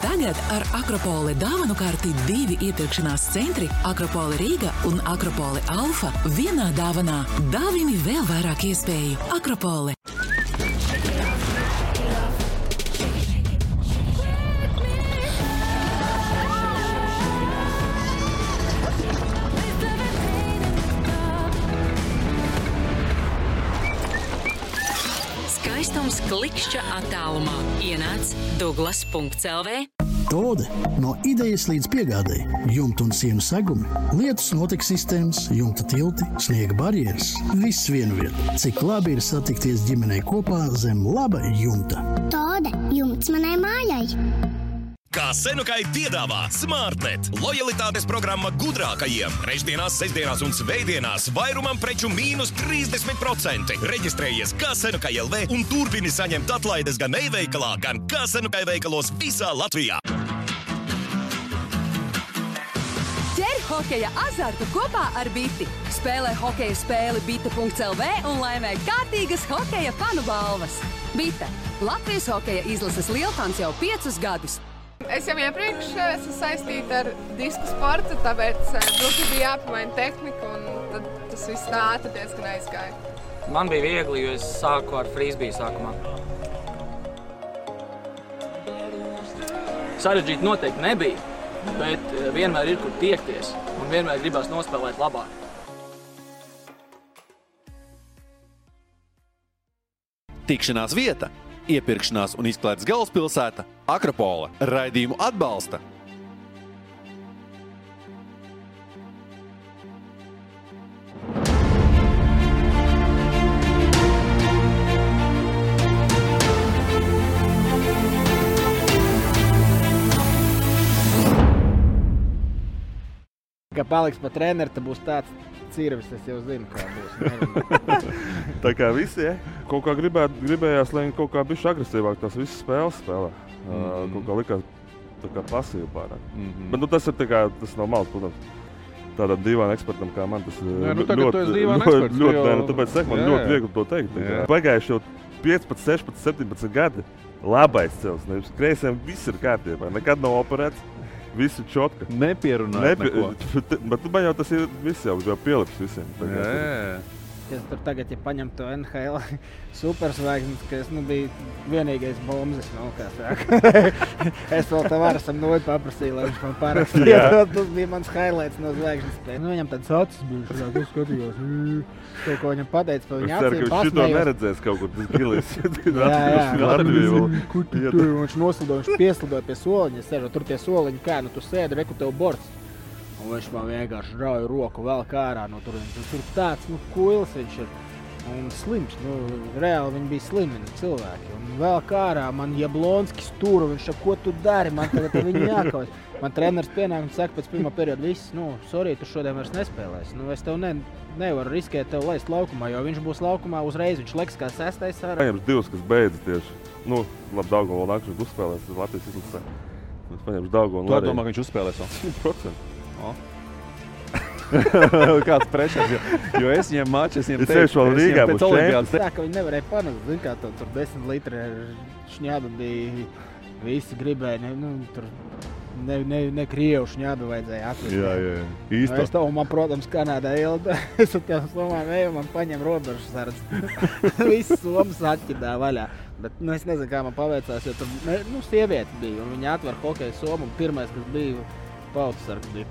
Tagad ar Akropoli dāvanu karti divi iepirkšanās centri - Akropoli Rīga un Akropoli Alfa vienā dāvanā. Dāvini vēl vairāk iespēju. Akropoli! Klikšķa attālumā. Ienāc Douglas.CLV. Tode no idejas līdz piegādēji. Jumta un sienu segumi, lietus notekes sistēmas, jumta tilti, sniega barjeras. Viss vienvietā. Cik labi ir satikties ģimenei kopā zem laba jumta. Tode jumts manai mājai. Kā Senukai piedāvā SmartNet, lojalitātes programma gudrākajiem. Trešdienās, sestdienās un svētdienās vairumam preču mīnus 30%. Reģistrējies kā Senukai LV un turpini saņemt atlaides gan e-veikalā, gan kā Senukai veikalos visā Latvijā. Ķer hokeja azartu kopā ar Biti. Spēlē hokeja spēli Bita.CLV un laimē kārtīgas hokeja fanu balvas. Bita. Latvijas hokeja izlases lielfans jau piecus gadus. Es jau iepriekš eh, esmu saistīta ar disku sportu, tāpēc eh, drusku bija jāpamaina tehnika, un tas viss tā ātri diezgan aizgāja. Man bija viegli, jo es sāku ar frisbiju sākumā. Sarežģīti noteikti nebija, bet eh, vienmēr ir kur tiekties un vienmēr gribas nospēlēt labāk. Tikšanās vieta, iepirkšanās un izklaides galvaspilsēta - Akropola. Raidījumu atbalsta Kā paliks pa treneru, tad būs tāds cirvis. Es jau zinu, kā būs. Tā kā visi ja? kaut kā gribēt, gribējās, lai viņi kaut kā bišķi agresīvāk tās visas spēles spēlē. Mm -hmm. kaut kā likās kā pasīvi pārāk. Mm -hmm. Bet nu, tas ir kā, tas nav malts, protams. Tādam dīvainam ekspertam kā man tas ir Jā, nu tagad tu esi ļoti, dīvains ļoti, ļoti, jo- nē, nu, tāpēc saka, man Jā, ļoti viegli to teikt. Pagājuši jau 15, 16, 17 gadi. Labais cilvēks, nevis kreisiem viss ir kārtībā. Nekad nav operēts. Viss ir čotka. Nepierunāt neko. Bet man jau tas ir viss jau, jau pielips visiem. Kā Jā, jā, jā. Es tur tagad, ja paņemtu to NHL superzvaigznes, ka es nu, biju vienīgais bombas. Kā saka. es vēl tam ar esam noju paprasīju, lai viņš man parakstītu. Jā. Tas bija mans highlights no zvaigznes spēles. Nu, viņam tāds acis bija, šādā, tu skatījos. Kaut ko viņam pateica Es viņa ceru, acīm. ka viņš to neredzēs kaut kur gilīs. Jā, jā. Vēl. Kur tu? Viņš noslidoja, viņš pieslidoja pie soliņa. Es sēžu, tur tie soliņi, kā nu tu sēdi, reku tev borts. Un viņš man vienkārši rauja roku vēl kā ārā no turienes. Nu, Tur tāds, nu, kuils viņš ir. Un slims, nu, reāli viņi bija slimi cilvēki. Un vēl kā ārā man Jablonskis tur, viņš saka, ko tu dari, man tagad ar viņu jākaujas. Man treneris pienāk un saka, pēc pirmā perioda, viss, nu, sorry, tu šodien vairs nespēlēsi. Nu, es tev ne, nevaru riskēt tev laist laukumā, jo viņš būs laukumā uzreiz. Viņš liks kā sestais ar Paņems divus, kas beidzas tieši. Nu, labi, Dāngos vēl nākamais uzspēlēs Latvijas izlasē. Es paņemšu Dāngos. Tu domā, ka viņš uzspēlēs vēl? 100%. Kāds prečers, jo, jo es viņam maču, es sešu vēl es viņam Rīgā, būs olimpiādas. Tā kā viņi nevarēja panākt, zināmā kā tur, tur 10 litri šņāba bija. Visi gribēja, ne, nu, tur ne, ne, ne krievu šņābu vajadzēja atrast. Jā, jā, jā. Nu, Īsti. Es tev, man, protams, Kanādā ilgi. Es ar tiem somām eju, man paņem robežu sardzi. Viss somas atķidā vaļā. Bet nu, es nezinu, kā man paveicās, jo tur nu, sieviete bija. Un viņa atver hokeja somu. un Pirmais, kas bija pautas sargs, bija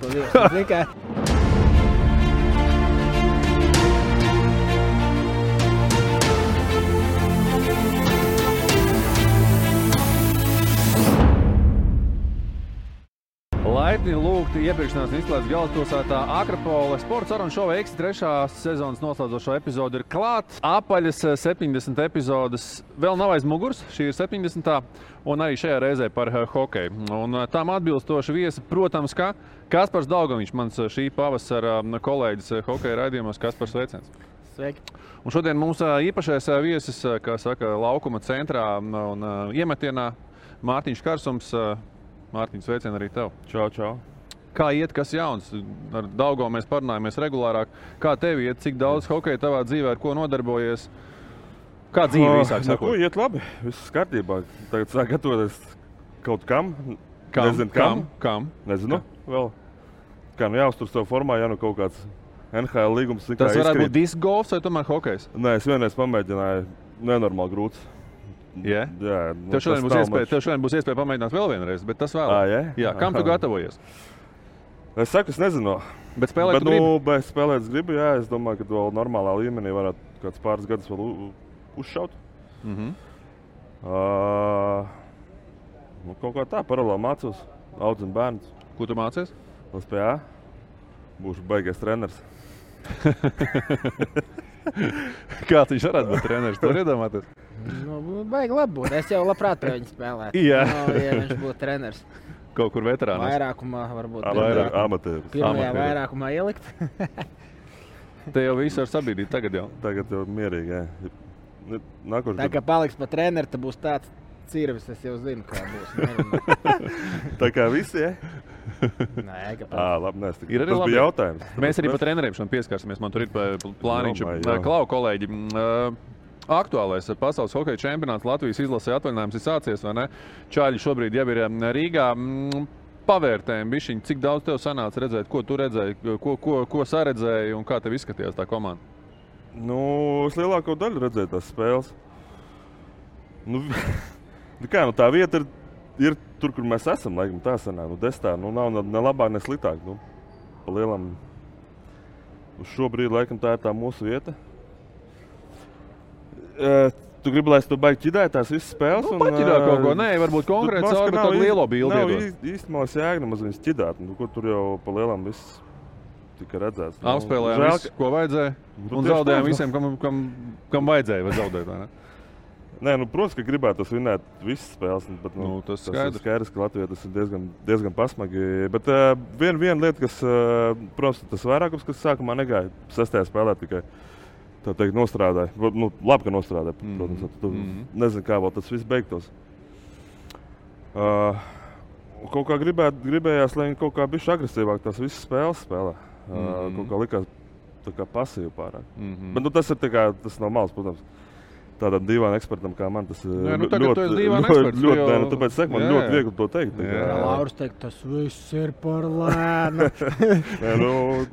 Laipni lūgti iepirkšanās un izklaides galvaspilsētā Akropola. Sports sarunu šova X trešās sezonas noslēdzošo epizodu ir klāts. Apaļas eh, 70 epizodes vēl nav aiz muguras. Šī ir 70. un arī šajā reizē par eh, hokeju. Un eh, tam atbilstoši viesi, protams, ka Kaspars Daugovičs, mans eh, šī pavasara kolēģis hokeja raidījumos, Kaspars Veicens. Sveiki! Un šodien mums īpašais viesis, kā saka, laukuma centrā un, iemetienā Mārtiņš Karsums. Ā, Mārtiņš, sveicien arī tev. Čau, čau. Kā iet, kas jauns? Ar Daugo mēs parunājamies regulārāk. Kā tev iet, cik daudz hokeja tavā dzīvē, ar ko nodarbojies? Kā dzīve Ā, īsāk nu, ko, sakot? iet labi, viss kārtībā. Tagad sāk gatavoties kaut kam. Kam? Nezinu, kam. Kam? Nezinu. Vēl. Kā nu jāuztur savu formā, ja nu kaut kāds NHL līgums Tas varētu izkrīt. būt disks golfs vai tomēr hokejs. Nē, es vienreiz pamēģināju nenormāli grūts. Yeah. Jā, nu, Tev šodien, iespēja, tev šodien būs iespēja pamēģināt vēl vienreiz, bet tas vēl. Ā, jā? jā, kam tu Aha. gatavojies? Es saku, es nezinu. Bet spēlēt bet, nu, bet spēlēt es gribu, jā. Es domāju, ka vēl normālā līmenī varētu kāds pāris gadus vēl uzšaut. Mm -hmm. Uh, nu, kaut kā tā, paralēli mācos, audzinu bērnus. Ko tu mācies? LSPA. Būšu baigais treneris. Kāds viņš varētu būt treneris? Tur iedomāties. Nu, baigi labi būt. Es jau labprāt pie viņa spēlētu. Jā. Nu, ja viņš būtu treneris. Kaut kur veterāns. Vairākumā varbūt. Am- pirmajā- amatieris. Pirmajā Amatieris. vairākumā ielikt. Te jau viss var sabiedrīt tagad jau. Tagad jau mierīgi. Jā. Ne- Nākošais Tā kā paliks par treneru, tad būs tāds cirvis. Es jau zinu, kā būs. Tā kā visi, jā? Nē? Ā, labi, nē, es tik- Ir arī tas labi. bija jautājums. Mēs arī par treneriem šodien pieskarsimies. Man tur ir pa- plāniņš. Klau, kolēģi. uh, Aktuālais pasaules hokeja čempionāts Latvijas izlasē atvaļinājums ir sācies, vai ne? Čāļi šobrīd jau ir um, Rīgā. Mm, Pavērtējumi, bišķiņ, cik daudz tev sanāca redzēt, ko tu redzēji, ko, ko, ko saredzēji un kā tev izskatījās tā komanda? Nu, es lielāko daļu redzēju tās spēles. Nu, nu kā, nu, tā vieta ir, ir tur, kur mēs esam. Laikam, tā sanāk, nu, desmitā. Nu, nav ne, labāk, ne sliktāk. Nu, pa lielam, uz šo brīdi, laikam, tā ir tā mūsu vieta. E, tu gribi, lai es to beigtu ķidēt, tās visas spēles? Nu, paķidāt kaut ko. Nē, varbūt konkrēti caur, tādu lielo bildi Nav īstenībā jēga nemaz viņas ķidāt. Nu, kur tur jau pa lielam viss tika redzēts. Nu, Apspēlējām žēl, visu, ko vajadzēja. Nu, Un tieši zaudējām tā, visiem, kam, kam, kam vajadzēja vai zaudēt. vai ne? Nē, nu, protams, ka gribētu vinēt visas spēles. Bet, nu, Nu, tas tas skaidrs. ir skaidrs, ka Latvijā tas ir diezgan, diezgan pasmagi. Bet uh, viena vien lieta, kas, uh, protams, tas vairākums, kas sākumā negāja sestajā spēlē, tikai tā teikt, nostrādāja. Va- Nu, labi, ka nostrādāja. Protams, mm -hmm. Mhm. nezinu, kā vēl tas viss beigtos. Uh, kaut kā gribēt, gribējās, lai viņi kaut kā bišķi agresīvāk tās visas spēles spēlē. Uh, mm Mhm. -hmm. Kaut kā likās tā kā pasīvi pārāk. Mm -hmm. Bet nu, tas ir kā, tas no malas, protams. Tādam dīvainam ekspertam kā man tas ir Nē, nu tagad dīvains ļoti, eksperts, ļoti, jau- nē, nu, tāpēc saka, man Jā, ļoti jā. viegli to teikt. tā Jā. kā- Lauris teikt, tas viss ir par lēnu. Nē, nu,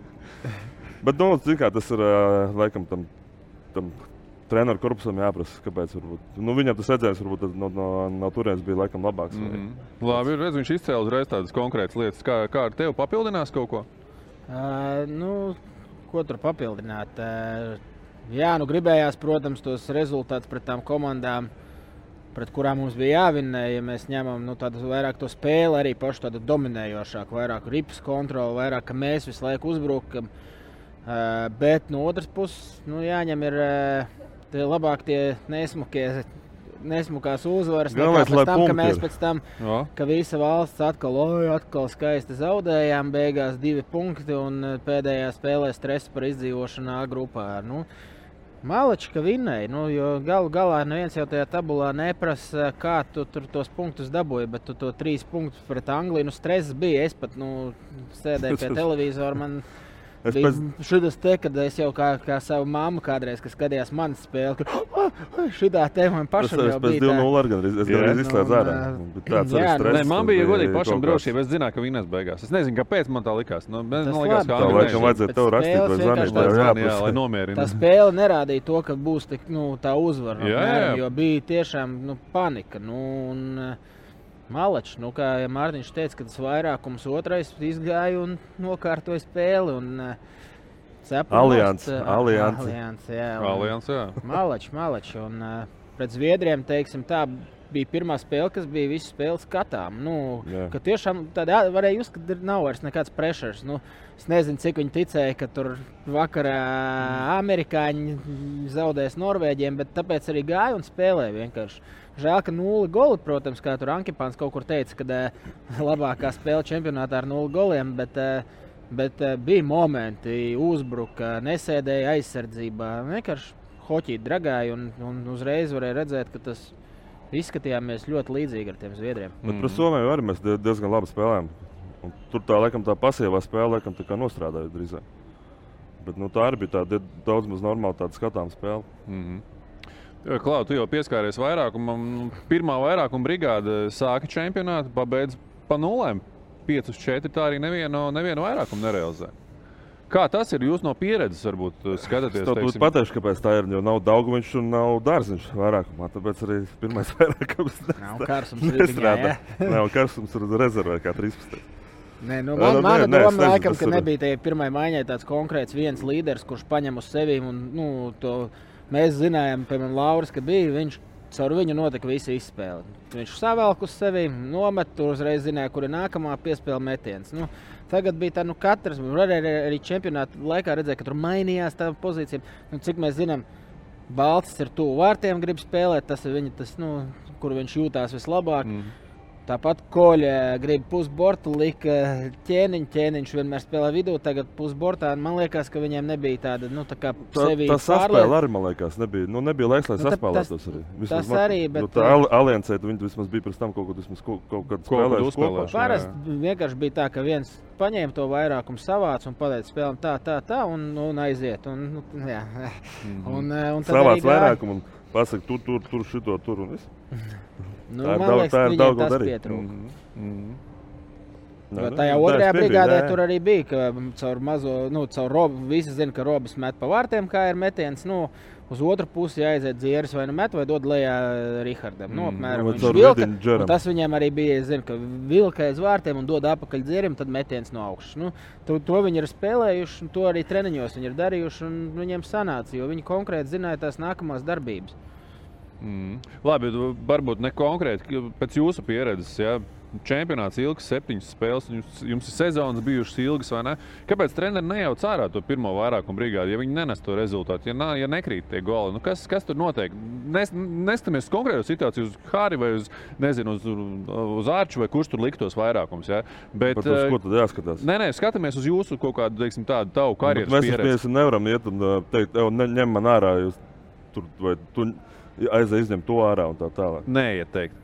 bet, nu, kā, tas ir ā, laikam tam, tam treneru korpusam jāprasa, kāpēc. Varbūt. Nu, viņam tas redzējums varbūt no, no, no turienes bija laikam labāks. Mm vai- -hmm. Labi, redz, viņš izcēla uzreiz tādas konkrētas lietas. Kā, kā ar tevi papildinās kaut ko? Uh, nu, ko tur papildināt? Uh, jā, nu gribējās, protams, tos rezultātus pret tām komandām, pret kurām mums bija jāvinē. Ja mēs ņemam nu, tādu vairāk to spēli, arī pašu tādu dominējošāku, vairāk rips kontroli, vairāk mēs visu laiku uzbrukam. Uh, bet no otras puses, nu, jāņem ir uh, tie labāk tie nesmukie. Nesmukās uzvaras, lai pēc tam, ka mēs pēc tam Jā. ka visa valsts atkal, oi, atkal skaisti zaudējām. Beigās divi punkti un eh, pēdējā spēlē stresa par izdzīvošanu A grupā. Nu, Malači, ka vinnēja, nu, jo galu galā neviens jau tajā tabulā neprasa, kā tu tur tos punktus dabūji, bet tu to trīs punktus pret Angliju, nu, stress bija. Es pat nu, sēdēju pie televizora. Man Es bija pēc- šis te, kad es jau kā, kā savu mammu kādreiz, kas skatījās manas spēli, ka šī tā man Es pašam es pēc bija. tā- 2-0 arī gandrīz- es Jā. gandrīz izslēdzu Nu, ārā. bija Tāds jā, nu, stress. Nē, man bija godīgi pašam drošība. Es zināju, ka viņas beigās. Es nezinu, kāpēc man tā likās. Nu, man labi. ka Tā laikam vajadzēja tev rakstīt vai zvanīt. tev jā, jāprasa. lai Tā nomierinātu. spēle nerādīja to, ka būs tik, nu, tā uzvara. Jā, jā. Jo bija tiešām nu, panika. Nu, un, eh, Malačs, nu, kā ja Mārtiņš teica, ka tas vairākums otrais izgāja un nokārtoja spēli. Un, eh, cepa Alians, nost, eh, alianse. alianse, jā, Alians, jā. Malačs, malačs. Un uh, pret Zviedriem, teiksim, tā bija pirmā spēle, kas bija visu spēli skatām. Nu, ka tiešām tādā varēja just, ka nav vairs nekāds pressures. Nu, es nezinu, cik viņi ticēja, ka tur vakarā amerikāņi zaudēs Norvēģiem, bet tāpēc arī gāja un spēlēja vienkārši. Žēl, ka nulli goli, protams, kā tur Ankepāns kaut kur teica, ka uh, labākā spēle čempionātā ar nulli goliem, bet, uh, bet uh, bija momenti, uzbruka, nesēdēja aizsardzībā. Vienkārši hoķī dragāja un, un uzreiz varēja redzēt, ka tas izskatījāmies ļoti līdzīgi ar tiem zviedriem. Bet par Somiju arī mēs die- diezgan labi spēlējām. Un tur tā laikam tā pasīvā spēle laikam tā kā nostrādāja drīzāk. Bet nu, tā arī bija tāda daudz maz normāla skatāma spēle. Mm -hmm. Klau, tu jau pieskāries vairākumam. Nu, Pirmā vairākuma brigāde sāka čempionātu, pabeidz pa nulēm, 5 uz 4. Tā arī nevienu, nevienu vairākumu nerealizē. Kā tas ir? Jūs no pieredzes varbūt skatāties. Es tev pateikšu, kāpēc tā ir. Jo nav Daugovičs un nav Dārziņš vairākumā. Tāpēc arī pirmais vairākums nestrādā. Nav karsums ir rezervē kā 13. Nē, nu, man, nu, mana nē, doma, laikam, ka nebija tajā pirmajā maiņā tāds konkrēts viens līderis, kurš paņem uz sevi. Un, nu, to mēs zinājām, piemēram, Lauris, kad bija viņš. Caur viņu notika visa izspēle. Viņš savelk uz sevi, nomet, tur uzreiz zināja, kur ir nākamā piespēle metiens. Nu, tagad bija tā, nu, katrs, arī, arī čempionāta laikā redzēja, ka tur mainījās tā pozīcija. Nu, cik mēs zinām, Balts ir tuvu vārtiem, grib spēlēt, tas ir viņa, tas, nu, kur viņš jūtās vislabāk. Mm. Tāpat Koļa grib pusbortu, lika ķēniņu. Ķēniņš vienmēr spēlē vidū, tagad pusbortā. Man liekas, ka viņiem nebija tāda, nu, tā kā Tā, sevi tā saspēle arī, man liekas, nebija. Nu, nebija laiks, lai Nu, tā- saspēlētos arī. tas man- arī, bet- Nu, tā al- aliansē, viņi vismaz bija pirms tam kaut, kaut, vismaz, kaut, kaut kad kad uzspēlējuši, kopā. Parasti vienkārši bija tā, ka viens paņēma to vairākumu savāc un pateica, spēlēm tā, tā, tā, un, un aiziet. Un, nu, jā. un, eh, un tad Savāc arī gāja. vairākumu un pasaka, tur, tur, tur, šito, tur un viss. Nu, Tā ir man liekas, tā ir daudz ko darīt. pietrūka. Mhm. Nē, Jo nu, tajā otrajā brigādē tur arī bija, ka mm, caur mazo, nu, caur robu, visi zina, ka robs met pa vārtiem, kā ir metiens. Nu, Uz otru pusi jāaiziet dzieris vai nu met, vai dod lejā Rihardam. Nu, Mm, apmēram, vai viņš caur vilka, tas viņiem arī bija. Zinu, ka vilka aiz vārtiem un dod apakaļ dzierim, tad metiens no augšas. Nu, to, to viņi ir spēlējuši, un to arī treniņos viņi ir darījuši. un Viņiem sanāca, jo viņi konkrēti zināja tās nākamās darbības. Mm. Labi, varbūt ne konkrēti pēc jūsu pieredzes. Ja? Čempionāts ilgs, septiņas spēles, jums, jums ir sezonas bijušas ilgas, vai ne? Kāpēc treneris nejauc ārā to pirmo vairākumu brigādi, ja viņi nenes to rezultātu, ja, nā, ja nekrīt tie goli? Nu, kas, kas tur notiek? Nes, nestamies uz konkrētu situāciju, uz Hāri vai uz, nezinu, uz, uz Ārču, vai kurš tur liktos vairākums. Ja? Bet, Bet uz eh, ko tad jāskatās? Nē, nē, skatāmies uz jūsu kaut kādu, teiksim, tādu tavu karjeras Nu, Mēs pieredzi. nevaram iet un uh, teikt, "Ev, ne, ņem man ārā, jūs tur vai tu aizej izņem to ārā un tā tālāk. Neiet teikt.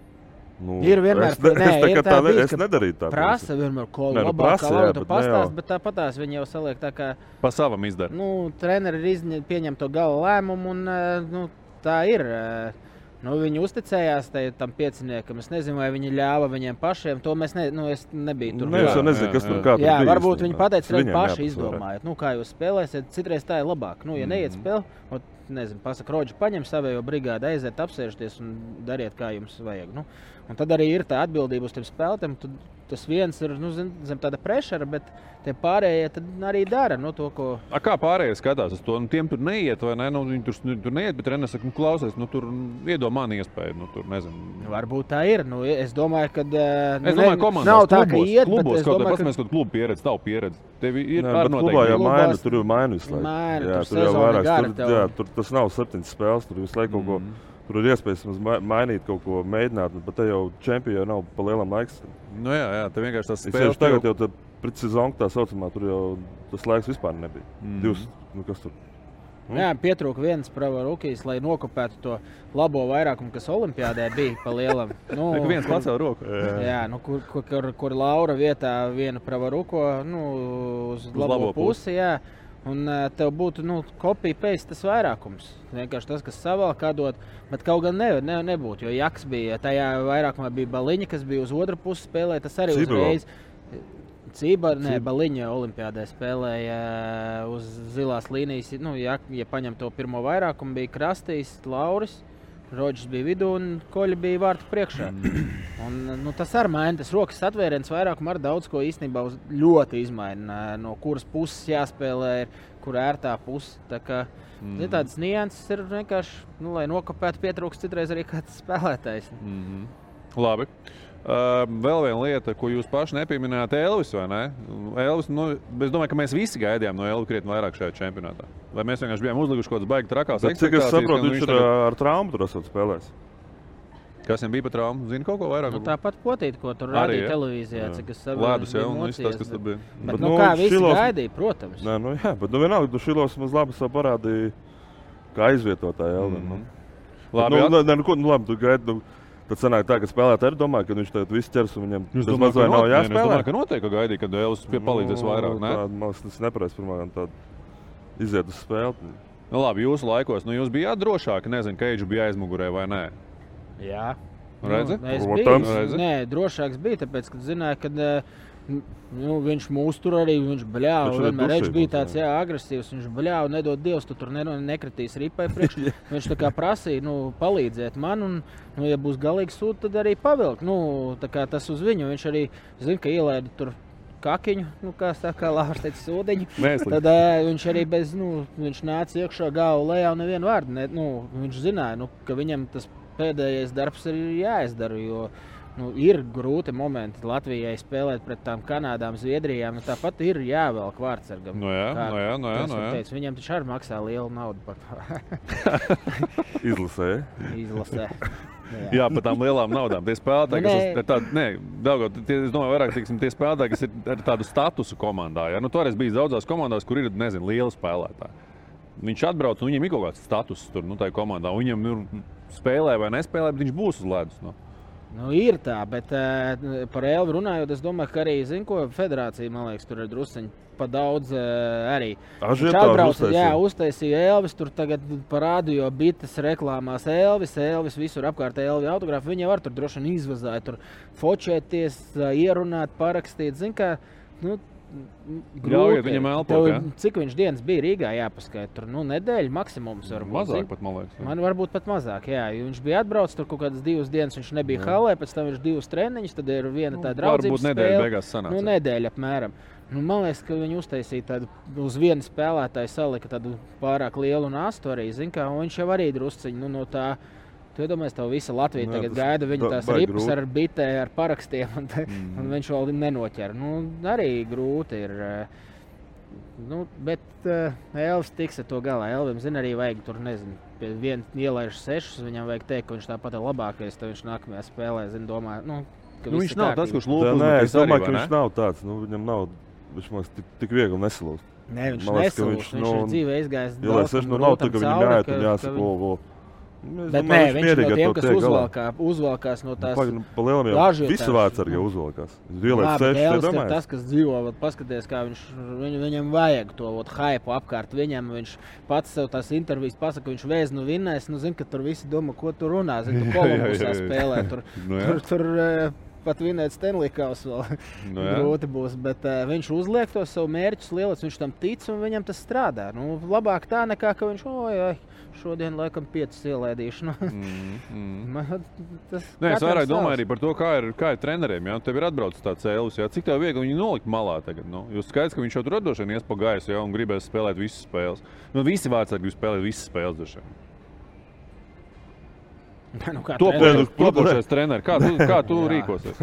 Nu, Ir vienmēr es, ne, nē, es, tā, ir kā tā tā, ne, bijis, es ka nedarītu tā. Prasa vienmēr, ko Nē, nu, labāk prasa, ne pastāstīt, jau- bet tāpatās viņi jau saliek tā, ka Pa savam izdara. nu, treneri ir izņem, pieņem to gala lēmumu, un eh, nu, tā ir. eh, Nu, viņi uzticējās tai- tam pieciniekam. Es nezinu, vai viņi ļāva viņiem pašiem. To mēs ne, nu, es nebiju tur. Nē, es jau nezinu, kas tur kā tur Jā, bija varbūt viņi pateica, Tas ka viņi viņiem paši jāpasvarē. izdomāja, nu, kā jūs spēlēsiet. Citreiz tā ir labāk. Nu, ja neiet spēlēt, ot, nezinu, pasaka, Rodži, paņem savējo brigādi, aiziet, apsēžties un dariet, kā jums vajag. Nu, un tad arī ir tā atbildība uz tiem spēlētājiem. Tas viens ir nu, zin, zem tāda pressure, bet tie pārējie arī dara nu, to, ko. A, kā pārējie skatās uz to? Nu, tiem tur neiet, vai ne? Nu, viņi tur, tur neiet, bet treneris saka, nu, klausies, nu, tur iedomā man iespēju. Nu, tur, nezinu. Varbūt tā ir. Nu, es domāju, ka. Uh, Es domāju, ka nav tā, ka klubos, iet, klubos, kaut kā paskatāmies, ka klubu pieredze, tavu pieredze. Tev ir Nē, bet klubā jau maina, tur jau maina visu laiku. Maina, jā, tur tur jau vairāk. Tur, jā, tur tas nav septiņas spēles, tur visu laiku kaut ko. Tur ir iespējas mainīt kaut ko, mēģināt, bet te jau čempioni jau nav pa lielam laikam. Nu, jā, jā, te vienkārši tas Es spēles jau tagad jau tā pretsezona tā saucamā, tur jau tas laiks vispār nebija. Mhm. Divs, nu kas tur? Nu, Jā, pietrūka viens pravarukīs, lai nokopētu to labo vairākumu, kas Olimpijādē bija pa lielam. Nu, Tik viens kur- pacēla roku. Jā, nu, kur, kur, kur, kur Laura vietā vienu pravaruko nu, uz, uz labo, labo labo pusi. Jā. Un uh, tev būtu nu, kopija pēc tas vairākums. Vienkārši tas, kas savā kā dod, bet kaut gan ne, ne, nebūtu. Jo Jaks bija tajā vairākumā, bija Baliņa, kas bija uz otru pusi spēlē. Tas arī vēl? uzreiz. Cība, nē, Ciba. Baliņa Olimpijādē spēlēja uz zilās līnijas. Nu, ja, ja paņem to pirmo vairākumu, bija Krastīs, Lauris. Rodžers bija vidū un Koļa bija vārtu priekšā. Un, nu, tas arī maina. Tas rokas atvēriens vairākumā ar daudz ko īstenībā ļoti izmaina. No kuras puses jāspēlē, ir, kur ērtā puse. Tā kā, mm. Mhm. Tādas nianses ir vienkārši, nu, lai nokopētu, pietrūkst citreiz arī kāds spēlētājs. Mm -hmm. Labi. Vēl viena lieta, ko jūs paši nepieminējāt, Elvis. vai ne? Elvis nu, es domāju, ka mēs visi gaidījām no Elvis krietni vairāk šajā čempionātā. Vai mēs vienkārši bijām uzlikuši kaut kādas baigas trakās Bet, cik es saprotu, viņš ir tagad- ar traumu tur esat spēlējis. Kas viņam bija par traumu? Zini kaut ko vairāk? Nu, tāpat potīt, ko tur Arī, rādīja ja? televīzijā, Jā. cik es saprotu. Bija jā, un viss tas, kas tur bija. Bet, Bet, nu, nu, kā visi Šilovs- gaidīja, protams. Nē, nu, jā, bet nu, vienalga, tu šilos mums labi savu parādīji, kā aizvietotāji. Mm -hmm. nu. Labi, nu, at- nu, ne, nu, ko, nu, labi, tu gaidi. Nu, Tad sanāk tā, ka spēlētāji arī domā, ka viņš tagad viss ķers un viņam Es tas domāju, maz ka vai nav nē, Es jāspēlē. domāju, ka noteikti gaidīja, kad Elvis pie palīdzēs vairāk. Ne? Tā, man tas nepareizi pirmā tāda iziet uz spēli. Nu, labi, jūsu laikos, nu, jūs bijāt drošāki. Nezinu, ka Eidžu bija aizmugurē vai nē. Jā. Redzi? Nu, es biju, nē, drošāks bija, tāpēc, ka zināju, ka nu, viņš mūs tur arī viņš bļāva. Viņš Vienmēr dusīgums, bija tāds jā. agresīvs. Viņš bļāva, nedod Dievs, tu tur ne, nekritīs ripai priekš. viņš tā kā prasīja nu, palīdzēt man. Un, nu, ja būs galīgs sūds, tad arī pavilkt. Nu, tas uz viņu. Viņš arī zina, ka ielaida tur. Kakiņu, nu, kā saka, Lārs teica, sūdiņu. Mēsli. Tad uh, viņš arī bez, nu, viņš nāca iekšā galvu lejā un nevienu vārdu. Ne, nu, viņš zināja, nu, ka viņam tas pēdējais darbs ir jāizdara. Jo, nu, ir grūti momenti Latvijai spēlēt pret tām Kanādām, Zviedrijām. Nu, tāpat ir jāvelk vārdsargam. Nu jā, Kā nu jā, nu jā, tas nu man jā. Teica, viņam taču arī maksā lielu naudu par Izlasē. izlasē. Jā, par tām lielām naudām. Tie spēlētāji, Nu, kas ir tādi, nē, Daugot, tie, es domāju, vairāk tiksim, tie spēlētāji, kas ir ar tādu statusu komandā. Ja? Nu, toreiz bija daudzās komandās, kur ir, nezinu, lieli spēlētāji. Viņš atbrauc, un viņam ir kaut kāds status tur, nu, tajā komandā. un Viņam ir spēlē vai nespēlē, bet viņš būs uz ledus. Nu. Nu, ir tā, bet uh, par Elvu runājot, es domāju, ka arī zinu, ko federācija liekas, tur ir druskuļi pa daudz uh, arī. Uztaisīja. jā, uztaisīja Elvis, tur tagad parādu, jo bites reklāmās Elvis, Elvis visur apkārt Elvis autogrāfu. Viņa var tur droši vien izvazāt, tur fočēties, ā, ierunāt, parakstīt. Zin, kā, nu, Ļaujiet viņam elpot? Cik viņš dienas bija Rīgā jāpaskaidro? Tur nu, nedēļa maksimums. Varbūt, Mazāk zini? pat, man liekas. jā. Man varbūt pat mazāk, jā. Viņš bija atbraucis tur kaut kādas divas dienas, viņš nebija Jā. halē, pēc tam viņš divas treniņus, tad ir viena Nu, tāda draudzības varbūt nedēļa beigās sanāca. Nu, nedēļa apmēram. Nu, man liekas, ka viņi uztaisīja tādu uz vienu spēlētāju, salika tādu pārāk lielu nastu arī. zini Kā, viņš jau arī drusciņi nu, no tā. Tu iedomājies, ka visa Latvija Jā, tagad tas gaida viņa ba- tās ripas grūti. ar bitēm, ar parakstiem, un, te, Mhm. un viņš vēl nenoķer. Nu, arī grūti ir. eh, Nu, bet uh, Elvis tiks ar to galā. Elvis zina, arī vajag tur, nezinu, pie viena ielaiž sešus. Viņam vajag teikt, ka viņš tāpat ir labākais. Tad viņš nākamajā spēlē, zina, domā, nu, ka Nu, viņš nav tas, kārtībā. kurš lūk, nē, es domāju, ka viņš nav tāds. Nu, viņam nav. Viņš man tik, tik viegli nesalūst. Nē, viņš Man liekas, ka nesalūst, viņš ir dzīvē izgājis Jā, lai seši nu nav tā, ka viņam jāiet un ka jāsaka. Nu, es Bet domāju, nē, viņš mierīgi no tiem, kas uzvalkā, uzvalkās no tās. Pagaid, nu, lielam jau dažu visu tās- vārdsargi uzvalkās. Elvis ir tas, kas dzīvo. vat Paskaties, kā viņš, viņ, viņam vajag to ot, hype apkārt. Viņam viņš pats sev tās intervijas pasaka, ka viņš vēznu vinnēs. Nu, zin, ka tur visi domā, ko tu runā. Zin, tu Kolumbusā spēlē. Tur, Nu jā. tur, tur eh, pat vinēt Stanley Kausu vēl Nu jā. grūti būs. Bet uh, viņš uzliek to savu mērķu lielas, viņš tam tic un viņam tas strādā. Nu, labāk tā nekā, ka viņš, oi, oi, šodien laikam piecas ielaidīšu. Nu, Mm, mm. man, tas Nē, es vairāk domāju savs. arī par to, kā ir, kā ir treneriem. Ja? Tev ir atbraucis tāds cēlus, ja? cik tev viegli viņu nolikt malā tagad. Nu? Jūs skaidrs, ka viņš jau tur vien ies pa gaisu ja? un gribēs spēlēt visas spēles. Nu, visi vārdsargi grib spēlēt visas spēles. vien. Nu, Topošais, treneris. kā tu, kā tu rīkosies?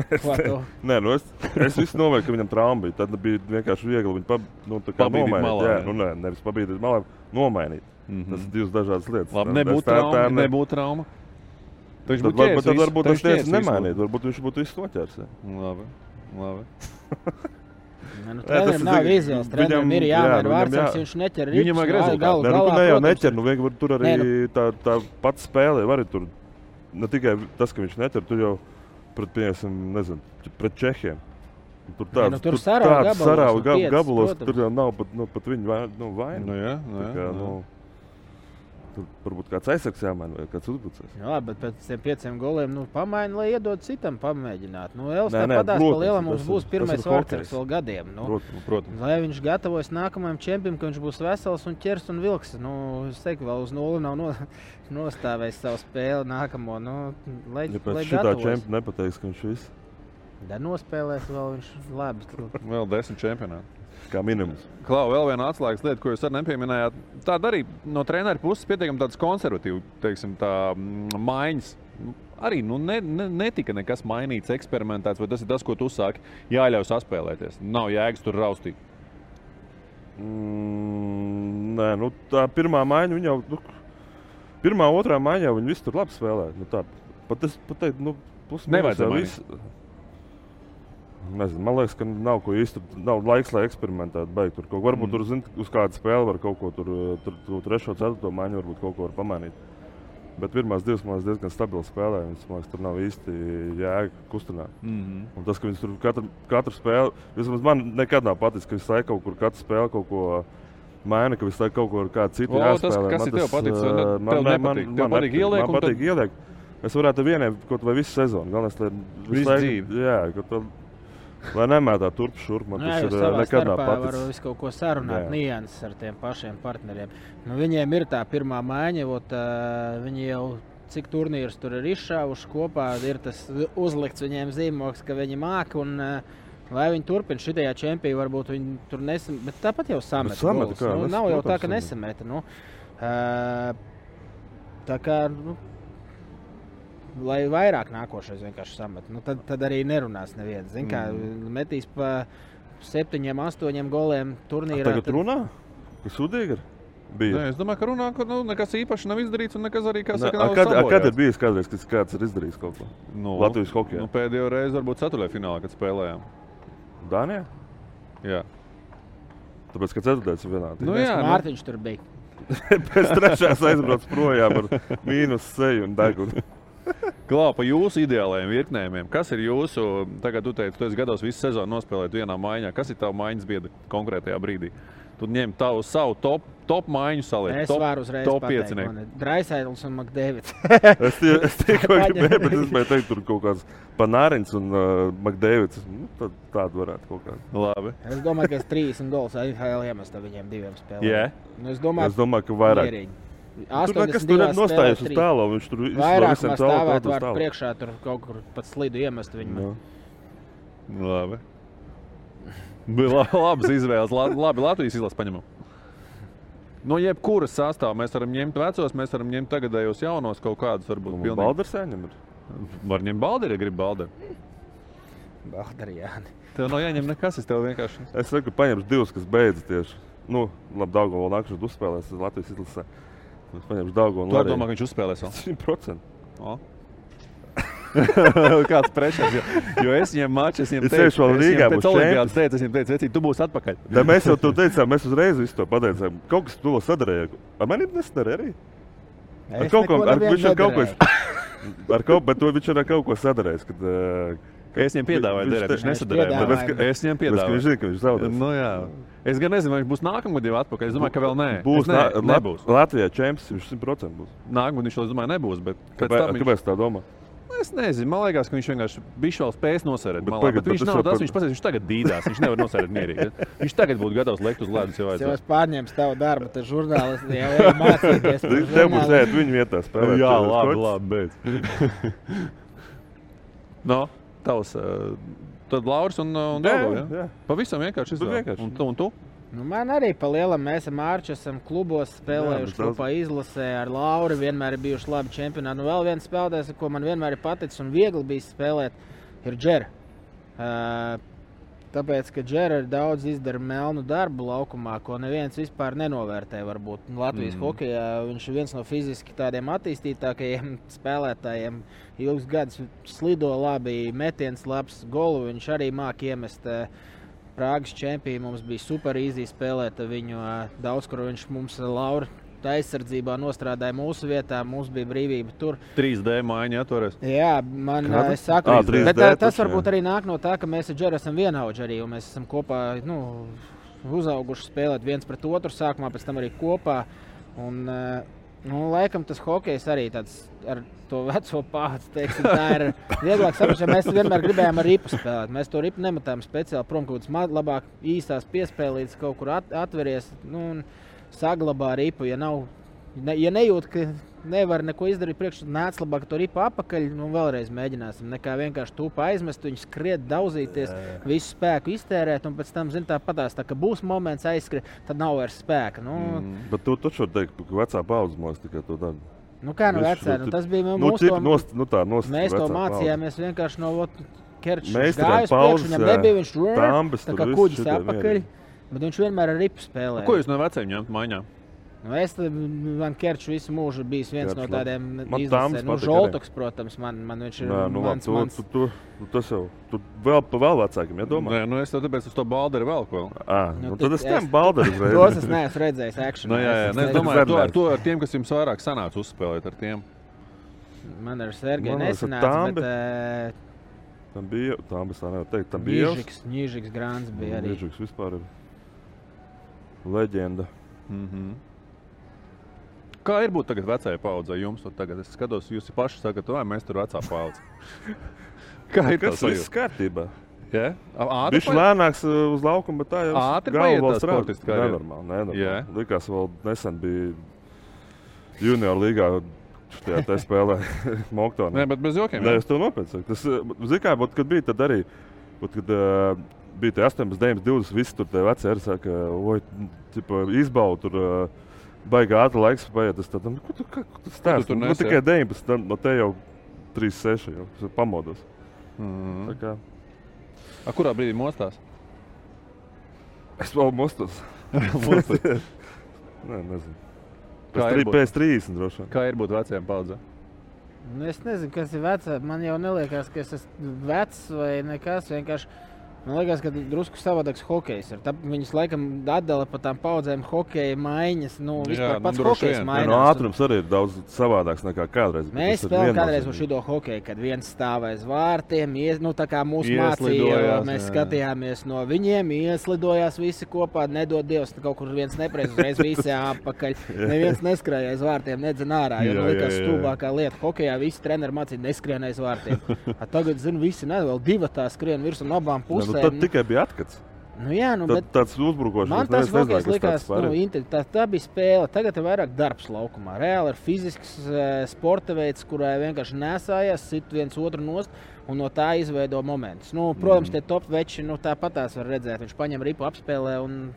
Nē, nu es, es visu novērtu, ka viņam trauma bija. Tad bija vienkārši viegli viņu pab, nu, nomainīt. malā, jā, jā. nu, nē, nevis pabīdīt malā, nomainīt. Mhm. Tas ir divas dažādas lietas. Labi, Tā- nebūtu tā- tā trauma. ne- Nebūtu trauma. Tad viņš būtu var, ķēries tad varbūt tas visu nemainīt. Varbūt viņš būtu visu noķērs. jā. Labi. Labi. Ne, nu, Jā, tas nav ir- izvēles. viņam- ir jā, jāmaina viņam vārds, viņš neķer Viņam vajag nu, rezultātu. galu nu, galā, ne jau neķer, nu vienkārši tur arī Nē, nu- tā, tā pati spēle var arī tur. Ne tikai tas, ka viņš neķer, tur jau pret, piemēram, nezinu, pret Čehiem. Tur tāds nu, tur sarāva gabalos, sarāva nu, gab, gabalos, tur jau nav pat, nu, pat viņa vai, nu, vaina. Nu, jā, nu, Tā jā, kā, jā. nu, tur varbūt kāds aizsargs jāmaina vai kāds uzbrucējs. Jā, bet pēc tam pieciem goliem nu, pamaini, lai iedod citam pamēģināt. Nu, Elvis Nē, nē, tāpat pa protams, lielam mums būs pirmais ir vārds vēl gadiem. Nu, Protams. Protams. Lai viņš gatavojas nākamajam čempionam, ka viņš būs vesels un ķers un vilks. Nu, es teiktu, vēl uz nulli nav no, nostājis savu spēli nākamo. Nu, lai Ja lai pēc šitā gatavojas. čempiona nepateiks, ka viņš viss Tad nospēlēs vēl viņš labi. Vēl desmit čempionāti. Kā minimums. Klau, vēl viena atslēgas lieta, ko jūs arī nepieminējāt. Tāda arī no treneru puses pietiekami teiksim, tā mm, maiņas. Arī nu, ne, ne, netika nekas mainīts, eksperimentēts, vai tas ir tas, ko tu sāki. Jāļauj saspēlēties. Nav jēgas tur raustīt. Mm, nē, nu, tā pirmā maiņa jau. Nu, pirmā, otrā maiņa jau viņa visu tur labi spēlē. Nu, tā, pat es pat teiktu, nu, Nevajadzēja jau mainīt. viss. Nezinu, man liekas, ka nav ko īsti. Nav laiks, lai eksperimentētu. Beigt, tur kaut, varbūt Mm. tur zin, uz kādu spēli var kaut ko tur, tur, tur trešo, ceturto maiņu, varbūt kaut ko var pamainīt. Bet pirmās divas man liekas diezgan stabili spēlē. Viņas, man liekas, tur nav īsti jēga kustināt. Mm -hmm. Un tas, ka viņš tur katru, katru spēli, vismaz man nekad nav paticis, ka viņš laiku kaut kur katru spēli kaut ko maina, ka visu laiku kaut ko ar kādu citu O, tas, jāspēlē. kas Man paticis, vai ne? ā, Tev nepatīk? Tev man patīk ieliek, Man un tad- patīk ieliek. Es varētu vienai kaut vai visu sezonu. Galvenais, lai Visu laiku- dzīvi. Jā, ka tu, lai nemētā turp šurp. Man Nu, jā, tas ir savā nekad nav varat paticis. visu kaut ko sarunāt, nianses ar tiem pašiem partneriem. Nu, viņiem ir tā pirmā maiņa, ot, uh, viņi jau cik turnīrus tur ir izšāvuši kopā, ir tas uzlikts viņiem zīmogs, ka viņi māca. Un, uh, Lai viņi turpina šajā čempionā, varbūt viņi tur nesamet, bet tāpat jau kā, nu, nav jau tā, ka samet. nesameta. Nu, uh, tā kā nu, lai vairāk nākošais vienkārši samet. Nu, tad, tad arī nerunās neviens. Zin, kā, Mm. metīs pa septiņiem, astoņiem goliem turnīrā. Tagad tad- runā, ka sudīgi ir. Nē, es domāju, ka runā, ka nu, nekas īpašs nav izdarīts nekas arī, kā saka, a, nav kad, a, kad ir bijis kādreiz, kad kāds ir izdarījis kaut ko? Nu, Latvijas hokeja. Nu, pēdējo reizi varbūt ceturtajā finālā, kad spēlējām. Dānijā? Jā. Tāpēc, ka ceturtais ir vienāds. Nu, jā, nu. Mārtiņš tur bija. Pēc trešās aizbrauc projām ar mīnus seju un degunu. Klāpa pa jūsu ideālajiem virknējumiem. Kas ir jūsu, tagad teici, tu esi gados visu sezonu nospēlēt vienā maiņā. Kas ir tavs maiņas biedri konkrētajā brīdī? Tu ņem tavu savu top, top maiņu saliec. Es top, varu uzreiz top piecinieku. Draisēlis un Makdēvids. Es, tie, es tikko gribēju, bet es gribēju teikt, tur kaut kāds Panārins un uh, Makdēvids. Nu, tad tādu varētu kaut kādu. Labi. Es domāju, ka es 30 gols NHL iemesta viņiem diviem spēlēm. Jā? Nu, es domāju, Es domāju, ka vairāk. mierīgi. Tur nekas tur ir 82 nostājies uz tālu, viņš tur Vairāk stāvētu tālu, var priekšā, tur kaut kur pat slidu iemest viņu. Nu. Labi. Bija la- labas izvēles. La- Labi, Latvijas izlases paņemam. No jebkuras sastāvā mēs varam ņemt vecos, mēs varam ņemt tagadējos jaunos kaut kādus. Varbūt Un pilnīgi- Balders ir. Var ņemt balderi, ja grib balderi. Baldarijāni. Tev nav jāņem nekas, es tev vienkārši. Es saku, paņemšu divus, kas beidzas tieši. Nu, labi, Dāngā vēl nākamā uzspēlēs Latvijas izlasē. Es paņemšu Dāngā un Tu arī domā, ka viņš uzspēlēs vēl? 100%. O. Kāds prečs, jo, jo es viņam maču, es viņam Es sevišķi vēl Rīgā būšu olimpiādas teicu, es viņam teicu, vecīt, tu būsi atpakaļ. Tā mēs jau to teicām, mēs uzreiz visu to pateicām. Kaut kas to sadarīja. Ar mani nesadarīja arī. Ar Es kaut ko, ar, viņš ar kaut ko, ar kaut, bet to viņš ar kaut ko sadarījis. Kad, uh, Es viņam piedāvāju, derēt, viņš nesadarīja. Es viņam piedāvāju. Viņš zina, ka viņš zaudēs. Nu, jā. Es gan nezinu, vai viņš būs nākamgad jau atpakaļ. Es domāju, ka vēl nē. Būs, Es ne, nā- nebūs. Lat- Latvijā čempions viņš 100% būs. Nākamgad viņš, es domāju, nebūs. Kāpēc, tam viņš- kāpēc tā domā? Es nezinu, man liekas, ka viņš vienkārši bija spējis nosērēt. Bet Malā, pagad, bet viņš nav tas, par- viņš pasaka, viņš tagad dīdās. Viņš nevar nosērēt mierīgi. Viņš tagad būtu gatavs lekt uz ledus, ja es pārņemšu tavu darbu, tad žurnālisti jau ir mācīties. Tev būs ēt viņu vietā spēlēt. Jā, labi, labi, no, tavs. uh, Tad Lauris un, uh, un Dāngā. jā, jā. Pavisam vienkārši vienkārši. Un tu? Un tu? Nu, man arī pa lielam mēs ar Mārķu esam klubos spēlējuši kopā izlasē ar Lauru. Vienmēr ir bijuši labi čempionāti. Nu, vēl viens spēlētājs, ko man vienmēr ir paticis un viegli bijis spēlēt, ir Džera. Uh, tāpēc, ka Džera ir daudz izdara melnu darbu laukumā, ko neviens vispār nenovērtē. Varbūt Nu, Latvijas mm. hokeja viņš ir viens no fiziski tādiem attīstītākajiem spēlētājiem. Ilgus gadus slido labi, metiens labs, golu viņš arī māca iemest. Uh, Prāgas čempions mums bija super īsi spēlēt viņu. ā, Daudz, kur viņš mums Laura aizsardzībā nostrādāja mūsu vietā, mums bija brīvība tur. 3D mājiņa atveries. Jā, man saku, Ā, bet, 3D ā, tas varbūt jā. arī nāk no tā, ka mēs ar Džeru esam vienaudži arī, un mēs esam kopā nu, uzauguši spēlēt viens pret otru sākumā, pēc tam arī kopā. Un, Nu, laikam tas hokejs arī tāds ar to veco. Teiksim, tā ir vieglāk saprast, ja mēs vienmēr gribējām ar ripu spēlēt. Mēs to ripu nemetām speciāli prom, kaut kāds ma- labāk īstās piespēlītas kaut kur at, atveries nu, un saglabā ripu. Ja, nav, ne, ja nejūt, ka nevar neko izdarīt priekšā, nāc labāk to ripu apakaļ, nu vēlreiz mēģināsim. Nekā vienkārši tūpa aizmest, viņu skriet, daudzīties, visu spēku iztērēt, un pēc tam, zin, tā patās, tā, ka būs moments aizskriet, tad nav vairs spēka. Nu, mm. Bet tu taču vari teikt, ka vecā paudze mums tikai to dara. Nu, kā nu vecā, nu, tas bija nu, mūsu to- nost, nu, tā, nost, Mēs to mācījāmies vienkārši no Kerča. Mēs pauzes, viņam jā. nebija viņš tur Tambis tā tur kā viss kuģis apakaļ. mierīgi. Bet viņš vienmēr ar ripu spēlēja. Ko jūs no veciem ņemat maiņā? Nu, es tam- man Kerčs visu mūžu bijis viens Kerčs no tādiem Man izlasē. Tāms Nu, Žoltoks, protams, man, man viņš ir Nē, nu, mans, tu, mans. tu, tu, tu, tas jau tu vēl pa vēl vecākiem, ja domā? Nē, nu es tev tāpēc uz to balderu vēl ko. À, Nu, nu, tad es tam balderu uzreiz. Tos es neesmu redzējis akšanā. Nu, jā, jā, Es ne, es domāju, to, ar to ar tiem, kas jums vairāk sanāca uzspēlēt ar tiem. Man ar Sergeju ar nesanāca, Tambi. bet uh, Tam bija, tā nevaram teikt, tam bija. Ņīžiks, Ņīžiks Grāns bija arī. Ņīžiks vispār ir leģenda. Mm -hmm. Kā ir būt tagad vecajai paudzei? Jums tagad es skatos, jūs paši sakat, vai mēs tur vecā paudze. Kā ir tas? Viss kārtībā. Ātri Viņš lēnāks uh, uz laukuma, bet tā jau Ātri galva paiet vēl tā strādā. sportista karjera. Nenormāli, nenormāli. Jā. Likās, vēl nesen bija junior līgā. Tajā tā spēlē Moktonā. Nē, bet bez jokiem. Nē, es to nopietni saku. Tas, zināmā mērā, būt, kad bija tad arī, būt, kad uh, bija tie 18, 19, 20, visi tur tie veci arī saka, oi, tipa, izbaudu tur. Baigi ātri laiks paiet. Es tādu, nu, ko tu, kā, stāsti? tur Nu, nesi, tikai jā? 19, tad no te jau 3, 6 jau es pamodos. Tā kā A, kurā brīdī mostās? es vēl mostos. Mostos. Nē, nezinu. Kā Pēc, ir būt- pēc 30 droši vien. Kā ir būt vecajam paudzēm? Nu, es nezinu, kas ir vecs. Man jau neliekas, ka es esmu vecs vai nekas. Vienkārši man liekas, ka drusku savādāks hokejs ir. Viņus laikam atdala pa tām paudzēm hokeja maiņas. Nu, Jā, vispār nu, pats droši hokejs. Jā, mainās. no ātrums arī ir daudz savādāks nekā kādreiz. Mēs spēlējām kādreiz uz šo hokeju, kad viens stāv aiz vārtiem. Ies, nu, tā kā mūsu mācīja, mēs jā. skatījāmies no viņiem, ieslidojās visi kopā. Nedod Dievs, ka kaut kur viens nepareizi uzreiz visi apakaļ. Neviens neskrēja aiz vārtiem, nedzen ārā. Jo Jā, nu, likās jā, jā. stulbākā lieta. Hokejā visi treneri mācīja neskrien aiz vārtiem. A, tagad, zinu, visi ne, vēl divi tā skrien virsū no abām Nē, Nu, pusēm. tad tikai bija atkats. Nu, jā, nu, Tad, tāds uzbrukošs. Man tas kas likās, nu, ir. inte- tā, tā bija spēle. Tagad ir vairāk darbs laukumā. Reāli ir fizisks eh, sporta veids, kurā vienkārši nesājās, sit viens otru nost. Un no tā izveido momentus. Nu, protams, mm. tie top veči nu, tāpat tās var redzēt. Viņš paņem ripu apspēlē. Un...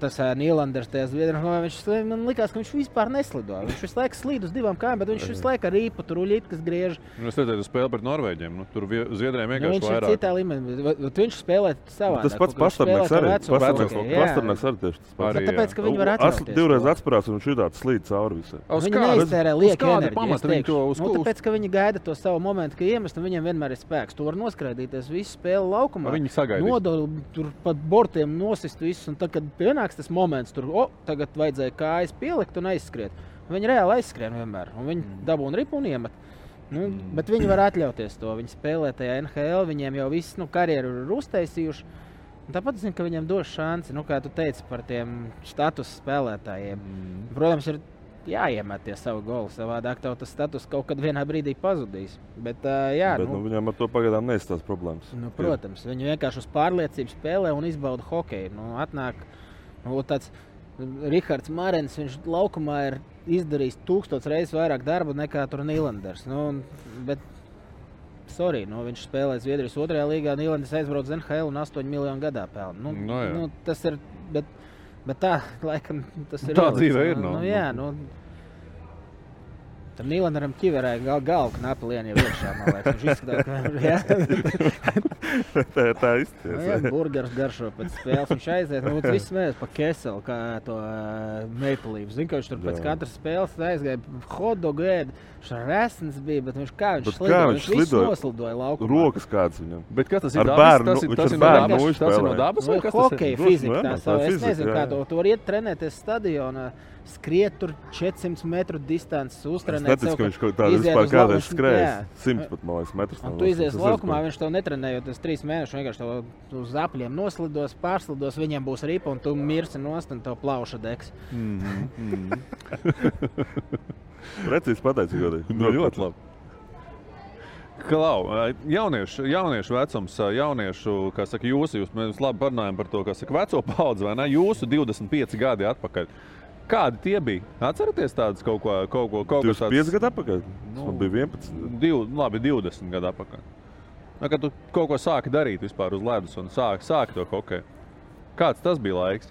Tas uh, Nīlanders, tajā zviedrijas monētā, viņš man likās, ka viņš vispār neslido. Viņš visu laiku slīd uz divām kājām, bet viņš visu laiku ar rīpu tur uļīt, kas griež. Nu, es redzēju, spēli pret Norvēģiem. Nu, tur vie- Zviedrijiem Nu, vienkārši viņš ir vairāk. citā līmenī. Viņš spēlē savā Tas pats Pastāvnieks arī. Pastāvnieks Pastāvnieks arī tieši tas pats. Tāpēc, ka viņi var As- atļauties Divreiz atspērās un viņš ir tāds slīd cauri visam. Uz Viņi neiztērē lieku enerģiju. nu, tāpēc, ka viņi gaida to savu momentu, ka iemest, un viņiem vienmēr ir spēks. Tu vari noskraidīties visu spēli laukumā. Viņi sagaidīs. Nodod tur pat bortiem nosist visus, un tad, kad pienāks tas moments, tur, o, tagad vajadzēja kājas pielikt un aizskriet. Viņi reāli aizskrien vienmēr, un viņi Mm. dabūna ripu un iemet. Nu, bet viņi var atļauties to. Viņi spēlē tajā NHL, viņiem jau viss nu, karjeru ir uztaisījuši. Un Tāpat es zinu, ka viņiem dos šanci, nu, kā tu teici, par tiem status spēlētājiem. Mm. Protams, ir jāiemet tie savi goli. Savādāk tev tas status kaut kad vienā brīdī pazudīs. Bet, uh, jā, Bet, nu, nu, viņam ar to pagaidām neizstāsta problēmas. nu, protams, viņi vienkārši uz pārliecību spēlē un izbauda hokeju. Nu, atnāk nu, tāds Rihards Marens, viņš laukumā ir izdarījis tūkstoš reizes vairāk darba nekā Nīlanders. Nu, un- bet, sorry, nu, viņš spēlē Zviedrijas otrajā līgā, Nīlanders aizbrauc uz NHL un 8 miljonu gadā pelna. Nu, Nu, jā. nu, tas ir. Bet, Bet tā, laikam, tas ir. Tā dzīve ir, Nu, nu. nu, jā, nu, Tam Nīlandaram ķiverē gal, galva knapi lien jau iekšā. Viņš izskatās, ka jā. tā, tā Nu, izties. jā, burgeris garšo pēc spēles. Viņš aiziet, un viss smējas pa keselu, kā to uh, meipelību. Zinu, ka viņš tur pēc Jā. katras spēles aizgāja hotdogu ēd. Viņš resns bija, bet viņš kā viņš Bet slidoja. kā Viņš, viņš slidoja? noslidoja laukumā. Rokas kāds viņam. Bet kas tas ir? Ar bērnu, tas ir, tas ir no bērnu tas ir no dabas Nu, vai kas tas ir? hokeja fizika. Tā, tā tā, es nezinu, kā to jā. tu vari iet trenēties stadionā, skriet tur 400 metru distances, Es uztrenēt neticu, ka viņš kaut iziet vispār kādreiz jā. Simts pat, man liekas, metrus. Un tu izies tas laukumā, viņš tev netrenējoties trīs mēnešus, vienkārši tev uz apļiem noslidos, pārslidos, viņiem būs ripa, un tu mirsi nost, un tev plauša degs. Precīzi pateici, godīgi. Nu, ļoti labi. Klau, jauniešu, jauniešu vecums, jauniešu, kā saka, jūsu, jūs, mēs labi parunājam par to, kas ir veco paudzi, vai ne? Jūsu 25 gadi atpakaļ. Kādi tie bija? Atceraties tādus kaut ko, kaut ko, kaut kas 25 gadu atpakaļ. Nu, Man bija 11. Div, labi, 20 gadu atpakaļ. Nu, kad tu kaut ko sāki darīt vispār uz ledus un sāki, sāki to hokeju. Kāds tas bija laiks?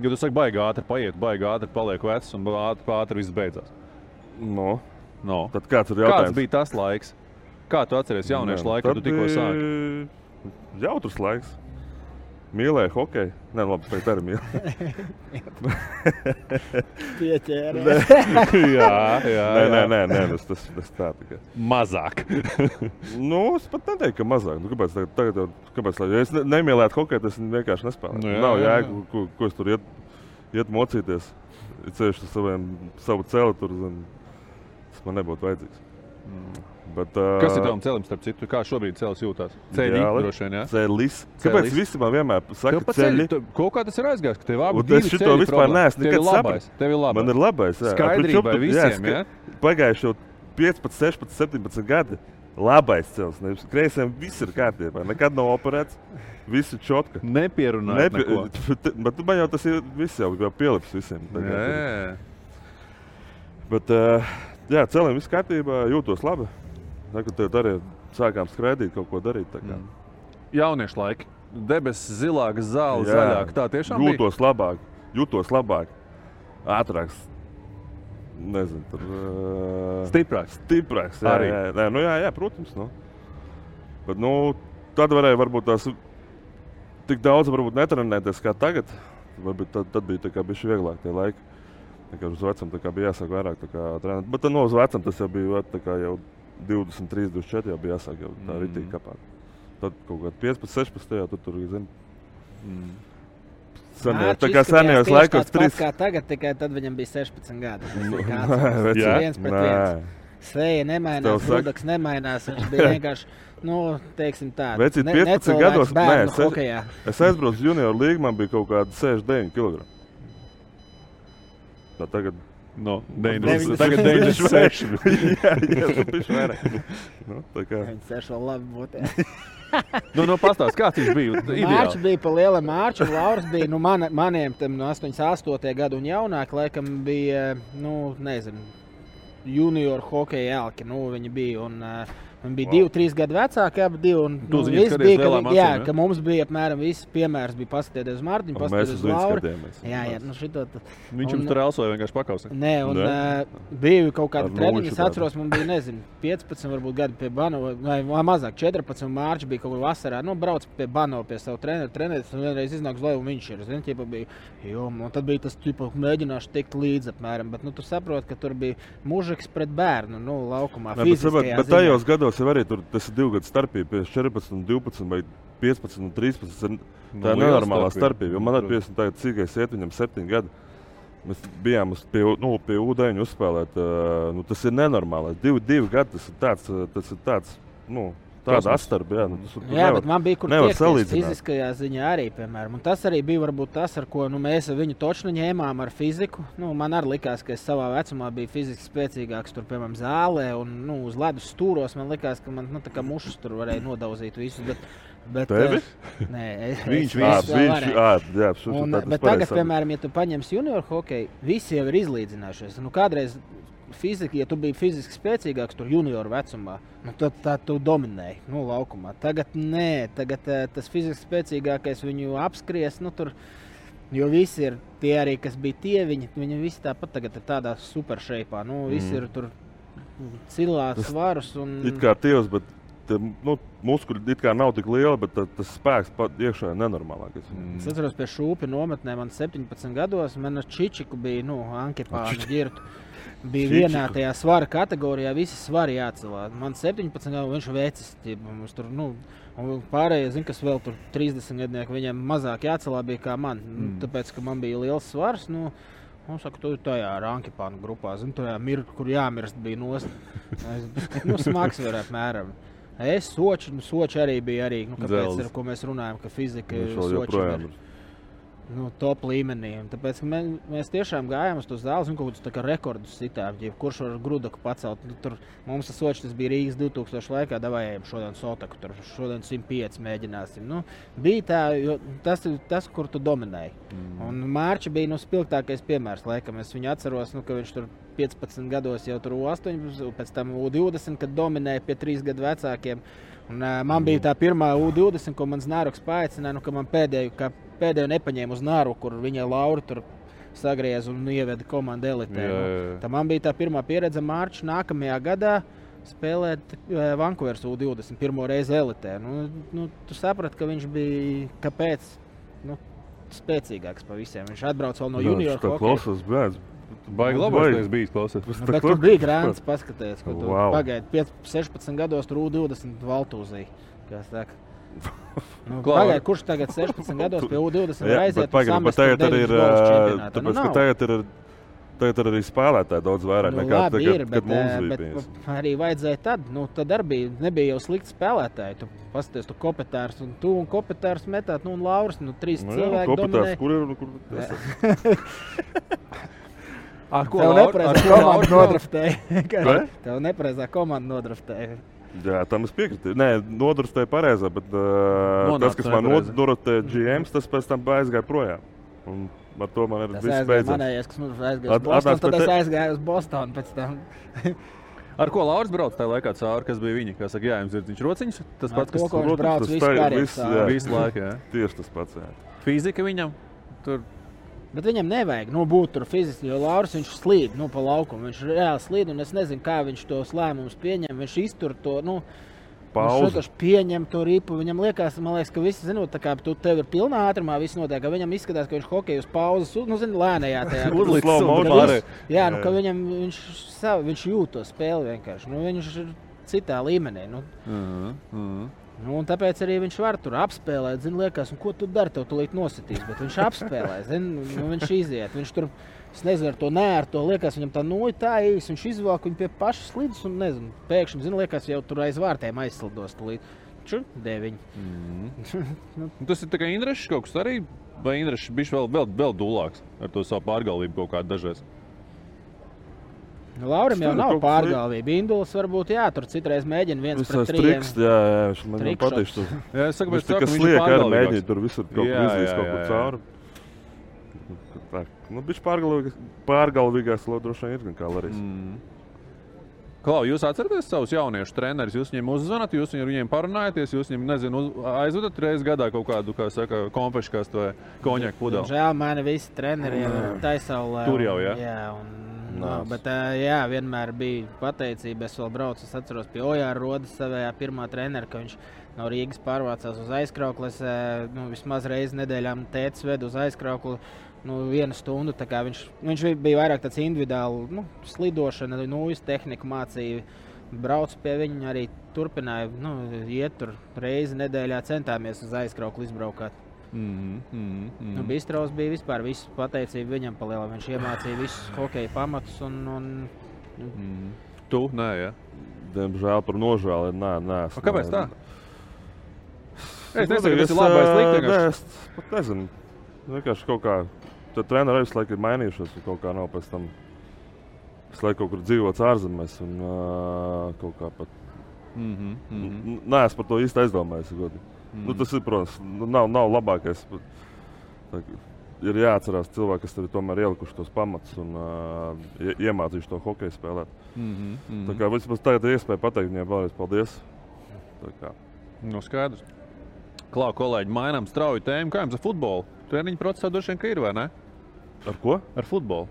Jo tu saki, baigi ātri paiet, baigi ātri paliek vecs un ātri, ātri viss beidzās. No. No. Tad kāds Kāds bija tas laiks? Kā tu atceries jauniešu laiku, kad tu tikko sāki? Jautrs laiks. Mīlēju hokeju. Nē, labi, tagad arī mīlu. Pieķēri. jā, jā, Nē, nē, jā. nē, nē tas, tas, tas tā tikai. Mazāk. nu, es pat neteiktu, ka mazāk. Nu, kāpēc tagad, tagad jau, kāpēc, lai, ja es ne, nemīlētu hokeju, tas vienkārši nespēlētu. Nu, Nu, jā, Nav jā, jēga, ko, ko es tur iet, iet mocīties. Ceļš uz saviem, savu celu tur. Zin, tas man nebūtu vajadzīgs. Mm. Bet, uh, Kas ir tavam celim, starp citu? Kā šobrīd cēlis vien, jā? Ceļis. Kāpēc visi man vienmēr saka, pa ceļi? Kaut kā tas ir aizgājis, ka tev abi divi es šito vispār neesmu ir nekad sapratis. Tev ir labais. Man ir labais. jā. Skaidrībai Ar visiem, jā? Pagājuši jau 15, 16, 17 gadi. Labais cels. nevis- Kreisiem viss ir kārtībā. Nekad nav operēts. Viss ir čotka. Nepierunājot neko. Bet man jau tas ir viss jau, pielips visiem. Jā, jā. Bet, uh, jā, celim viss kārtībā, jūtos labi. Tā, ka tad arī sākām skraidīt, kaut ko darīt. kā. Jauniešu laiki. Debesis zilāks, zāle zaļāk. Tā tiešām bija. jūtos labāk, jūtos labāk, ātrāks. Nezinu, tur uh, Stiprāks. Stiprāks. Jā, Arī. jā, jā, nu, jā, jā protams. Nu. Bet, nu, tad varēja varbūt tās tik daudz netrenēties kā tagad. Varbūt tad, tad bija bišķi vieglāk tie laiki. Uz kā bija jāsāk vairāk trenēt. Bet no uz vecam tas jau bija kā jau 23, 24 jau bija jāsāk jau tā Mm. ritīgi kapāt. Tad kaut kādā 15, 16 jau tur tur zin. Mm. Senie, tā kā senajos laikos pats trīs. Kā tagad, tikai tad viņam bija 16 gadi. Tas Nu, bija bija viens pret Nē. viens. Seja nemainās, grudaks nemainās. Viņš bija vienkārši, nu, teiksim tā. Vecīt, ne- 15 necilvēks gados. Nē, es, es aizbraucu uz junioru līgu, man bija kaut kāda 69 kg. Tā tagad. No, Deviņdesmit- tagad 96. jā, jā, tas bija vairāk. Nu, tā kā. Viņš sēž vēl labi būtē. nu, nu, pastāst, kāds viņš bija? Mārcis Ideāli. bija pa lielam mārciņam, un Lauris bija nu, man, maniem tam no 88. gada un jaunāk, laikam bija, nu, nezinu, junior hokeja elki. Nu, viņi bija. Un, uh, Viņi bija Wow. divi, trīs gadi vecāki, abi divi. Un, Tu nu, viss bija, ka, vi- jā, acīm, ja? ka mums bija apmēram viss piemērs. Bija paskatieties uz Mārtiņu, Un paskatieties uz Lauru. Jā, jā, nu šito. Viņš un- jums tur elsoja vienkārši pakausē. Nē, un Ne? uh, bija kaut kāda treniņa. Es atceros, man bija, nezinu, 15, varbūt gadi pie Bano, vai mazāk, 14. mārciņa bija kaut kā vasarā. Nu, brauc pie Bano, pie savu treneru, trenēties, un vienreiz iznāk uz leju, un viņš ir. Zini, ķipa bija, jo, un tad bija tas, tipo, mēģināšu tikt līdzi apmēram, bet, nu, tu saproti, ka tur bija mužiks pret bērnu, nu, laukumā, Nē, bet, bet tajos gados jau arī tur ir divu gadu starpība. Pie 14, 12 vai 15 un 13. Tas ir, Nu, tā liela nenormālā starpība. starpība. Man ir 50 tagad cīkais iet, viņam 7 gadi. Mēs bijām uz pie, nu, pie ūdeņa uzspēlēt. Uh, nu, tas ir nenormāli. Divi, divi gadi tas ir tāds, tas ir tāds, nu, tāda astarba. Jā, nu, tas, Jā, nevar- bet man bija kur salīdzināt. fiziskajā ziņā arī, piemēram. Un tas arī bija varbūt tas, ar ko nu, mēs viņu točnu ņēmām ar fiziku. Nu, man arī likās, ka es savā vecumā biju fiziski spēcīgāks, tur, piemēram, zālē un nu, uz ledus stūros. Man likās, ka man nu, tā kā mušas tur varēja nodauzīt visu. Bet, bet, Tevi? eh, Nē, es, Viņš, viņš, es vēl viņš, varēju. ā, jā, šo- Un, tā tas bet pareizi tagad, saprati. piemēram, ja tu paņemsi junior hokeju, visi jau ir izlīdzinājušies. Nu, kādreiz fizika, ja tu biji fiziski spēcīgāks, tur junior vecumā, nu, tad tā tu dominēji nu, laukumā. Tagad nē, tagad eh, tas fiziski spēcīgākais viņu apskries. Nu, tur, Jo visi ir tie arī, kas bija tie, viņi, viņi visi tāpat tagad ir tādā superšeipā. Nu, visi Mm. ir tur cilās Tas svarus. Un... It kā tievs, bet tie, nu, muskuļi it kā nav tik lieli, bet tā, tas spēks pat iekšā ir nenormālākais. Es atceros, pie šūpi nometnē man 17 gados. Man ar Čičiku bija nu, Ankepāna ģirta. Bija Čičiku. vienā tajā svara kategorijā, visi svari jācelā. Man 17 gadu viņš ir vecs. ķipa, mums Tur, nu, un pārējie, zin, kas vēl tur 30 gadnieki, viņiem mazāk jācelā bija kā man. Mm. Mm. Tāpēc, ka man bija liels svars. Nu, Nu, saka, tu tajā Rankipāna grupā, zini, tajā mir, kur jāmirst, bija nost. Es, nu, smags var apmēram. Es soču, nu, soču arī bija arī, nu, kāpēc, Dzelzs. ar ko mēs runājam, ka fizika joprojām ir nu, top līmenī. Tāpēc ka mēs, tiešām gājām uz to zāli un kaut kādus rekordus sitām. Kurš var grudaku pacelt? Nu, tur mums tas sočs tas bija Rīgas 2000 laikā, devējām šodien sotaku, tur šodien 105 mēģināsim. Nu, bija tā, jo tas ir tas, kur tu dominēji. Mm. Un Mārķis bija nu, spilgtākais piemērs. Laikam. Es viņu atceros, nu, ka viņš tur 15 gados jau tur 18, pēc tam U20, kad dominēja pie 3 gadu vecākiem. Un, uh, man bija tā pirmā U20, ko mans nāroks paaicināja, nu, ka man pēdējo, pēdējo nepaņēma uz nāru, kur viņa Laura tur sagriez un ieveda komandu elitē. Jā, jā, jā. Nu, tā man bija tā pirmā pieredze Mārķis nākamajā gadā. Spēlēt uh, Vankūveras U20 pirmo reizi elitē. Nu, nu, tu saprati, ka viņš bija kāpēc, nu, spēcīgāks par visiem. Viņš atbrauca vēl no junior Tā hokeja. Baigi labais, kas bijis klausies. Nu, bet tur bija grāmatas, paskatieties, ko tur Wow. pagaidi. 5, 16 gados tur U20 valtūzī. Nu, pagaidi, kurš tagad 16 gados pie U20 Jā, aiziet? bet tagad arī ir. ā, Nu, Tāpēc, ka tagad ir. tagad ir arī spēlētāji daudz vairāk Nu, nekā labi, tagad, ir, bet, kad mums bija. bet bijis. arī vajadzēja tad. Nu, tad arī bija, nebija jau slikti spēlētāji. Tu paskaties, tu kopetārs un tu un kopetārs metāt, nu, un Lauris, nu, trīs Nu jā, cilvēki. Kopetārs, dominē. kur ir kur Ar ko Tev Laur- nepareizā ar ko komanda nodraftēja. Tev nepareizā komanda nodraftēja. Jā, tam es piekrītu. Nē, nodraftēja pareizā, bet uh, Nonāca tas, kas man nodraftēja GMs, tas pēc tam aizgāja projām. Un ar to man ir viss beidzās. manējais, kas mums aizgāja uz Bostonu, tad es aizgāju uz Bostonu pēc tam. Ar ko Lauris brauc tajā laikā cauri, kas bija viņa? Kā saka, jā, jums ir viņš rociņš, tas pats, to, kas Protams, brauc visu laiku. Tieši tas pats. Jā. Fizika viņam tur. Bet viņam nevajag nu, būt tur fiziski, jo Lauris viņš slīd nu, pa laukumu. Viņš reāli slīd, un es nezinu, kā viņš tos lēmumus pieņem. Viņš iztur to. Nu, Viņš vienkārši pieņem to ripu. Viņam liekas, liekas, ka visi zinot, tā kā tu tev ir pilnā ātrumā, viss notiek. Viņam izskatās, ka viņš hokeju uz pauzes, nu, zini, lēnējā tajā. Pārējais. Jā, nu, ka viņam viņš, savu, viņš jūt to spēli vienkārši. Nu, viņš ir citā līmenī. Nu, Mhm, mhm. Nu, un tāpēc arī viņš var tur apspēlēt. Zin, liekas, un ko tu dari, tev tulīt nositīs. Bet viņš apspēlē, zin, nu, viņš iziet. Viņš tur, es nezinu, ar to nē, ar to liekas, viņam tā noja tā īsi. Viņš izvelk viņu pie pašas slīdes un nezinu, pēkšņi, zin, liekas, jau tur aiz vārtiem aizslidos. Tulīt. Ču, deviņi. Nu, Tas ir tikai Indrišs kaut kas arī. Vai Indrišs bija vēl, vēl, vēl dūlāks ar to savu pārgalvību kaut kādā dažreiz? Laurim jau nav pārgāvība. Indulis varbūt, jā, tur citreiz mēģina viens trījiem. triks, jā, jā, viņš man ļoti patīk. tas. Jā, es saku, Viņš tikai sliek ar mēģinājumu tur visur kaut kur izlīst kaut kur cauri. Tā, nu, viņš pārgalvīgāks, pārgalvīgāks, lai droši vien ir gan kā Laris. Mm. Klau, jūs atceraties savus jauniešu trenerus? Jūs viņiem uzzvanāt, jūs ar viņiem parunājaties, jūs viņiem nezinu, uz- aizvedat reizes gadā kaut kādu, kā saka, konfešu vai konjaku pudeli. Žēl, mani visi treneri jau ir taisaulē. Tur jau, jā? Jā, un, Nāc. no, bet jā, vienmēr bija pateicība. Es vēl braucu, es atceros pie Ojāra Rodas savējā pirmā trenera, ka viņš no Rīgas pārvācās uz aizkraukli. Es, ā, nu, vismaz reizi nedēļā tētis ved uz aizkraukli. Nu, vienu stundu viņš, viņš bija vairāk tāds individuāls, nu, slidošana, nūjas tehnika mācīja. Braucu pie viņa arī turpināja, nu, iet tur reizi nedēļā, centāmies uz aizkraukli izbraukt. Mm, mm, mm. Nu, Bistros bija vispār visu pateicību viņam palielināja. Viņš iemācīja visus hokeja pamatus. Un, un, Mm. Tu? Nē, jā. Diemžēl par nožēlu. Nē, nē. es A, kāpēc ne- tā? Es Nu, nesaku, ka tas ir es, labi vai slikti. Nē, es pat nezinu. Vienkārši kaut kā. Tad treniņš arī laiku ir mainījušies. un Kaut kā nav pēc tam. Visu laiku kaut kur dzīvots ārzemēs. Un uh, kaut kā pat. Mhm, mhm. N- Nē, es par to īsti aizdomājos. Mm. Nu, tas ir, protams, nu, nav, nav labākais. bet Ir jāatcerās cilvēki, kas tev tomēr ielikuši tos pamatus un uh, ie- iemācījuši to hokeju spēlēt. Mhm, mhm. Tā kā vismaz tagad ir iespēja pateikt viņiem vēlreiz paldies. Nu, skaidrs. Klau, kolēģi, mainām strauju tēmu. Kā jums ar futbolu? Treniņu procesā droši vien ir, vai ne? Ar ko? Ar futbolu.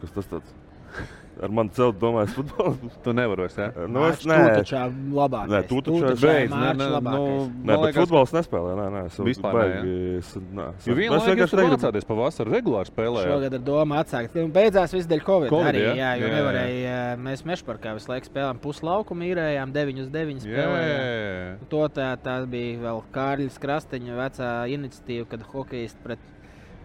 Kas tas tāds? Ar mani celt, domāju, futbolu. Tu nevari vairs, jā? Nu, es nē, Tūtačā labākais. Nē, tu taču beidz, nē, nē, nu, Nē, man bet liekas, futbols nespēlē. Nē, nē, es Vispār baigi, es, nē, es, Jo jūs vienkārši negribu- mācāties pavasarī regulāri spēlējāt. Šogad ar domu atsākt. Un Beidzās viss dēļ Covid. Covid, arī, jā? jā, jo Jā, jā. nevarēja. Mēs mešparkā visu laiku spēlējām puslaukumu, īrējām 9 uz 9 Jā, spēlējām. jā, jā. To tā, tā bija vēl Kārļas Krasteņa vecā iniciatīva, kad hokejisti pret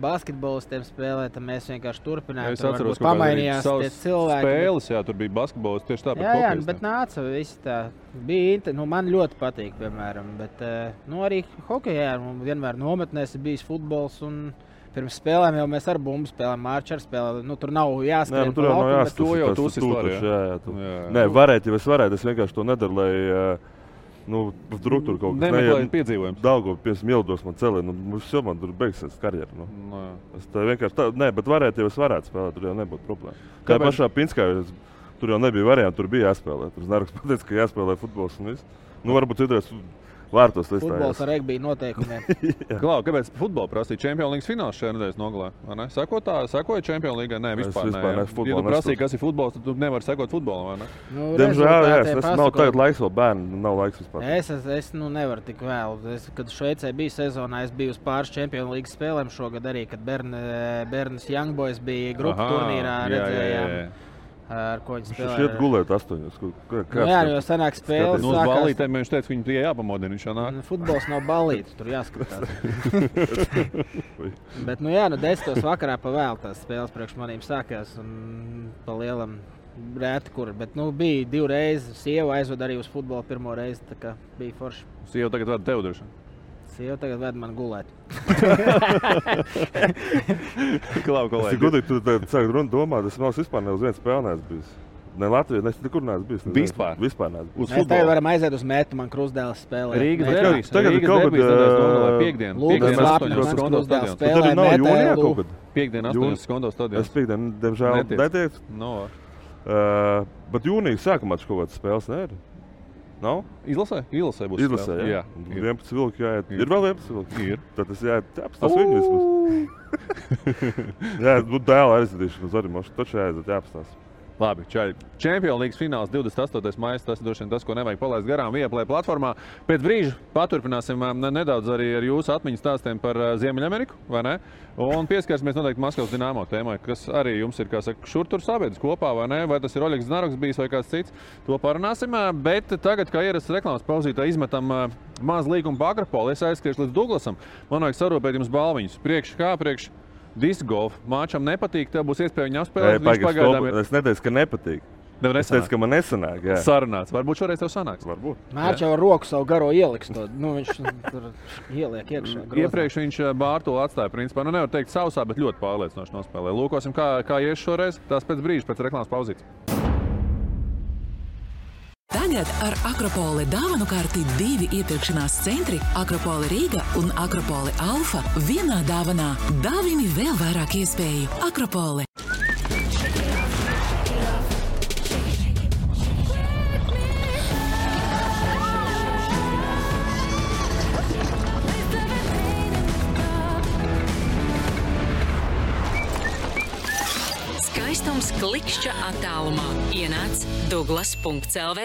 basketbolistiem spēlē. Tad mēs vienkārši turpinājām. Es atceros, ka pamainījās tie cilvēki. bet- Spēles, jā, tur bija basketbols tieši tāpat. Jā, jā, nu, bet nāca viss tā. Bija inter... nu, man ļoti patīk, piemēram. Bet eh, nu, arī hokeja vienmēr nometnēs ir bijis futbols. Un... Pirms spēlēm jau mēs ar bumbu spēlējām, Mārķis ar spēlēm. Nu, tur nav jāskrien. nu, tur jau nav bet- jāsaka. to jau tu uzstāji, jā? Jā, jā, tu. Jā. Nē, varētu, ja es varētu, es vienkārši to nedaru, lai uh, nu, tur tur kaut kas Nemeklējot piedzīvojumus. Daudzo, piemēram, mildos man celē, nu, mums jau man tur beigsies karjeras. Nu. Nu, jā. Es tā vienkārši tā, nē, bet varētu, ja es varētu spēlēt, tur jau nebūtu problēma. Kā Kāpēc? pašā Pinskā, es- tur jau nebija variantu, tur bija jāspēlē. Tur Znārks pateica, ka jāspēlē futbols un viss. Nu, varbūt citreiz vārtos Futbols listā. ar regbiju noteikumiem. Klau, kāpēc futbolu prasīja Champions League fināls šajā nedēļas nogalē? vai ne? Seko tā, sekoja Champions League? Nē, Es vispār, vispār ne. futbolu Ja tu prasīji, kas ir futbols, tad tu nevari sekot futbolam. ne? Nu, Diemžēl, jā, es, es nav pasakot- tagad laiks vēl bērnu, nav laiks vispār. Es, es, es nu, nevaru tik vēl. Es, kad Šveicē bija sezonā, es biju uz pāris Champions League spēlēm šogad arī, kad Bern, Bernas Youngboys bija grupu Aha, turnīrā. jā, jā, Redzējām, jā, jā. Ar ko viņi spēlē. Viņš iet gulēt astoņos. Nu, jā, jo senāk spēles Nu, uz sākās- balītēm viņš teica, viņam tie jāpamodina. Viņš jau nāk. Nu, Futbols nav balīts, tur jāskatās. Bet, nu, jā, nu, desmitos vakarā pa vēl tās spēles priekš manīm sākās. Un pa lielam rēti, kur. Bet, nu, bija divreiz sieva aizved arī uz futbolu pirmo reizi. Tā kā bija forši. Sieva tagad vada tev droši. Sieva tagad ved man gulēt. Klau, Es kolēģi. tik gudīgi tur tagad sāku runu domāt, es vēl vispār ne uz vienu spēli neesmu bijis. Ne Latvijā, ne nekur neesmu bijis. ne viens- Vispār? Vispār neesmu bijis. Mēs tagad varam aiziet uz metu, man krustdēls spēlē. Rīgas derbijs. tagad ir kaut kad, ā, piekdien. Lāpis skondo krustdēls spēlē ir nav jūnijā kaut kad. Piekdien astoņos skondo Es stadionā. piekdien, diemžēl, netiek. No. Uh, bet jūnijā sākumā taču kaut kādas spēles nē. Nav? Izlasē? Izlasē būs Izlasē, jā. jā. ir. 11 vilki jāiet. Ir. Ir vēl 11 vilki. Ir. Tad tas jāiet apstāties viņu vismaz. Jā, nu dēla aizvedīšana uz Arimošu. Taču jāiet apstāties. Labi, čaļi. Čempionu līnijas fināls 28. maijā. Tas droši vien tas, ko nevajag palaist garām Vieplay platformā. Pēc brīža paturpināsim um, nedaudz arī ar jūsu atmiņu stāstiem par uh, Ziemeļameriku? Un pieskarsimies noteikti Maskavas dīnāmo tēmai, kas arī jums ir, kā saka, šur tur sabiedris kopā, vai ne? Vai tas ir Oļegs Znaroks bijis vai kāds cits? To parunāsim. uh, Bet tagad, kā ierasts reklāmas pauzītā, izmetam uh, mazu līkumu pa Akropolu. Es aizskriešu līdz Douglasam. Man vajag sarūpēt jums balviņus. Priekš kā priekš. Disc golf māčam nepatīk, tev būs iespēja viņu apspēlēt. Viņš pagaidām ir. Es neteicu, ka nepatīk. Tev Es teicu, ka man nesanāk. Jā. Sarunāts. Varbūt šoreiz tev sanāks. Varbūt. Mērķis jau ar roku savu garo ieliks. To. Nu, viņš tur ieliek iekšā. grozā. Iepriekš viņš eh, Bārtaļu atstāja. Principā, nu, nevar teikt, sausā, bet ļoti pārliecinoši nospēlēja. Lūkosim, kā, kā ies šoreiz. Tās pēc brīža, pēc reklāmas pauzītes. Tagad ar Akropoli dāvanu karti divi iepirkšanās centri - Akropoli Rīga un Akropoli Alfa - vienā dāvanā. Dāvini vēl vairāk iespēju. Akropoli! Skaistums klikšķa attālumā ienāc Douglas.CLV.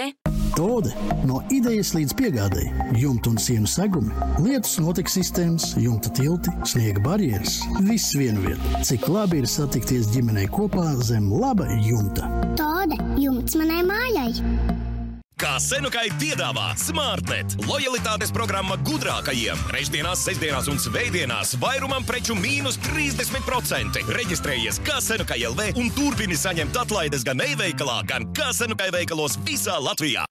Tode no idejas līdz piegādēji. Jumta un sienu segumi, lietus notekes sistēmas, jumta tilti, sniega barjeras. Viss vienvietā. Cik labi ir satikties ģimenei kopā zem laba jumta. Tode, jumts manai mājai. Kā Senukai piedāvā Smartnet, lojalitātes programma gudrākajiem. Trešdienās, sestdienās un svētdienās vairumam preču mīnus 30%. Reģistrējies kā Senukai LV un turpini saņemt atlaides gan e-veikalā, gan kā Senukai veikalos visā Latvijā.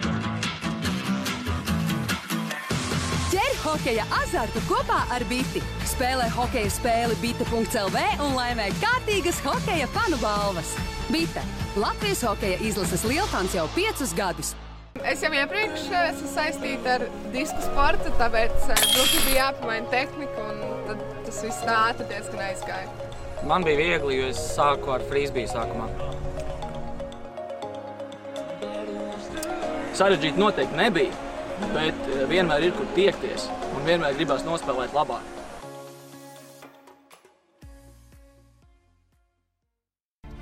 Ķer hokeja azartu kopā ar Biti. Spēlē hokeja spēli Bita.CLV un laimē kārtīgas hokeja fanu balvas. Bita. Latvijas hokeja izlases lielfans jau piecus gadus. Es jau iepriekš eh, esmu saistīta ar disku sportu, tāpēc eh, drusku bija jāpamaina tehnika, un tas viss tā ātri diezgan aizgāja. Man bija viegli, jo es sāku ar frisbiju sākumā. Sarežģīti noteikti nebija, bet eh, vienmēr ir kur tiekties un vienmēr gribās nospēlēt labāk.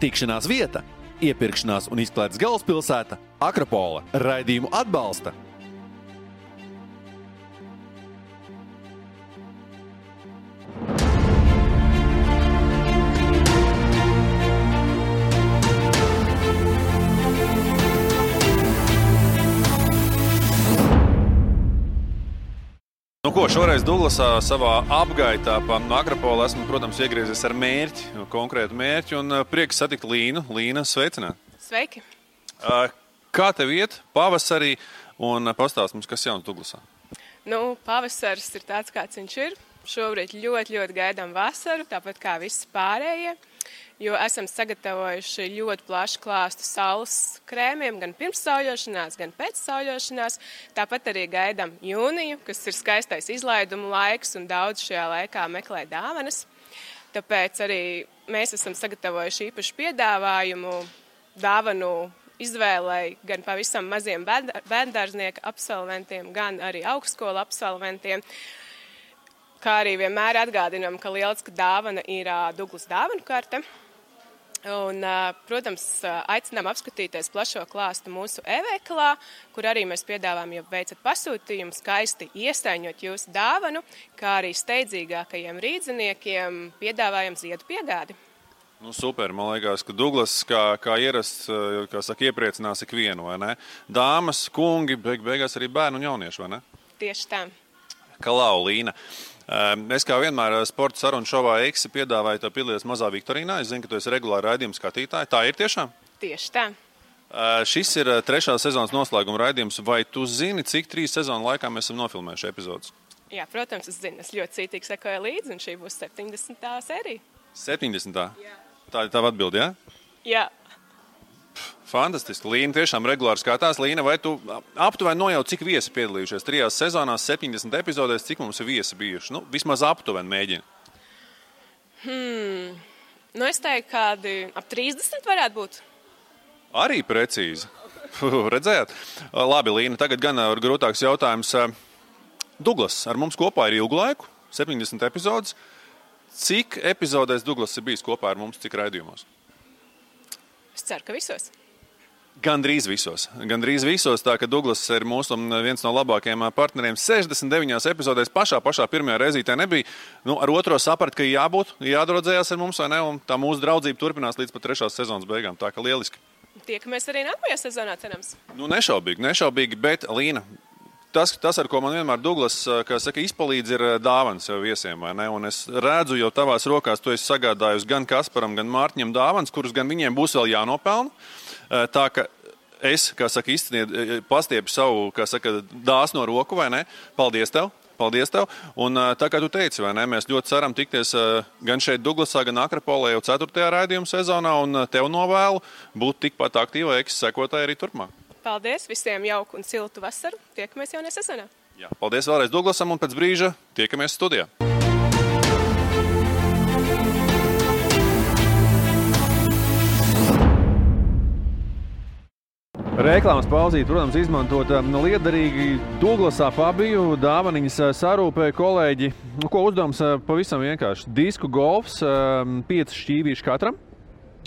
Tikšanās vieta, iepirkšanās un izklaides galvaspilsēta - Akropola. Raidījumu atbalsta Nu, ko šoreiz Duglasā savā apgaitā pa Akropolu esmu, protams, iegriezies ar mērķi, konkrētu mērķi un uh, prieks satikt Līnu. Līna, sveicināt! Sveiki! Uh, Kā tev iet pavasarī un uh, pastāst mums, kas jauns Duglasā? Nu, pavasaris ir tāds, kāds viņš ir. Šobrīd ļoti, ļoti gaidām vasaru, tāpat kā visi pārējie. Jo esam sagatavojuši ļoti plašu klāstu saules krēmiem, gan pirms sauļošanās, gan pēc sauļošanās. Tāpat arī gaidām jūniju, kas ir skaistais izlaidumu laiks, un daudz šajā laikā meklē dāvanas. Tāpēc arī mēs esam sagatavojuši īpašu piedāvājumu dāvanu izvēlei gan pavisam maziem bērndārznieku absolventiem, gan arī augstskolu absolventiem. Kā arī vienmēr atgādinām, ka lieliska dāvana ir Douglas dāvanu karte. Un, uh, protams, uh, aicinām apskatīties plašo klāstu mūsu e-veikalā, kur arī mēs piedāvājam, ja veicat pasūtījumu, skaisti iesaiņot jūsu dāvanu, kā arī steidzīgākajiem rīdziniekiem piedāvājam ziedu piegādi. Nu, super. Man liekas, ka Douglas, kā, kā ierasts, kā saka, iepriecinās ikvienu, vai ne? Dāmas, kungi, beig, beigās arī bērnu un jauniešu, vai ne? Tieši tā. Kalau, Līna. Eh, Es kā vienmēr sporta sarunu šovā Eiksi piedāvāju tev piedalīties mazā Viktorīnā. Es zinu, ka tu esi regulāri raidījuma skatītāja. Tā ir tiešām? Tieši tā. Eh, Šis ir eh, trešā sezonas noslēguma raidījums. Vai tu zini, cik trīs sezonu laikā mēs esam nofilmējuši epizodus? Jā, protams, es zinu, es ļoti cītīgi sekoju līdzi, un šī būs 70. sērija. 70. Tā ir tava atbilde, jā? Jā, Fantastiski. Līna tiešām regulāri skatās. Līna, vai tu aptuveni nojauti, cik viesi piedalījušies trijās sezonās, 70 epizodēs, cik mums ir viesi bijuši? Nu, vismaz aptuveni mēģini. hmm. nu, es teiktu, kādi ap 30 varētu būt. Arī precīzi. Redzējāt? Labi, Līna, tagad gan ir grūtāks jautājums. Douglas ar mums kopā ir ilgu laiku, 70 epizodes. Cik epizodēs Douglas ir bijis kopā ar mums, cik raidījumos? Es ceru, ka visos. Gan drīz visos. Gan drīz visos. Tā kā Douglas ir mūsu viens no labākajiem partneriem. 69 epizodēs pašā, pašā pirmajā reizītē nebija. Nu, ar otro sapratu, ka jābūt, jādraudzējās ar mums, vai ne? Un tā mūsu draudzība turpinās līdz pat trešās sezonas beigām. Tā kā lieliski. Tiekamies arī nākamajā sezonā, cerams. Nu, nešaubīgi, nešaubīgi, bet Līna. Tas, tas, ar ko man vienmēr Douglas saka, izpalīdz, ir dāvāns jau viesiem. es redzu, jau tavās rokās tu esi sagādājusi gan Kasparam, gan Mārtiņam dāvāns, kurus gan viņiem būs vēl jānopelna. Tā ka es, kā saka, izsniedzu, pastiepu savu saka, dāsno roku, vai ne? Paldies tev! Paldies tev! Un, tā kā tu teici, ne, mēs ļoti ceram tikties gan šeit, Duglasā, gan Akropolē jau 4. raidījuma sezonā, un tev novēlu būt tikpat aktīvai eksekotājai arī turpmāk. Paldies visiem jauku un siltu vasaru. Tiekamies jaunajā sezonā. Jā. Paldies vēlreiz Duglasam, un pēc brīža tiekamies studijā. Reklāmas pauzīt, protams, izmantot um, liederīgi Duglasā Fabiju dāvaniņas uh, sarūpēja kolēģi. Nu, ko uzdevums uh, pavisam vienkārši. Disku golfs, um, pieci šķīvīši katram.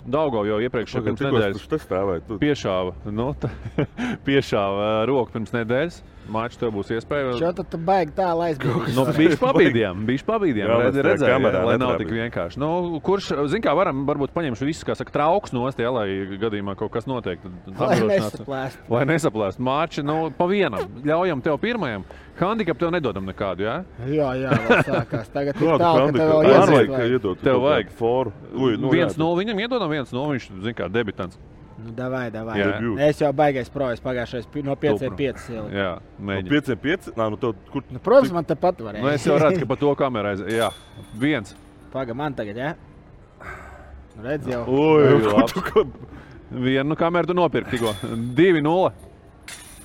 Daugau jau iepriekš pirms nedēļas stāvēji, tu- piešāva, nu, tā, piešāva uh, roku pirms nedēļas. Māčs, tev būs iespēja. Šo tad baigi tālu aizbraukt. Nu, bija pabīdījām, bija pabīdījām. Jā, Redz, tā redzēja, kamerā lai nav netrāpīja. tik vienkārši. Nu, kurš, zin kā, varam varbūt paņemšu visus, kā saka, trauks nost, ja, lai gadījumā kaut kas notiek. tad Lai nesaplēst. Lai nesaplēst. Mārči, nu, pa vienam. Ļaujam tev pirmajam. Handikapu tev nedodam nekādu, jā? Jā, jā, sākās. Tagad ir tālu, ka tev vajag. iedod Tev vajag. foru. Ui, nu, viens jā, no viņam iedodam, viens no viņš, zin kā, debitants. Nu, davai, davai. Jā. Es jau baigais projas pagājušais no 5 Tupru. 5 ieliku. Jā, No mēģinām. 5, 5. Nā, nu, tev, kur, Nu, protams, man te pat varēja. Nu, es jau redzu, ka pa to kamerā aiz... Jā, viens. Paga man tagad, jā? Nu, redz jau. Ko, Vienu kameru tu nopirki tikko. 2-0.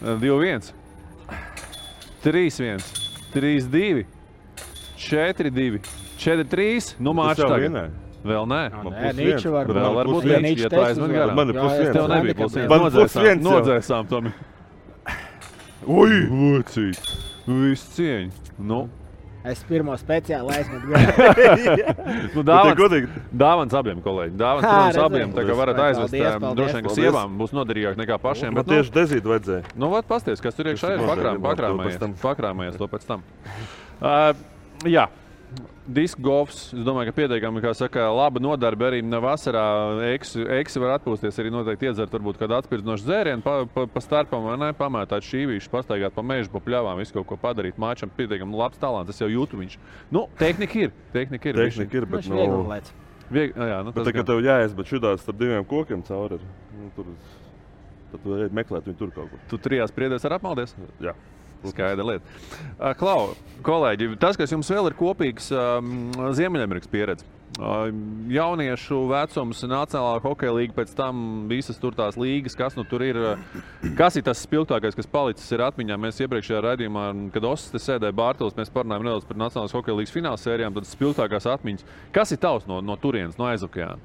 2-1. 3-1. 3-2. 4-2. 4-3. Nu, Tas mākslinieks jau tagad. vienai. Vēl nē. Man nē, Nīča var- Bet Vēl man var būt viens. ja teica, aizmet garām. Man ir plus viens. Tev nebija plus viens. Man plus viens nodzēsām Tomi. Ui, Vocīt. Viss cieņa. Nu, Es pirmo speciāli aizmetu garām. nu dāvans, godīgi, dāvans abiem kolēģiem. Dāvans, Hā, protams, redzēju. abiem. Tā kā varat aizvest. paldies, paldies. Droši vien, ka sievām būs noderīgāk nekā pašiem. man bet, nu, tieši dezīt vajadzēja. Nu, vat, pasties, kas tur iekšā ir. Tas ir Pakrām, noderīgi, pakrāmējies. to pēc tam. Pakrāmējies to pēc tam. Uh, jā. Disku golfs, es domāju, ka pietiekami, kā saka, laba nodarbe arī vasarā. Eksi var atpūsties, arī noteikti iedzert varbūt kādu atspirdzinošu dzērienu, pa, pa, pa starpam, vai ne, pamētāt šīvīšus, pastaigāt pa mežu, pa pļavām, visu kaut ko padarīt. Māčam pietiekami labs talants, es jau jūtu viņš. Nu, tehnika ir, tehnika ir. Tehnika ir, Nu, bet, nu, viegli lēc. Vieg, jā, nu, bet tā gan. tev jāies, bet šitā starp diviem kokiem cauri ir. Nu, tur, tad tu ej meklēt viņu tur kaut kur. Tu trijās priedēs ar apmaldies? Jā. Skaidra lieta. Uh, Klau, kolēģi, tas, kas jums vēl ir kopīgs, um, Ziemeļamerikas pieredze. Uh, jauniešu vecums, Nacionālā hokeja līnija, pēc tam visas tur tās līgas, kas nu tur ir. uh, Kas ir tas spilgtākais, kas palicis atmiņā? Mēs iepriekšējā raidījumā, kad Osakas sēdēja Bārtaļs, mēs parunājām nedaudz par Nacionālās hokeja līnijas fināla sērijām. Tad spilgtākās atmiņas. Kas ir tavs no, no turienes, no aizokeāna?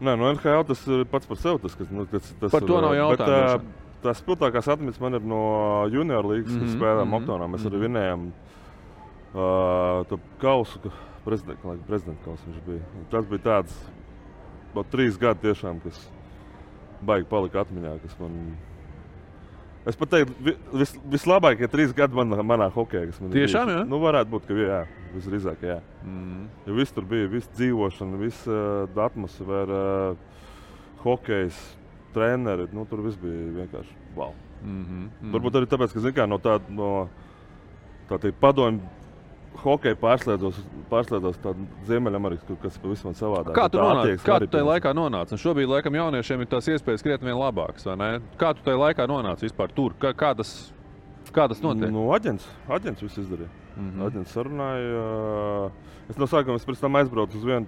Nē, no NHL tas ir pats par sevi. Tas, kas, nu, tas, tas Par to nav bet, jautājumu, ā, droši Tās spilgtākās atmiņas man ir no junior līnijas, mm -hmm, kad spēlējām mhm, Oktonā. Mēs arī mhm. vinējām uh, to kausu, ka prezidenta, kā prezidenta kausu viņš bija. Tas bija tāds, vēl trīs gadi tiešām, kas baigi palika atmiņā, man Es pat teiktu, vi- vis, vislabākie trīs gadi manā, manā hokeja, kas man ir Tiešām, jā? Nu, varētu būt, ka jā, visdrīzāk, jā. Mm. Jo viss tur bija, viss dzīvošana, viss uh, atmosfēra, uh, hokejs, treneri. Nu, tur viss bija vienkārši wow. Mm -hmm. Varbūt arī tāpēc, ka kā, no tāda no, tā padomju hokeja pārslēdzos, pārslēdzos Ziemeļamerikas, kas ir pavisam savādāk. Kā tu, tajā laikā nonāci? Un šobrīd, laikam, jauniešiem ir tās iespējas krietni labākas. Kā tu tajā laikā nonāci vispār tur? Kā, kā, tas, kā tas notiek? Nu, aģents, aģents viss izdarīja. Mm. -hmm. Aģents sarunāja. Es no sākuma es pēc tam aizbraucu uz vienu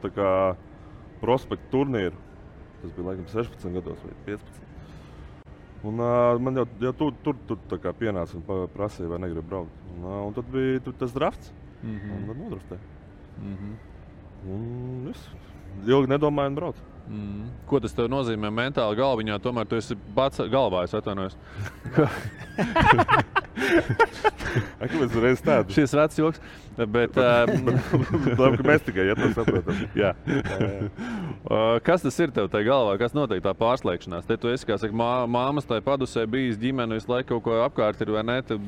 prospektu turnīru. Tas bija laikam 16 gados vai 15. Un, uh, man jau, jau tur, tur, tur pienāca un prasīja, vai negribu braukt. Un, uh, un tad bija tur tas drafts. Mm. -hmm. Un tad nodraftēja. Mm -hmm. Un viss. Ilgi nedomāju un braucu. Mm. Ko tas nozīmē mentāli galviņā? Tomēr tu esi pats galvā, es atvainojos. Kāpēc reiz tādu? Šis vecs joks. Bet, um, Labi, ka mēs tikai ja to saprotam. Jā. Uh, Kas tas ir tev tajā galvā? Kas notiek tā pārslēgšanās? Te tu esi, kā saka, mā, māmas tajā padusē bijis ģimene, visu laiku kaut ko apkārt ir, vai ne? Te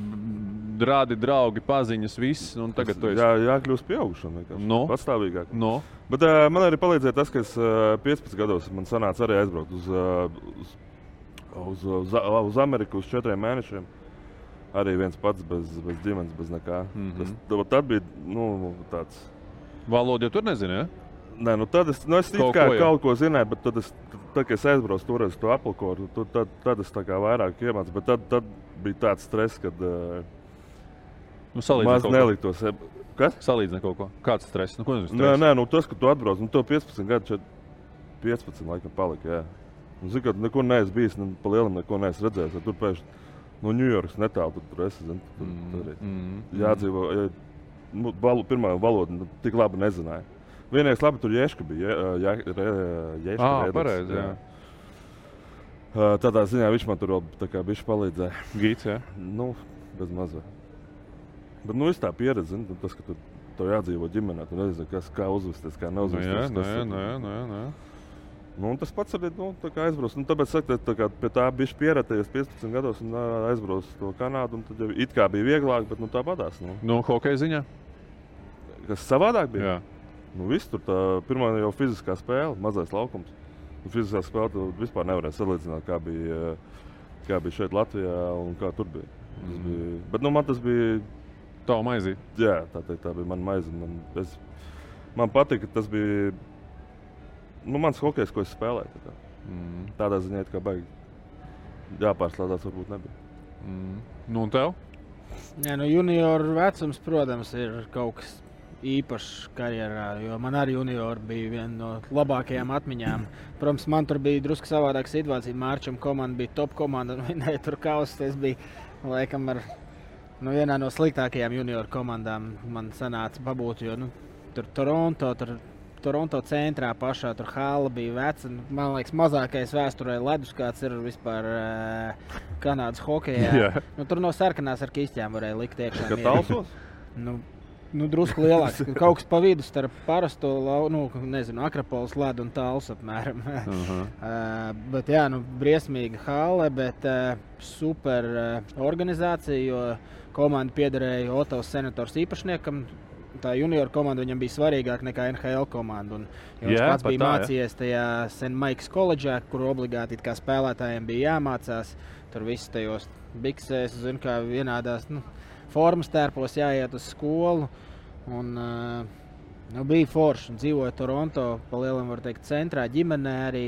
Rādi, draugi, paziņas, viss. Tagad tu esi. Jā, jākļūst pieaugušam. No. Patstāvīgāk. No. Bet uh, man arī palīdzēja tas, ka es uh, 15 gados man sanāca arī aizbraukt uz, uh, uz, uz, uz, uz Ameriku uz četriem mēnešiem. Arī viens pats bez, bez ģimenes, bez nekā. Mm -hmm. tas, tad, tad bija nu, tāds. Valodu jau tur nezinu. Ja? Nē, nu tad es, nu es Kaut kaut, kā, ko kaut ko zināju, bet tad, es, tad kad es aizbraucu tur uz to aplikoru, tad, tad, tad es vairāk iemācījos. Bet tad, tad bija tāds stress, kad uh, Nu, maz kaut neliktos. e- Kas? Salīdzini kaut ko. Kāds stress? Nu, ko tas Nē, nē, nu tas, ka tu atbrauc, nu, tev 15 gadi, čet- 15 laikam palika. Jā. Un, zini, ka tu nekur neesi bijis, nu, pa lielam neko neesi redzējis. tad Tur pēkšņi no Ņujorkas netālu tur, tur esi. Zini, tur, Mm, tur arī mm, jādzīvo. Ja, nu, valo, pirmā valoda nu, tik labi nezināja. Vienīgais labi tur jēška bija. Jā, jā, jā, Ā, pareizi, jā. Ā, Tādā ziņā viņš man tur vēl bišķi palīdzēja. Gīts, jā. Nu, bez mazā. Bet nu, es tā pieredzi, nu, tas, ka tu tev jādzīvo ģimenē, tu nezini, kas, kā uzvesties, kā Nu, neuzvesties. jā, kas nu, jā, ir. nu, nu, nu. Nu, tas pats arī nu, aizbraucis. Nu, tāpēc saka, tā kā pie tā bija pieredzējis 15 gados un aizbraucis to Kanādu. Tad jau it kā bija vieglāk, bet nu, tā padās. Nu. Nu, hokeja ziņā? Kas savādāk bija? Jā. Nu, viss tur tā pirmā jau fiziskā spēle, mazais laukums. Un fiziskā spēle tu vispār nevarēja salīdzināt, kā bija, kā bija šeit Latvijā un kā tur bija. Mhm. bija bet nu, man tas bija. Tā maizīt. Jā, tā, teikt, tā bija mana maize. Man, es, man patīk, ka tas bija nu, mans hokejs, ko es spēlēju. Tā kā. Mm. Tādā ziņā, kā baigi jāpārslēdzas, varbūt nebija. Mm. Nu, un tev? Jā, nu, junioru vecums, protams, ir kaut kas īpašs karjerā. Jo man arī juniori bija viena no labākajām atmiņām. Protams, man tur bija drusku savādāka situācija. Mārķis komanda bija top komanda un vinēja tur kausus. Es biju laikam ar nu, vienā no sliktākajām junioru komandām. Man sanāca pabūt, jo nu, tur Toronto. Tur, Toronto centrā pašā tur hāla bija veca. nu, Man liekas, mazākais vēsturē ledus, kāds ir vispār uh, Kanādas hokeja. Jā. Nu, tur no sarkanās ar kīstiem varēja likt iekšā. Mierīgi. talsos? Nu, nu, drusku lielāks. Kaut kas pa vidu starp parasto, nu, nezinu, akropolis ledu un tāls apmēram. Aha. Uh, bet, jā, nu, briesmīga hale, bet uh, super uh, organizācija, jo komanda piederēja Otavas senators īpašniekam. Tā junior komanda viņam bija svarīgāka nekā NHL komanda. Un, jo viņš Jā, pats pat bija tā, mācījies tajā Senmaikas koledžā, kur obligāti spēlētājiem bija jāmācās. Tur viss tajos biksēs, zin, kā vienādās nu, formas tērpos jāiet uz skolu. Un, uh, nu, bija forši. un Dzīvoja Toronto, pa lielam, var teikt, centrā, ģimenē arī.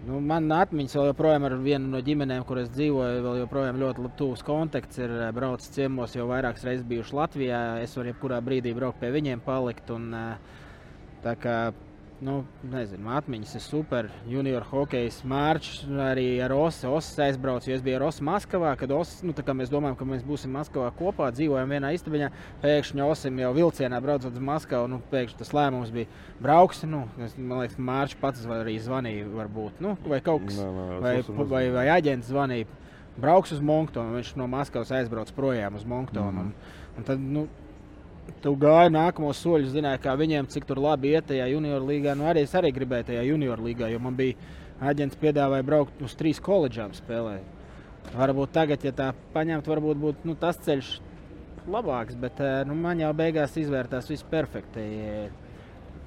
Nu, man atmiņas vēl joprojām ar vienu no ģimenēm, kur es dzīvoju, vēl joprojām ļoti tuvs kontakts. Ir eh, braucis ciemos jau vairākas reizes bijuši Latvijā. Es varu jebkurā brīdī braukt pie viņiem, palikt. Un, eh, tā kā, nu, nezinu, atmiņas ir super. Junior hokejs Mārcis arī ar Osu. Osu aizbraucu, jo es biju ar Osu Maskavā. Kad Os, nu, mēs domājam, ka mēs būsim Maskavā kopā, dzīvojam vienā istabiņā, pēkšņi Osim jau vilcienā braucot uz Maskavu. Nu, pēkšņi tas lēmums bija brauks. Nu, es, man liekas, Mārcis pats arī zvanīja, varbūt, nu, vai kaut kas es vai, vai, vai, vai aģents zvanīja. Brauks uz Monktonu, viņš no Maskavas aizbrauc projām uz Monktonu. Mhm. Un, un tad, nu, Tu gāji nākamos soļus, zināji, kā viņiem, cik tur labi iet tajā junior līgā. Nu, arī es arī gribēju tajā junior līgā, jo man bija aģents piedāvāja braukt uz trīs koledžām spēlēt. Varbūt tagad, ja tā paņemt, varbūt būtu nu, tas ceļš labāks, bet eh, nu, man jau beigās izvērtās viss perfekti.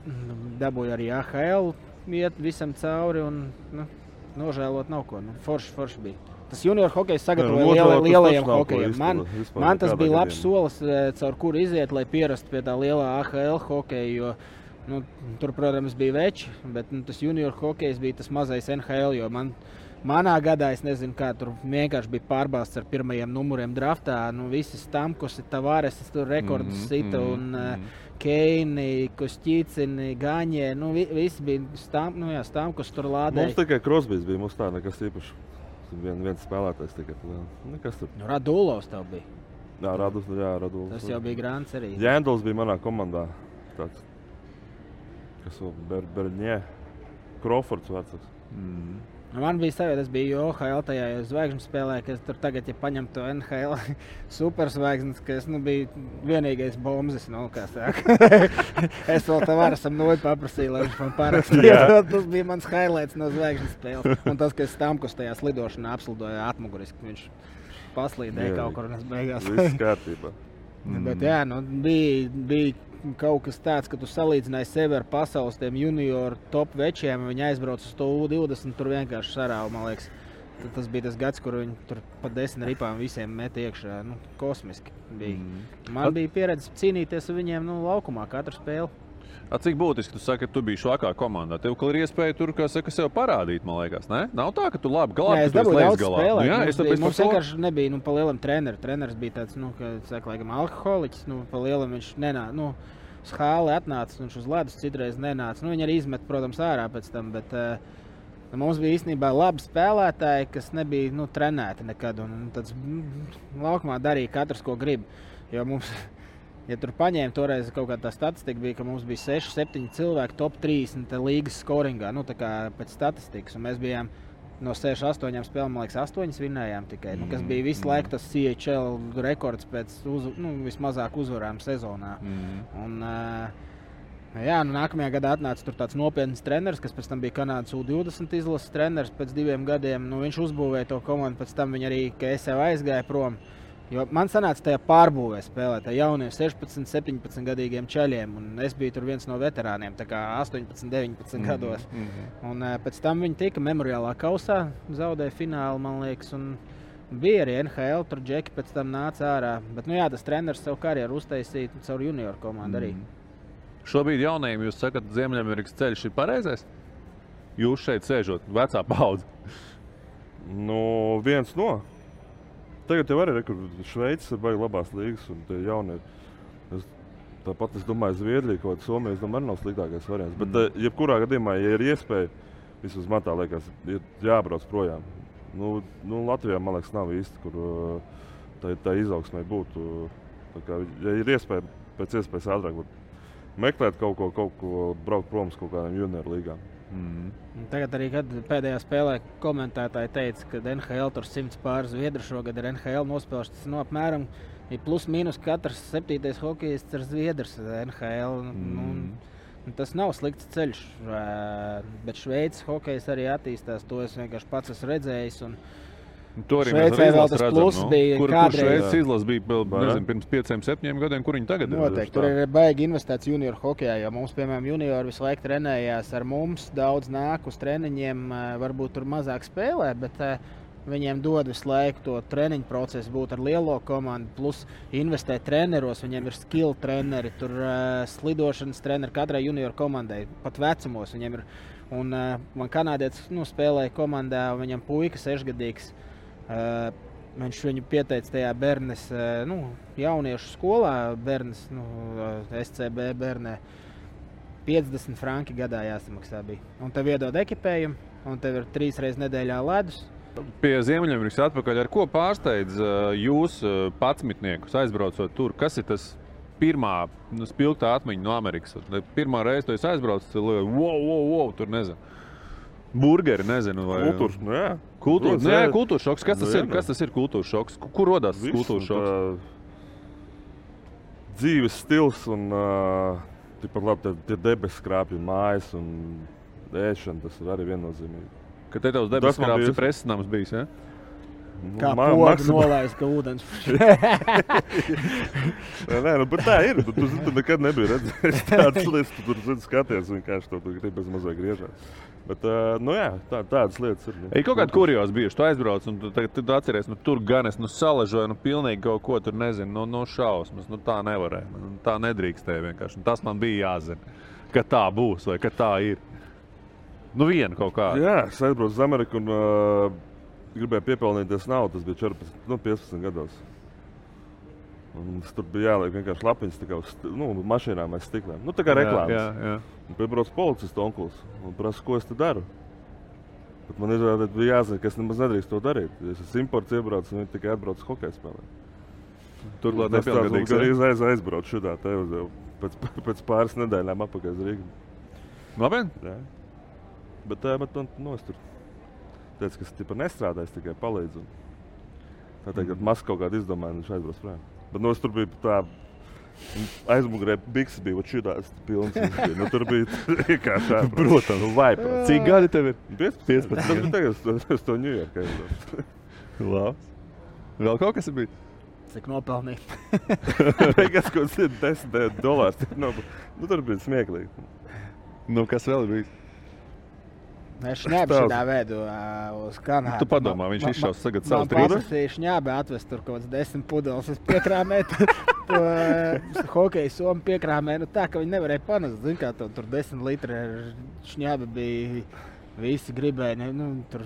Nu, Dabūju arī AHL, iet visam cauri un nu, nožēlot nav ko. Nu, forši, forši bija. Tas junior hokejs sagatavoja nu, liela, lielajiem hokejiem. Man, man tas bija labs gadījumā. solis, eh, caur kuru iziet, lai pierastu pie tā lielā AHL hokeja. Jo, nu, tur, protams, bija veči, bet nu, tas junior hokejs bija tas mazais NHL. Man, manā gadā es nezinu, kā tur vienkārši bija pārbāzts ar pirmajiem numuriem draftā. Nu, visi stamkus, tavares, tur rekordus Mhm, sita mhm, un uh, Keini, Kostīcini, Gaņē. Nu, vi, visi bija stam, nu, jā, stamkus tur Mums lādēja. tikai Krosbīs bija mums tā, nekas īpašs. Vien, viens spēlētājs tikai. Nekas tur. Nu, Radulovs tev bija. Jā, Radus, jā, Radus. Tas jau bija grāns arī. Jēndls bija manā komandā. Tāds, kas vēl Ber, Berņē. Krofords vecāks. Mm. Nu, Man bija sajūta, tas bija OHL tajā zvaigžņu spēlē, kas tur tagad, ja paņem to NHL superzvaigznes, ka es nu, biju vienīgais bombas. Nu, es vēl tam varu esam noju paprasīju, lai viņš man parakstītu. Jā. tas bija mans highlights no zvaigžņu spēles. Un tas, ka es tam, kas tajā slidošanā apslidoja atmuguriski, viņš paslīdēja kaut kur un es beigās. Viss kārtībā. Mm. Bet, jā, nu, bija, bija kaut kas tāds, ka tu salīdzināji sevi ar pasaules junioru top večiem. Viņi aizbrauca uz to U20, tur vienkārši sarāva. Man liekas, Tad tas bija tas gads, kur viņi tur pa desmit ripām visiem met iekšā. Nu, kosmiski bija. Mm. Man bija pieredze cīnīties ar viņiem nu, laukumā katru spēli. A, cik būtiski tu saki, ka tu biji švakā komandā? Tev ir iespēja tur, kā saka, sev parādīt, man liekas. Ne? Nav tā, ka tu labi galā Nē, es dabūju daudz spēlēt. Nu, jā, mums es tāpēc mums vienkārši nebija nu, pa lielam trenerim. Treneris bija tāds, nu, ka, saka, laikam, alkoholiķis. Nu, pa lielam viņš nenāca. Nu, uz hāli atnāca, viņš uz ledus citreiz nenāca. Nu, viņi arī izmet, protams, ārā pēc tam. Bet, uh, Mums bija īstenībā labi spēlētāji, kas nebija nu, trenēti nekad. Un, un tāds, mm, laukumā darīja katrs, ko grib. Jo mums, ja tur paņēma toreiz kaut kāda statistika, bija, ka mums bija 6, 7 cilvēki top 30 līgas scoringā, nu, tā kā pēc statistikas. Mēs bijām no 6, 8 spēlēm, liekas, 8 vinnējām tikai. Nu, kas bija visu laiku tas CHL rekords pēc uz, nu, vismazāk uzvarām sezonā. Mm. Un, uh, Jā, nu, nākamajā gadā atnāca tāds nopietns treneris, kas pēc tam bija Kanādas U-20 izlases treneris. Pēc diviem gadiem nu, viņš uzbūvēja to komandu, pēc tam viņa arī, jau aizgāju prom. Jo man sanāca tajā pārbūvē spēlēt ar jauniem 16, 17 gadīgiem ceļiem. Es biju tur viens no veterāniem, tā kā 18, 19 Mhm, gados. mhm. Un, uh, pēc tam viņi tika memoriālā kausā, zaudēja finālu, man liekas. Un, Bija arī NHL, tur džeki pēc tam nāca ārā. Bet, nu jā, tas treneris savu karjeru uztaisīja caur junioru komandu arī. Mhm. Šobrīd jaunajiem jūs sakat, ka Ziemeļamerikas ceļš ir pareizais. Jūs šeit sēžat, vecā paudze. Nu, viens no. Tagad jau arī ir Šveices, ir baigi labās līgas, un tie jaunie. Es, tāpat es domāju, Zviedrija, kaut kāda Somija, es domāju, arī nav sliktākais variants. Bet, mm. jebkurā gadījumā, ja ir iespēja, vismaz man tā liekas, ir jābrauc projām. Nu, nu, Latvijā, man liekas, nav īsti, kur tā, tā izaugsmē būtu. Tā Kā, ja ir iespēja pēc iespējas ātrāk meklēt kaut ko, kaut ko braukt prom uz kaut kādām junioru līgām. Mm. Tagad arī kad pēdējā spēlē komentētāji teica, ka NHL tur simts pāris zviedru šogad ir NHL nospēlēts. Tas no apmēram ir plus mīnus katrs septītais hokejists ir zviedrs NHL. Mm. Nu, nu, tas nav slikts ceļš, bet Šveices hokejs arī attīstās. To es vienkārši pats esmu redzējis. Un, To arī Šveicē vēl tas redzam, pluss nu. bija Kur, kur kādreiz. Šveices izlase bija vēl, nezinu, pirms pieciem, septiņiem gadiem, kur viņi tagad ir? Noteikti. Tur ir baigi investēts junior hokeja, jo mums, piemēram, juniori visu laiku trenējās ar mums. Daudz nāk uz treniņiem, ā, varbūt tur mazāk spēlē, bet ā, viņiem dod visu laiku to treniņu procesu, būt ar lielo komandu, plus investēt treneros. Viņiem ir skill treneri, tur ā, slidošanas treneri katrai junior komandai, pat vecumos. Viņiem ir, un ā, man kanādietis nu, spēlēja komandā, un viņam puika sešgadīgs. ā, Viņš viņu pieteica tajā bērnes, eh, nu, jauniešu skolā, bērnes, nu, SCB bērnē. 50 franki gadā jāsamaksā. Bija. Un tev iedod ekipējumu, un tev ir trīs reizes nedēļā ledus. Pie Ziemeļamerikas atpakaļ. Ar ko pārsteidz jūs, ā, patsmitniekus, aizbraucot tur? Kas ir tas pirmā nu, spilgtā atmiņa no Amerikas? Pirmā reize, kad es aizbraucu, tur bija wow, wow, wow, tur nezinu. Burgeri, nezinu, vai Kultūras, jā. Kultūra, Protams, nu, jā, kultūras šoks. Kas tas Nu, jā, ir? nu. Kas tas ir kultūras šoks? Kur- rodas tas kultūras šoks? tā Dzīves stils un uh, tikpat labi tie- debesu skrāpji, mājas un ēšana. Tas ir arī viennozīmīgi. Ka te tavs Tas debesu krāpes bija- ir preses nams bijis, ja? Kā ma- maksimāli. nolaist, ka ūdens. Nē, nu, tā ir. Tu, tu, tu nekad nebija redzējis tādas lietas, tu tur zini, skaties vienkārši to tu gribi bez mazliet griežās. Bet, uh, nu jā, tā, tādas lietas ir. Nu. Ir kaut kāda kurioza bijusi. Tu aizbrauc, un tu, tagad, tu atceries, nu, tur gan es nu, salažoju, nu, pilnīgi kaut ko tur nezinu. Nu, nu, šausmas, nu, tā nevarēja. Nu, tā nedrīkstēja vienkārši. Un tas man bija jāzina, ka tā būs vai ka tā ir. Nu, viena kaut kāda. Jā, es aizbraucu uz Ameriku un uh, gribēju piepelnīties naudu. Tas bija 14, nu, 15 gados. Un tur bija jāliek vienkārši lapiņas tā uz nu, mašīnām aiz stikliem. Nu, tā kā Jā, reklāmas. jā, jā. Un Piebrauc policists onkls un prasa, ko es te daru. Bet man izrādās, bija jāzina, ka es nemaz nedrīkstu to darīt. Es esmu imports iebraucis un viņi tikai atbrauc uz hokeja spēlēm. Turklāt Tas tāds nepilngadīgs, arī aiz, aizbraucu šādā te uz pēc, pēc pāris nedēļām atpakaļ uz Rīgu. Labi? Jā. Bet, uh, bet man nu, es tur teicu, ka es tikai palīdzu. Un Tā teikt, ka Mhm. maz kaut kāda izdomāja, viņš aizbrauc prom. Bet nu, es tur biju tā. Aizmugurē bikses bija šādas pilnas. Nu, tur bija vienkārši tā, Protams. vai. Cik gadi tev ir? 15. 15 Tas bija tagad, es to- Ņujorkā aizbraucu. Labi. Vēl kaut kas bijis? Cik nopelnīt? Beigās kaut kas ir 10 dolārs. Nu, nu, tur bija smieklīgi. Nu, kas vēl ir Stāsti. šādā veidā uz Kanādu. Tu padomā, viņš izšaus tagad savus trījus. Es šņābu atvest tur kaut kāds desmit pudeles. To uh, hokeja somu piekrāmēju. Nu, tā, ka viņi nevarēja panest. Zini, kā tur desmit litri šņābi bija. Visi gribēja, nu, tur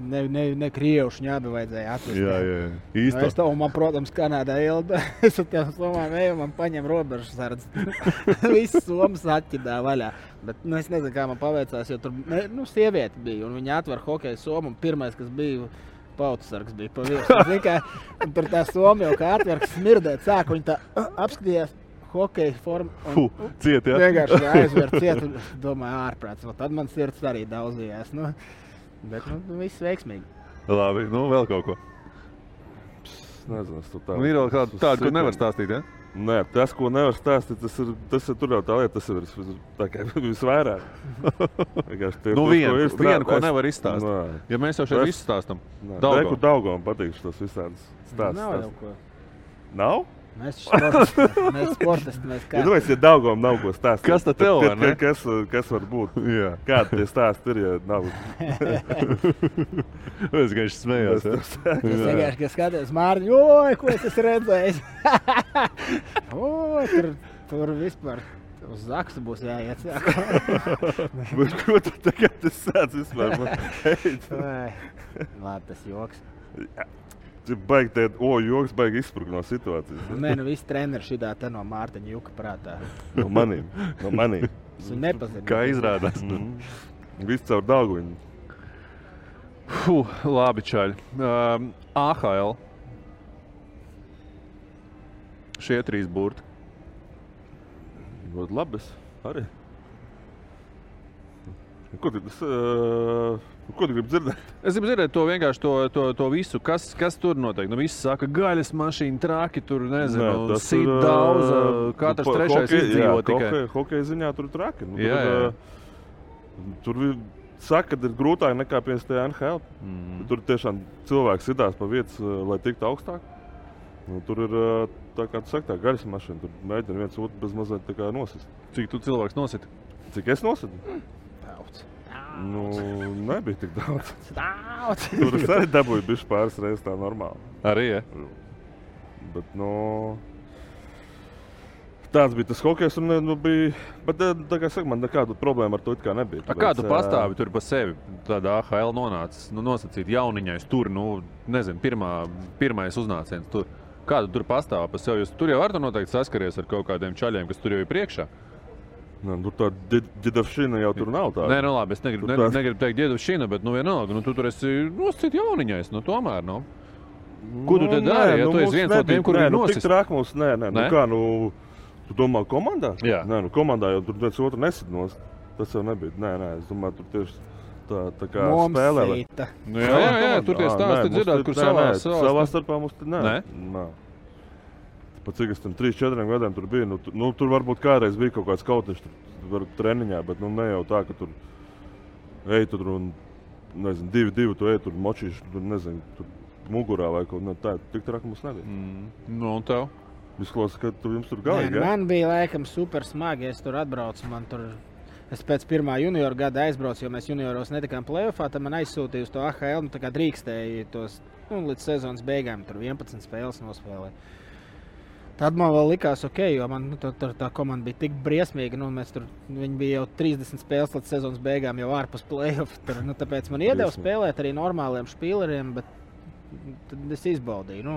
ne, ne, ne krievu šņābi vajadzēja atvest. Jā, jā, jā. Nu, Īsto. Es tam, man, protams, Kanādā ilgi. Es ar tiem somām eju, man paņem robežu sardzi. Visas somas atķidā vaļā. Bet nu, es nezinu, kā man paveicās, jo tur ne, nu, sieviete bija. Un viņa atver hokeja somu. un Pirmais, kas bija, pautsargs bija pa virsmu. Zini, kā, un Tur tā soma jau kā atver, kas smirdēt sāk. Viņa tā apskatījās. Hokeja forma. Fu, ciet, jā? Vienkārši aizver cietu. Domāju, ārprāts. Un Tad man sirds arī daudzījās. Nu, bet nu, nu, viss veiksmīgi. Labi, nu vēl kaut ko. Nezinu, es tur tā. Un ir vēl kāda tāda, ko nevar stāstīt, ja? Nē, tas, ko nevar stāstīt, tas ir, tas ir tur jau tā lieta, tas ir vis- tā kā visvairāk. Tie- Nu, vienu, ko vienu, ko nevar izstāstīt. Nē. Ja mēs jau šeit Es- visu stāstam. Nē, Daugava. Reku Daugam patīk šis visāds stāsts. Nav jau ko. Nav? Mēs sportisti, mēs sportisti, mēs kā. Tu esi, ja Daugam nav ko stāstīt, Kas tad tev, vai ne? Kas, kas var būt? Jā. Kādi tie stāsti ir, ja nav? Es gaišu smējos. Es vienkārši ka skatos, Mārtiņ, oi, ko es esmu redzējis. o, tur, tur vispār uz zaksu būs jāiet. Ko tu tagad sāc vispār? Labi, tas joks. Cik baigi te, o, joks baigi izsprukt no situācijas. Nē, nu viss treneris šitā te no Mārtiņa Juka prātā. No maniem. No maniem. Kā izrādās. Mm. Viss caur daugu viņu. Fuh, labi, čaļi. Um, AHL. Šie trīs burti. Ļoti labi. Arī. Tu, tas, uh, ko tu gribi dzirdēt? Es gribu dzirdēt to vienkārši to, to, to visu, kas, kas tur notiek. Nu, visi saka, gaļas mašīna, traki, tur nezinu, tas sit ir, daudz, ā, katrs trešais izdzīvo tikai. hokej- Hokeja ziņā tur traki. Nu, Jā, tur, jā. tur saka, ka ir grūtāk nekā pie tā NHL. Mm. Tur tiešām cilvēks sidās pa vietas, lai tiktu augstāk. Nu, tur ir tā kā tu saki, tā gaļas mašīna. Tur mēģina viens otru bez mazliet nosist. Cik tu cilvēks nosita? Cik es nositu? Daudz. Nu, nebija tik daudz. Daudz. Tur es arī dabūju bišķi pāris reizes tā normāli. Arī, ja? Bet, nu, tāds bija tas hokejs. Un, nu, bija, bet, eh, tā kā saka, man nekāda problēma ar to nebija. A, kā tu pastāvi tur pa sevi? Tādā AHL nonācis, nu, nosacīt jauniņais tur, nu, nezinu, pirmā, pirmais uznāciens tur. Kā tu tur pastāvi pa sevi? Jūs tur jau ar to noteikti saskaries ar kaut kādiem čaļiem, kas tur jau ir priekšā. Nu, tur tā ģidavšana jau tur nav tāda. Nē, nu labi, es negribu, Tur ne, tās- negribu teikt, diedu šīna, bet, nu, vienalga, nu, tu tur esi nosacīt jauniņais, nu, tomēr, nu. Ko tu te Nu, dari? Ja nu, tu esi viens no nebija- tiem, kuriem nē, ir nu, tik nosis. traki mums, nē, nē, nu, Nē? kā, nu, tu domā komandā? Jā. Nē, nu, komandā jau tur viens otru nesit nost. Tas jau nebija. Nē, nē, es domāju, tur tieši tā, tā kā Mums spēlē. sita. Nu, jā, jā, jā, tur tie stāsti nē, dzirdēt, kur nē, savā- nē, savā savā starp- starpā mums tur nē. Nē? Nē. Pat cik es tam 3, 4 gadiem tur biju, nu, tu, nu, tur varbūt kādreiz bija kaut kāds kautiņš tur, tur treniņā, bet nu, ne jau tā, ka tur ej tur un, nezinu, divi, divi, tu ej tur močīši, tur nezinu, tur mugurā vai kaut kā tāda. Tik traki mums nebija. Mm. Nu, un tev? Izklausās, ka tu jums tur Nē, galīgi. nu, ja? man bija laikam super smagi. Es tur atbraucu. Tur, es pēc pirmā juniora gada aizbraucu, jo mēs junioros netikām plēsoņā. Tad man aizsūtīja uz to AHL. Nu, tā kā drīkstēja tos nu, līdz sezonas beigām. Tur 11 spēles nospēlēja. Tad man vēl likās, ok, jo man nu, tur, tur tā komanda bija tik briesmīga. Nu, tur, viņi bija jau 30 spēles līdz sezonas beigām, jau ārpus playoff. Tur, nu, tāpēc man iedeva spēlēt arī normāliem spēlēm, bet tad es izbaudīju. Nu,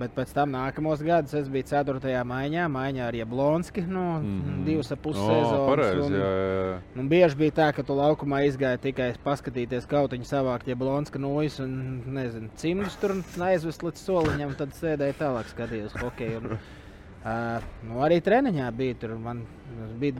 Bet pēc tam nākamos gadus es biju 4. maiņā, maiņā ar Jablonski. Nu, mm. -hmm. Divas ap pusi O, sezonas. pareizi, un- jā, jā. Un bieži bija tā, ka tu laukumā izgāji tikai paskatīties kautiņu savākt, ja blonska nojas un nezinu, cimdus tur aizvest līdz soliņam, tad sēdēja tālāk skatījos hokeju. Un, uh, nu, arī treniņā bija tur. Man bija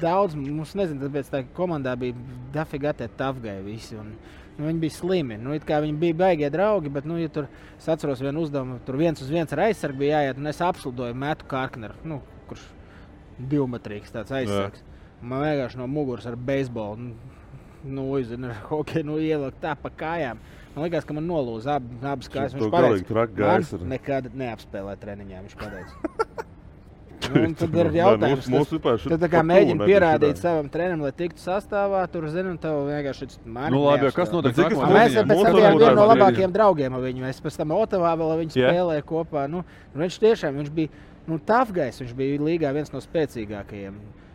daudz, mums nezinu, tāpēc tā komandā bija dafiga te tavgai visi. Un, Nu, viņi bija slimi. Nu, viņi bija baigie draugi, bet, nu, ja tur es atceros vienu uzdevumu, tur viens uz viens ar aizsargu bija jāiet, un es apslidoju metu Kārkneru, nu, kurš divmetrīgs tāds aizsargs. Man vienkārši no muguras ar beisbolu. Nu, nu, zinu, ar hokeju nu, ielikt tā pa kājām. Man liekas, ka man nolūza ab, abas kājas. Viņš pateica, ar- nekad neapspēlē treniņā. Viņš pateica. Nu, un tad ir jautājums, mums- mums vispār šit tad nebija pierādīt savam trenerim, lai tiktu sastāvā. Tur, zinu, tev vienkārši šis mani Nu, labi, kas notiek cik nākamajā to- Mēs treniņā? pēc tam vieni no labākajiem ir. draugiem ar viņu. Es pēc tam Otavā vēl viņu spēlēju kopā. Nu, nu, viņš tiešām viņš bija nu, tafgais, viņš bija līgā viens no spēcīgākajiem.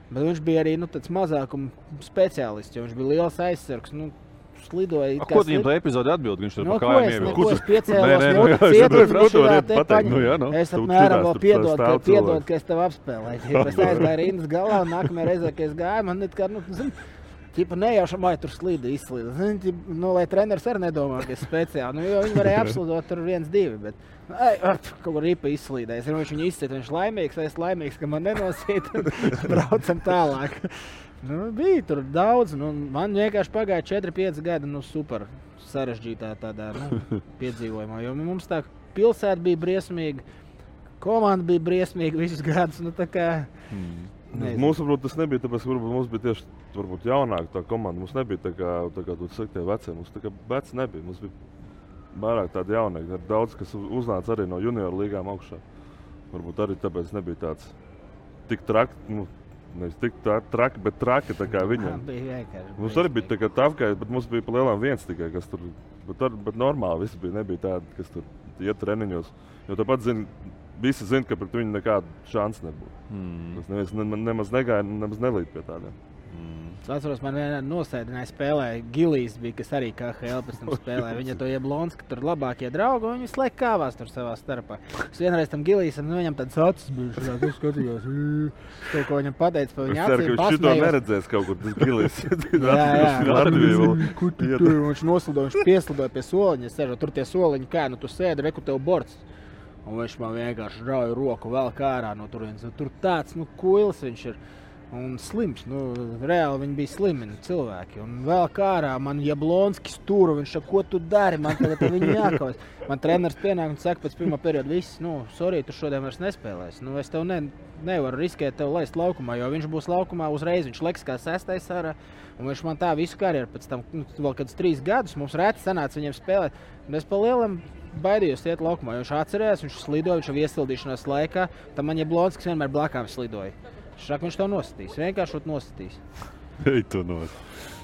Bet viņš bija arī nu, tāds mazākuma speciālists, jo viņš bija liels aizsargs. Nu, slidoja, Ko viņam tajā epizodē atbild? Viņš tur Nu, pa ko kājām ievilka. neko, es Nē, piecēlos, nē, nu, nu, jā, es cietu, saprotu, varētu te pateikt. Nu, jā, nu. Es apmēram vēl piedod, ka, piedod, ka es tev apspēlēju. Es aizgāju rindas galā un nākamajā reizē, kad es gāju, man it kā, nu, zini, Tipa nejauši māja tur slīda, izslīda. Zini, nu, lai treneris arī nedomā, ka es speciāli. Nu, jo viņi varēja apsludot tur viens, divi. Bet, nu, ai, ap, kaut kur ripa zinu, viņš viņu izsita, viņš laimīgs, es laimīgs, ka man nenosita. Braucam tālāk. Nu, bija tur daudz. Nu, man vienkārši pagāja 4-5 gadi. Nu, super sarežģītā tādā nu, piedzīvojumā. Jo mums tā pilsēta bija briesmīga, komanda bija briesmīga visus gadus. Nu, kā, nezinu. Mums, varbūt, tas nebija tāpēc, ka mums bija tieši varbūt, jaunāka tā komanda. Mums nebija tā kā, tā kā tu saki, tie veci. Mums tā kā veci nebija. Mums bija vairāk tādi jaunāki. Ir daudz, kas uz- uznāca arī no junioru līgām augšā. Varbūt arī tāpēc nebija tāds tik traki. Nu, Nevis tik tā- traki, bet traki tā kā viņam. bija vienkārši. Mums arī bija tā kā tafkai, bet mums bija pa lielām viens tikai, kas tur. Bet, ar, bet normāli viss bija. Nebija tādi, kas tur iet treniņos. Jo tāpat zin, visi zina, ka pret viņu nekāda šansa nebūtu. Mm. Tas neviens ne, nemaz negāja, nemaz nelīd pie tādiem. Es atceros, man vienā nosēdināja spēlē Gilijas, bija, kas arī kā tam spēlēja. Viņa to ieblons, ka tur labākie draugi, un viņi slēg kāvās tur savā starpā. Es vienreiz tam Gilijas, nu viņam tāds acis bija, skatījos, "Ī." to, ko viņam pateica pa viņa acīm, viņš to pasmējos. neredzēs kaut kur tas gilis. Jā, jā, Latviju. Kur tu tur? Viņš noslidoja, viņš pieslidoja pie soliņa. Sēžu, tur tie soliņi, kā nu tu sēdi, reku tev borts. Un viņš man vienkārši rauja roku vēl kā ārā no turienes. Un Tur tāds, nu, kuils viņš ir. Un slims, nu, reāli viņi bija slimi cilvēki. Un vēl kā ārā man Jablonskis tur, viņš saka, ko tu dari, man tagad viņu jākaujas. Man treneris pienāk un saka, pēc pirmā perioda, viss, nu, sorry, tu šodien vairs nespēlēsi. Nu, es tev ne, nevaru riskēt tev laist laukumā, jo viņš būs laukumā uzreiz, viņš liks kā sestais ārā. Un viņš man tā visu karjeru pēc tam, nu, vēl kādus trīs gadus, mums reti sanāca viņam spēlēt. Un es pa lielam baidījos iet laukumā, jo viņš atcerējās, viņš slidoja, viņš jau iesildīšanās laikā. Tam man Jablonskis vienmēr blakām slidoja. Saka, viņš to nostīs, vienkārši to nostīs. Ej, tu nos.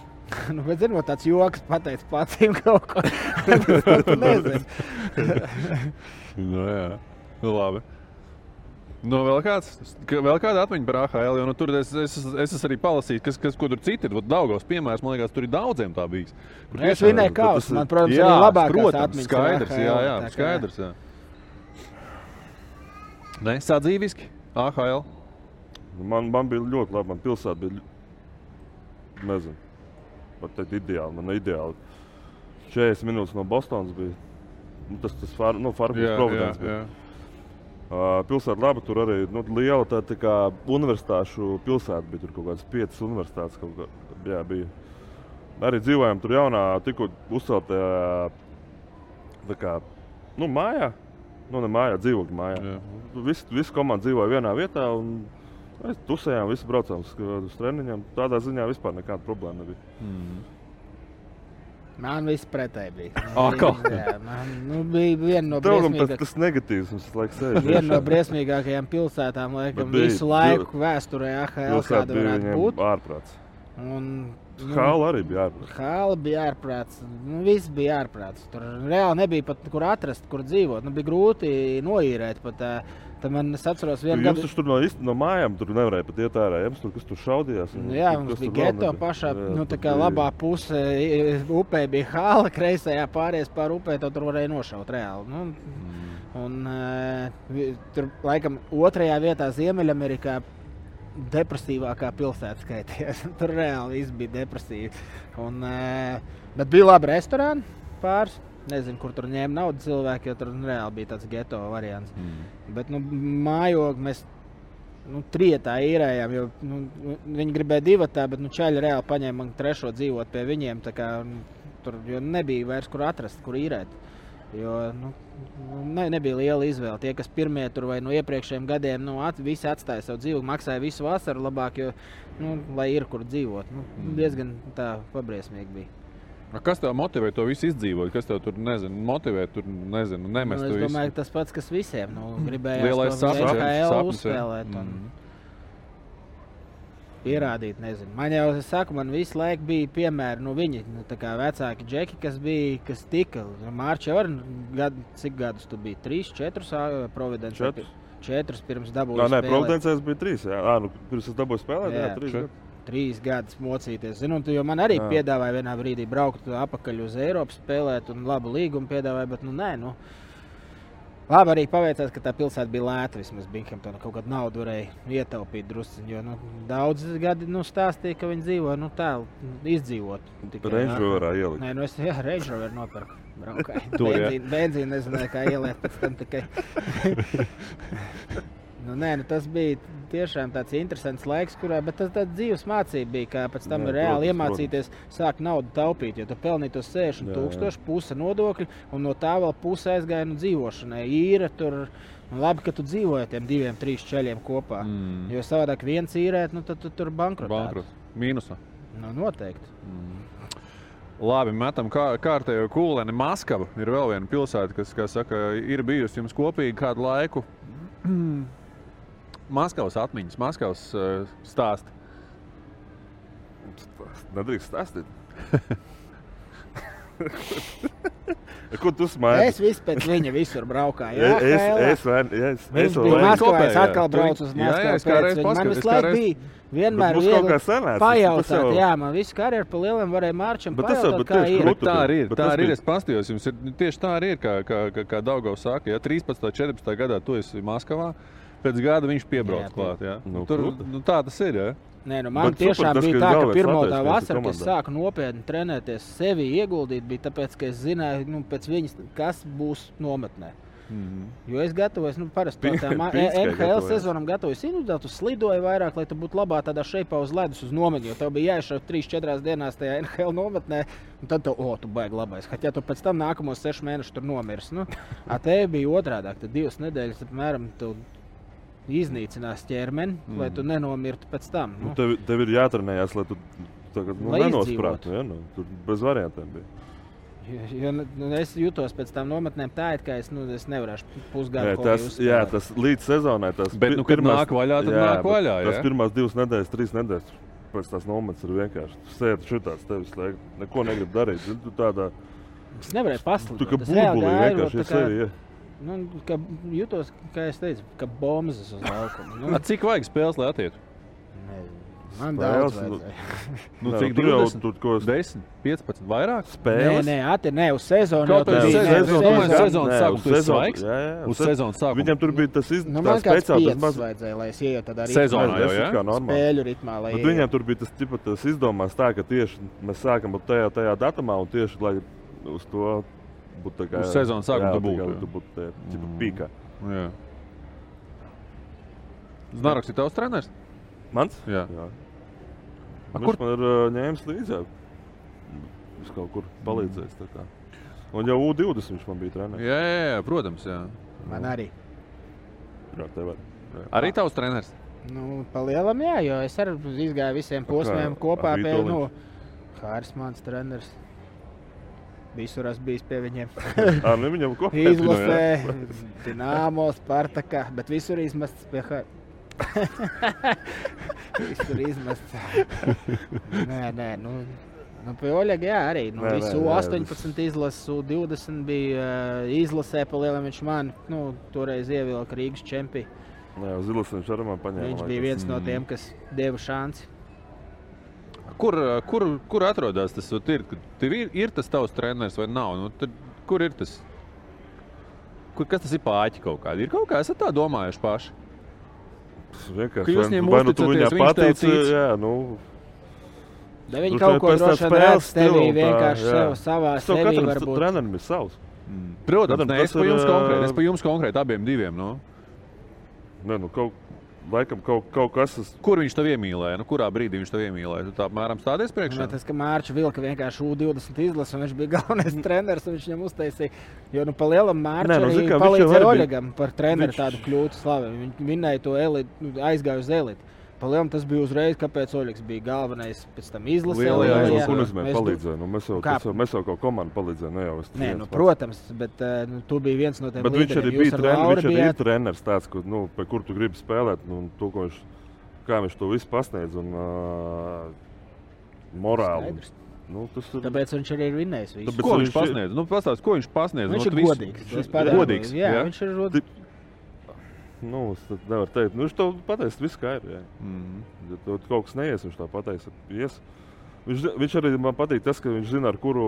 nu, bet, zinot, tāds joks pateicis pacīm kaut ko. Nu, jā, nu, labi. Nu, vēl, kāds, vēl kāda atmiņa par AHL, jo nu, tur es, es, es esmu arī palasījis, kas, kas tur citi ir. Daugos piemērs, man liekas, tur ir daudziem tā bijis. Kur Es bet kausu, ir- man, protams, jā, arī labākās protams, Skaidrs, jā, AHL, jā, kā- skaidrs. Jā. Ne, sadzīviski, AHL. Man, man bija ļoti labi. Man pilsēta bija. ļu- Nezinu, pat teikt, ideāli. Man ideāli. 40 minūtes no Bostonas bija. Nu, tas tas far, nu, Farmijas Jā, Providence. bija. jā. Uh, pilsēta laba, tur arī nu, liela tā, tā kā universitāšu pilsēta bija. Tur kaut kādas piecas universitātes kaut kā, jā, bija. Arī dzīvojām tur jaunā, tikko uzceltajā tā kā, nu, mājā. Nu, ne mājā, dzīvokļu mājā. Visi, visi komanda dzīvoja vienā vietā. un Mēs tusējām, visi braucām uz, uz treniņiem. Tādā ziņā vispār nekāda problēma nebija. Mm. Man viss pretēji bija. Atkal? Jā, man nu, bija viena no briesmīgākajām. tas negatīvs mums laiku sēž. Viena no briesmīgākajām pilsētām, laikam, bija, visu laiku vēsturē, AHL, kāda bija varētu būt. ārprāts. Un, Hāla arī bija ārprāts. Hāla bija ārprāts. Nu, viss bija ārprāts. Tur reāli nebija pat kur atrast, kur dzīvot. Nu, bija grūti noīrēt. Pat, Tad man es atceros, Jums gadu. taču tur no, īsti no mājām tur nevarēja pat iet ārā. Jums tur kas tur šaudījās. un Nu, jā, mums bija geto pašā. Jā, Nu, tā kā bija- labā pusē upē bija hāla, kreisajā pārējais pār upē, tur varēja nošaut reāli. Nu, un, uh, tur laikam otrajā vietā Ziemeļamerikā depresīvākā pilsēta skaitījās. tur reāli viss bija depresīvi. Un, uh, bet bija labi restorāni pāris. Nezinu, kur tur ņēma naudu cilvēki, jo tur nu, reāli bija tāds geto variants. Mm. Bet nu, mājokli mēs nu, trietā īrējām, jo nu, viņi gribēja divu tādu, bet nu, čaļi reāli paņēma man trešo dzīvot pie viņiem. Kā, nu, tur nebija vairs kur atrast, kur īrēt. Jo nu, nu, ne, nebija liela izvēle. Tie, kas pirmie tur vai no iepriekšējiem gadiem, nu, at, visi atstāja savu dzīvi, maksāja visu vasaru labāk, jo, nu, lai ir kur dzīvot. Nu, Mm. diezgan tā pabriesmīgi bija. A Kas tev motivē to visu izdzīvot? Kas tev tur nezinu, motivē, tur nezinu, Nu, nemest es to visu? domāju, ka tas pats, kas visiem. Nu, gribēja Lielais sapnis, Sapnis, uzspēlēt. Un, Mhm. Pierādīt, nezinu. Man jau, es saku, man visu laiku bija piemēri, nu, viņi, nu, tā kā vecāki džeki, kas bija, kas tika. Mārķis jau ar gadu, cik gadus tu biji? Trīs, četrus, Providence. Četrus. Četrus pirms dabūju. Jā, nē. Providencēs bija trīs. Jā, à, nu, pirms es dabūju spēlēt, jā, jā trīs. čet- gadi. Trīs gadus mocīties. Zinu, tu man arī Jā. piedāvāja vienā brīdī braukt atpakaļ uz Eiropu, spēlēt, un labu līgumu piedāvāja, bet nu nē. Nu. Labi, arī paveicās, ka tā pilsēta bija lēta. Vismaz Binghamtonā kaut kādu naudu varēja ietaupīt drusku. Jo nu, daudz gadi nu, stāstīja, ka viņi dzīvo nu, tā, izdzīvot. Roverā ielikt. Nē, nu es jā, Rover nopirku. Benzīnu, benzīnu nezināju, kā ieliet pēc tam tikai. Nu, nē, nu, tas bija tiešām tāds interesants laiks, kurā tas dzīves mācība bija. Kā pēc tam Jā, reāli protams, iemācīties, sākt naudu taupīt. Jo tu pelnīji tos 60 Jā, jā. tūkstoši, puse nodokļu, un no tā vēl puse aizgāja no dzīvošanai. Īra tur. Un labi, ka tu dzīvoji ar tiem diviem, trim ceļiem kopā. Mm. Jo savādāk viens īrēt, nu, tad tu tur bankrotē. Bankrot. Mīnusā. Nu, noteikti. Labi, metam kā, kārtējo kūleni. Maskava ir vēl viena pilsēta, kas, kā saka, ir bijusi jums kopīgi kādu laiku. Maskavas atmiņas, Maskavas uh, stāsts. Nedrīkst stāstīt. Ko tu smējies? Es visu pēc viņa visur braukāju. Es- Jā, es- es es- es bija vien- Maskavā, es atkal braucu uz Maskavu. es. Man visu laiku bija vienmēr Bet mums kaut sanāca, tas pajautāt. jau- Jā, man visu karjeru pa lieliem varēja mārčam Bet tas jau- pajautāt, bet kā tieši ir. Bet tā arī ir. Bet Tā tas arī ir. bija- Es paskatījos, jums ir tieši tā arī ir. Kā, kā, kā, kā Daugavs saka, ja 13. un 14. gadā tu esi Maskavā, pēc gada viņš piebrauc Jā, klāt. Jā. Nu, Tur, nu, tā tas ir. Jā. Nē, nu man Bet super, tiešām tas, bija tā, ka pirmā tā vasara, kad es sāku nopietni trenēties, sevi ieguldīt, bija tāpēc, ka es zināju, nu, viņas, kas būs nometnē. Mhm. Jo es gatavojos, nu, parasti ma- Pinskai NHL sezonam gatavojos individuāli, tu slidoji vairāk, lai tu būtu labā tādā šeipā uz ledus uz nometni, jo tev bija jāizšauj 3-4 dienās tajā NHL nometnē, un tad tu, o, tu baigi labais. Ja tu pēc tam nākamos 6 mēnešus tur nomirs, nu, a te bija otrādāk, tad divas nedēļas, apmēram, tu iznīcinās ķermeni, mm. lai tu nenomirtu pēc tam. Nu, Nu. tev, tev ir jātrenējas, lai tu tagad nu, nenosprātu. Ja? Nu, tur bez variantiem bija. Jo, jo nu, es jutos pēc tam nometnēm tā, it kā es, nu, es nevarēšu pusgadu Jā, kaut tas, jā, tas līdz sezonai. Tas Bet, nu, kad nāk vaļā, tad nāk bet vaļā, Tas jā? pirmās divas nedēļas, trīs nedēļas pēc tās nometnes ir vienkārši. Tu sēdi šitās tevis, lai neko negribi darīt. Zini, Tu tādā, Es nevarēju pasludināt. tu kā burbulī vienkārši tā esi kā- sevi. Ja. Nu, ka jutos, kā es teicu, ka bombas uz laukuma. Nu, A, Cik vajag spēles, lai attietu? man Spēles, daudz nu, vajadzēja. Nu, Nē, cik tur jau 20? tur ko 10, 15, vairāk? Nē, spēles. nē, ati, nē, uz sezonu. Kaut bija, sezonu- nē, sezonu. sezonas Nē, sākums sezonu- svaigs? Uz se- sezonas sākuma. Viņam tur bija tas iz... Nu, man kāds piecas maz- vajadzēja, lai es ietu tādā Sezonā Nē, jau, jā? kā spēļu ritmā. Lai ietu. viņam tur bija tas, tipa, tas izdomāts tā, ka tieši mēs sākam tajā, tajā datumā un tieši lai uz to būtu tā kā Uz sezonas sākumu jā, tu tā būtu, kā jā. Tu būtu tajā, tipa, pīkā. Jā. Znaroks ir tavs treneris? Mans? Jā. jā. A, Viņš kur- man ir uh, ņēmis līdzi. Viņš kaut kur kā. Un jau U20 viņš man bija treneris. Jā, jā, jā, protams. Jā. Man arī. Jā, tev arī. Jā. Arī tavs treneris. Nu, palielam, jā, jo es arī izgāju visiem posmiem kā kopā ar pie, nu, Kārs mans treneris. Visur esmu bijis pie viņiem. Nu viņam kopā Izlasē, Dināmo, Spartakā, bet visur izmests pie H. visur izmests. nē, nē, nu, nu pie Oļega, jā, arī. Nu, Nē, nē, visu nē, 18 izlases, 20 bija uh, izlasē, pa lielam viņš man, nu, toreiz ievilka Rīgas čempionu. Jā, uz Ilas viņš arī man paņēma. Viņš bija viens no tiem, kas deva šanci. Kur, kur, kur atrodas tas? Ir, tev ir, ir tas tavs treneris vai nav? Nu, tad, kur ir tas? Kur, kas tas ir pāķi kaut kādi? Ir kaut kā, esat tā domājuši paši? Vienkārši Ka jūs vai nu uzticaties, viņam viņš tev tic? jā, nu, Da viņi Tur kaut ko tā droši vien redz tevī tā, vienkārši jā. sev, savā Tev sevī katram varbūt. trenerim ir savs. Protams, Katram ne, es pa jums ir, konkrēti, es pa jums konkrēti abiem diviem. Nu. Ne, nu, kaut, laikam kaut, kaut kas tas Kur viņš tev iemīlēja? Nu, kurā brīdī viņš tev iemīlēja? Tu tā apmēram stādies priekšā? Nu, tas, ka Mārcis Vilka vienkārši U20 izlasa, un viņš bija galvenais treneris, un viņš viņam uztaisīja. Jo, nu, pa lielam Mārcis nu, viņš palīdzēja Oļegam par treneru viņš- tādu kļūtu slavu. Viņš vinēja to elitu, nu, aizgāja uz elitu. Pa lielam tas bija uzreiz, kāpēc Oļegs bija galvenais pēc tam. Lielajā Lielajā izlasē. ko nozīmē Mēs- palīdzēja. Nu, mēs, jau, Kā? tas mēs jau kaut komandu palīdzējām. Ne jau es viens nu, protams, bet uh, nu, tu biji viens no tiem Bet viņš arī līderiem. bija ar treneris. Lauru Viņš arī ir bijāt- treneris tāds, kur, nu, pie kur tu gribi spēlēt. Nu, to, viņš, kā viņš to visu pasniedz. Un, uh, morāli. Skaidrs. Nu, tas ir. Tāpēc viņš arī ir vinnējis. Tāpēc Ko viņš viņš ir- pasniedz? Nu, pastāst, ko viņš pasniedz? Viņš Nu, ir godīgs. Viņš ir godīgs. Jā, jā? viņš ir rod... Nu, tad nevaru teikt, nu, viņš to pateiks, viss skaidrs. Jā. Mhm. Ja tev kaut kas neies, viņš tā pateiks. Ies. Viņš, viņš arī man patīk tas, ka viņš zina, ar kuru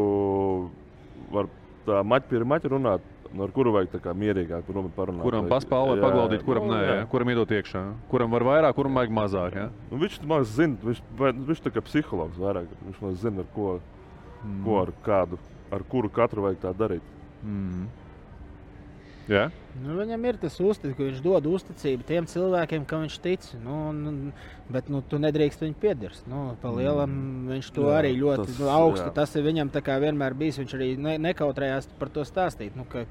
var tā maķi maķa runāt, un ar kuru vajag tā kā mierīgāk parunāt. Kuram paspēlēt, paglaudīt, kuram nu, nē, jā. kuram iedot iekšā. Kuram var vairāk, kuram vajag mazāk. Jā? Nu, viņš man zina, viņš, viņš tā kā psihologs vairāk. Viņš man zina, ar ko, mm. ko ar kādu, ar kuru katru vajag tā darīt. Mm. Jā? Nu, viņam ir tas uzticības, ka viņš dod uzticību tiem cilvēkiem, kam viņš tic. Nu, nu, bet nu, tu nedrīkst viņu piedirst. Nu, lielam viņš to Jā, arī ļoti tas- tas, augstu. jā. Tas ir viņam vienmēr bijis. Viņš arī ne, nekautrējās par to stāstīt. Nu, ka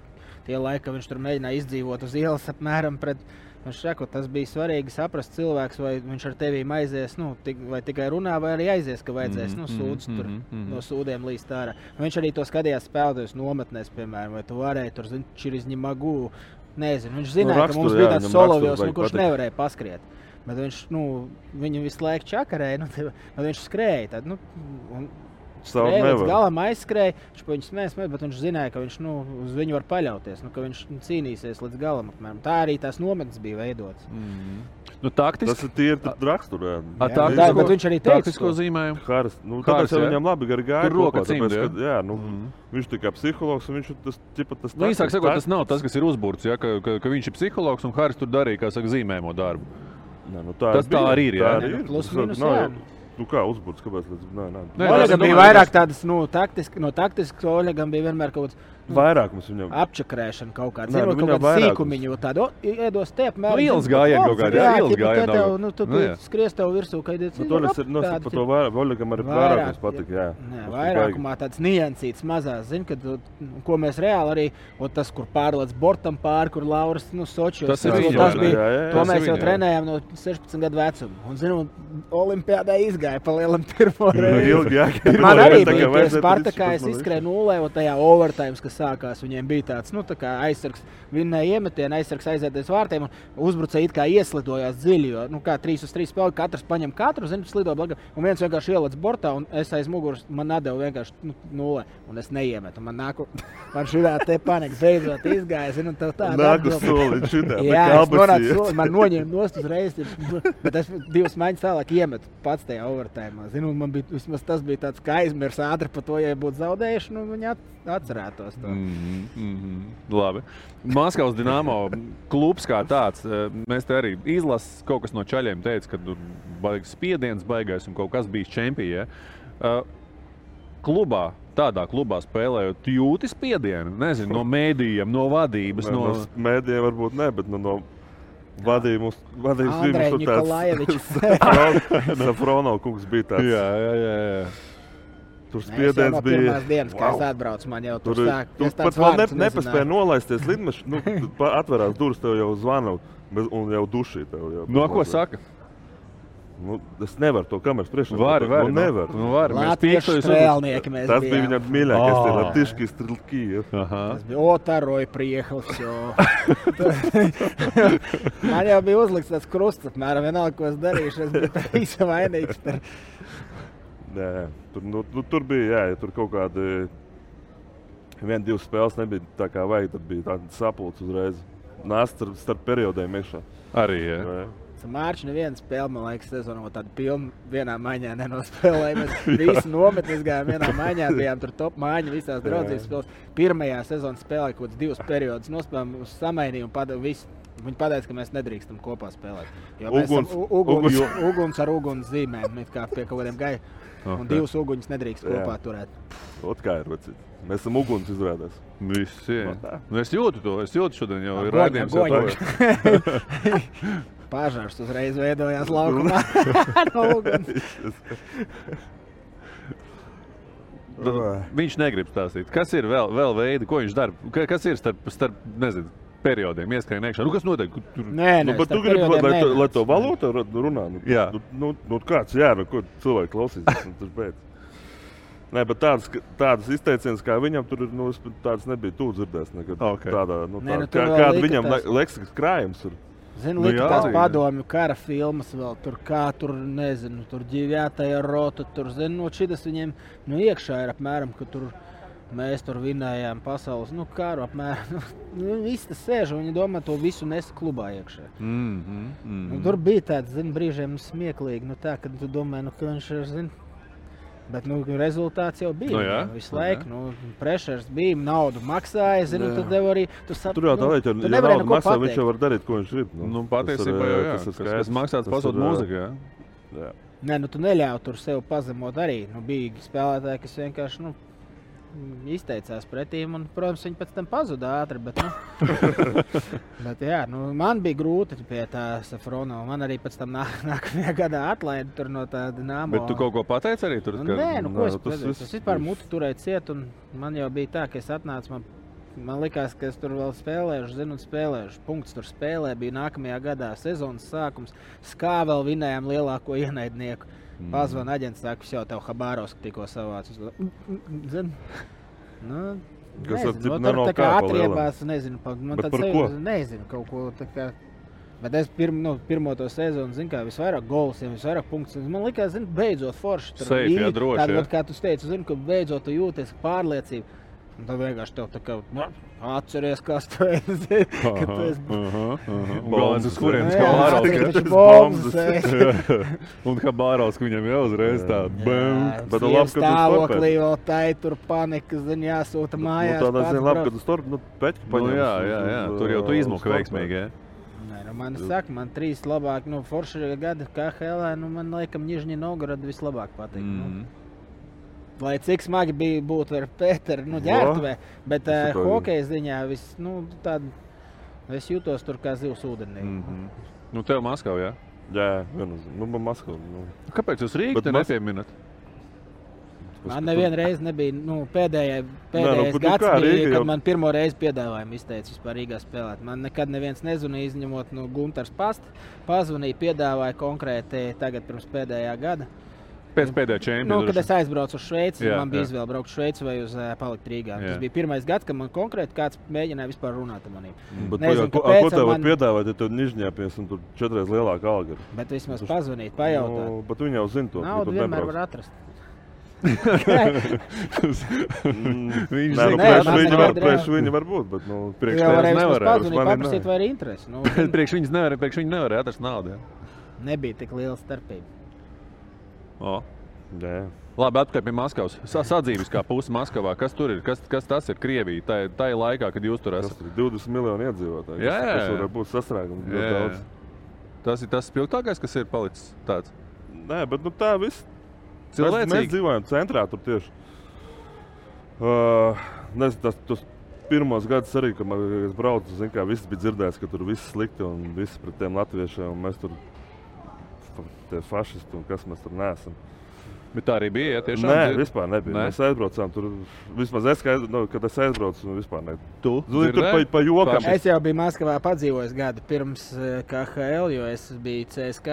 tie laiki, kad viņš tur mēģināja izdzīvot uz ielas apmēram pret. Viņš saka, tas bija svarīgi saprast cilvēks, vai viņš ar tevi aizies, nu, tik, vai tikai runā, vai arī aizies, ka vajadzēs Mhm, nu, mhm, sūdzes tur mhm, mhm. no sūdiem līdz. Un Viņš arī to skatījās spēlētājus nometnēs, piemēram, vai tu varēji tur ir magu. Nezinu, viņš zināja, Nu, ka mums bija tāds raksturu nu, kurš patikt. nevarēja paskriet. Bet viņš nu, viņu visu laiku čakarēja, nu, tad viņš skrēja. Tad, nu, un, Savu skrēja līdz nevar. galam aizskrēja. Viņš pa viņu smēs, bet viņš zināja, ka viņš nu, uz viņu var paļauties, nu, ka viņš nu, cīnīsies līdz galam. Apmēram. Tā arī tās nometnes bija veidotas. Mm. Nu, taktiski. Tas ir tīri raksturā. A, Jā, taktisko- jā, bet viņš arī teica taktisko to. zīmējumu. Haris, nu, Haris, tāpēc viņam labi gāja. Roka tāpēc, jā? ka, nu, Mhm. Viņš ir kā psihologs, un viņš ir tas, ķipa, tas Nu, īsāk sakot, tas nav tas, kas ir uzbūvēts. Ja, ka, ka, ka viņš ir psihologs un Haris tur darīja kā saka, zīmēmo darbu. Nē, nu, tā Tas tā arī ir, Tā jā? arī Nē, ir. nu, plus nav jā. jau- Nu, kā uzbūvēts, kāpēc? Līdz, nē, nē. Nē, Oļegam bija vairāk tādas, nu, taktiski, no taktiskas Oļegam bija vienmēr kaut kāds. Nu, Vairākums viņam. Apčakarēšana kaut kāda. Zinot, nu, kaut kāda sīkumiņa, tāda o, iedos te apmēram. Nu, ielas o, kaut kādi, jā, ielas gājieni tev, Nu, tu, Nu, skries tev virsū, kad ir Nu, to es ir, nu, es par to vairāk, Oļegam arī vairākums patika, jā. Nē, vairākumā tāds niansīts mazās, zin, kad, ko mēs reāli arī, o tas, kur pārlēc bortam pāri, kur Lauris, nu, Sočos. Tas ir tas, viņa, tas bija, to Tas ir mēs jau trenējām no 16 gadu vecuma. Un, zinu, Olimpiādā izgāja pa lielam pirmo reizi. Bet pirmo Man reizi arī bija vajadzētu Spartakā, es izskrēju nulē, un tajā overtime, kas sākās, viņiem bija tāds, nu, tā kā aizsargs, vinnēja iemetienu, aizsargs aizēties vārtiem, un uzbrucēji it kā ieslidojās dziļi, jo, nu, kā 3 uz 3 spēli, katrs paņem katru, zinu, slido blaga, un viens vienkārši ieliec bortā, un es aiz muguras, man nedēļu vienkārši nu, nulē, un es neiemetu, man nāku, man šitā te panika beidzot izgāja, zinu, tev tā. Nāk uz soliņa tā Jā, kā es nonācu abas soli, man noņēma nost uzreiz, bet es divas maiņas tālāk iemetu pats tajā overtime. Zinu, man bija, tas bija tāds, ka aizmirs ātri par to, ja būtu zaudējuši, nu, viņi at, atcerētos to. Mm -hmm. Labi. Maskavas dīnāmo klubs kā tāds. eh, Mēs te arī izlasām kaut kas no čaļiem. Teica, ka tur baigs spiediens, baigais un kaut kas bijis čempions. Uh, klubā, tādā klubā spēlējot, jūti spiedienu. Nezinu, no mēdījiem, no vadības. Nē, No... No mēdījiem varbūt ne, bet nu, no vadības vadības Andrej bija Nikolajevičs. Safronov kungs bija tāds. Jā, jā, jā. Tur spiediens no bija. pirmās dienas, kad Wow. es atbraucu, man jau tur Tur sāk. pat vēl ne, nepaspēja nolaisties lidmašīnā. Nu, atverās durvis, tev jau zvana un jau dušī. Jau No ko saka? Nu, es nevaru to kameras priekšā. Vari, vari, nu, nu. nevaru. Nu, vari, mēs uz- strēlnieki mēs Tas bija viņam mīļākais, Ā. tie latiški strilki. ja. Aha. Tas bija Otaroja priekals. Man jau bija uzlikts tas krusts, apmēram vienalga, ko es darīšu. Es biju tā visa vainīgs. Par... Jā. Tur, nu, nu, tur bija, jā, ja tur kaut kāda. Viena, divas spēles nebija tā kā vajag. Tad bija tāds sapulcs uzreiz. Nāc starp, starp periodiem iekšā. Arī, jā. Jā. Mārķis nevienu spēli, man liekas, sezonā tādu pilnu vienā maiņā nenospēlēja. Mēs visi nometnēs gājām vienā maiņā, bijām tur top mājiņā visās draudzības spēlēs. Pirmajā sezonas spēlē kaut kāds divus periodus nospēlējām, uz samainījumu un pada, visi. Viņi pateica, ka mēs nedrīkstam kopā spēlēt. Jo mēs Uguns- esam uguns, uguns. ar uguns zīmēm, kā pie kaut kādiem gaļiem. Un divus uguņus nedrīkst kopā Jā. turēt. Ot kā ir vecīt. Mēs esam uguns izrādās. Viss, jā. No tā. Nu, es jūtu to, es jūtu šodien jau ir tuvojas. Pāžārs uzreiz veidojās laukumā. no uguns. Tad Viņš negrib stāstīt. Kas ir vēl, vēl veidi, ko viņš dara? Ka- Kas ir starp, starp nezinu, periodiem, ieskrien iekšā? Nu, kas notiek? Tur... Nē, Nu, bet tu gribi, lai, lai, to, lai to valodu runā. Nu, Jā. Nu, nu, nu, kāds, jā, nu, ko cilvēki klausīsies, nu. Nē, bet tādas, tādas izteicienas, kā viņam tur ir, nu, tādas nebija tu dzirdējis. Nekad. Ok. Tādā, nu, Nē, tā, nu, tur kā, kāda viņam tās- le, leksikas krājums ir. Zinu, Nu nu, jā, tās padomju kara filmas vēl tur, kā tur, nezinu, tur ģīvjātajā rota, tur, zinu, no šitas viņiem, nu, iekšā ir apmēram, ka tur mēs tur vinējām pasaules, nu, karu apmēram, nu, visi tas sēž, un viņi domā to visu nes klubā iekšā. Mm -hmm, mm Nu, tur bija tāds, zinu, brīžiem smieklīgi, nu, tā, kad tu domā, nu, ka viņš ir, zinu, Bet nu, rezultāts jau bija. Nu jā, nu, visu nu laiku. Nu, Prešers bija, naudu maksāja. Zinu, Jā. tu tev arī. Tu sap, Tur jau tā līnija, tu ja naudu maksā, viņš pateikt. jau var darīt, ko viņš grib. Nu, patiesībā jau, tas ir kas maksāts jā. jā. Nē, nu tu neļāvi tur sev pazemot arī. Nu, bija spēlētāji, kas vienkārši nu, izteicās pretī, un, protams, viņi pēc tam pazuda ātri. Bet, nu, bet, jā, nu, man bija grūti pie tā Safrona. Man arī pēc tam nā, nākamajā gadā atlaida no tāda nāma. Bet tu kaut ko pateici arī tur? Nu, ka- Nē, nu, ko es tas pateicu? Tas vispār muti turēja ciet, un man jau bija tā, ka es atnācu. Man, man liekas, ka es tur vēl spēlēju, zinu, un spēlēju. Punkts tur spēlē bija nākamajā gadā, sezonas sākums. Skā vēl vinējām lielāko ienaidnieku. Mm. Pazvanīja aģents, saka, "Es jau tev Habāros tikko savācu. Zinu. Nu, Kas nezinu, ar cipu nu, tur tā kā atriebās, nezinu, pa, man tāds sajūta? Nezinu, kaut ko tā kā. Bet es pirm, nu, pirmo to sezonu zinu, kā visvairāk gols, ja visvairāk punktus. Man liekas, zinu, beidzot forši. tur īņi, droši, vat Kā tu teici, zinu, ka beidzot tu jūties pārliecība. Un tad vienkārši tev tā kā nu, atceries, kas tu esi. ka tu esi Galvenais, uz kurienes ej. Un Habārovs, ka viņam jau uzreiz tā, bam! Bet labi, ka tu stāvoklī vēl tā tur panika, zini, jāsūta Nu, mājās. tādā pats ziņā labi, ka tu starp, nu, peķi Nu, paņem. jā, jā, jā, tur jau tu stopē. veiksmīgi. Nē, nu, man saka, man trīs labāk, nu, forši gadi KHL, nu, man laikam Nižņi Novgorod vislabāk patīk. Mm. Mhm. Nu. Lai cik smagi bija būt ar Pēteru, nu, ģērbtuvē, bet uh, hokeja ziņā viss, nu, tāda, es jūtos tur kā zivs ūdenī. Mm. Mhm. Nu, tev Maskavā, jā? Jā, viennozīmīgi. Nu, man Maskava. Nu. Kāpēc jūs Rīgā Mas- nepieminat? Man nevienu reizi nebija, nu, pēdējā, nu, pēdējais bet nu gads kā, bija, Rīga kad jau- man pirmo reizi piedāvājumu izteica vispār Rīgā spēlēt. Man nekad neviens nezvanīja, izņemot no Gunters pasta. Pazvanīja, piedāvāja konkrēti tagad pirms pēdējā gada. Pēc pēdējā čempiona. Nu, kad es aizbraucu uz Šveici, Jā, man bija jā. izvēle braukt uz Šveici vai uz uh, palikt Rīgā. Jā. Tas bija pirmais gads, kad man konkrēti kāds mēģināja vispār runāt ar maniem. Bet, Nezinu, ko, ko tev man- piedāvāt, ja tev nižņāpies un tur četreiz lielāka alga? Bet vismaz pazvanīt, pajautāt. Nu, bet viņi jau zina to. Naudu vienmēr nebrauc. var atrast. Mm, Viņš Nē, priekš man viņi var, būt, bet, nu, Priekš Jā, tevis varēja vismaz nevarēja. pazvanīt, man ir paprasīt, nē. vai ir interesi. Nu, Priekš viņas nevarēja, priekš viņa nevarēja atrast naudu. nebija tik liela starpība. O. Jā. Labi, atpakaļ pie Maskavas. Sa- Sadzīviskā puse Maskavā. Kas tur ir? Kas, kas tas ir Krievija? Tā, tā ir laikā, kad jūs tur esat. ir 20 miljoni iedzīvotāji. Jā, jā, Tas var būt sastrēgums. ļoti daudz. Tas ir tas spilgtākais, kas ir palicis tāds. Nē, bet nu, tā viss. Cilvēcīgi. mēs dzīvojam centrā tur tieši. Uh, nezinu, tas, tas pirmos gadus arī, kad man, es braucu, zinu, kā viss bija dzirdēts, ka tur viss slikti un viss pret tiem latviešiem. Mēs tur fa- tie fašisti un kas mēs tur neesam. Bet tā arī bija. Ja, tiešām, Nē, dzird- vispār nebija. Nē? Mēs aizbraucām tur. Vismaz es, kad, nu, kad es aizbraucu, nu, vispār ne. Tu Zini, tur pa, pa jokam. Es jau biju Maskavā padzīvojis gadu pirms eh, KHL, jo es biju CSK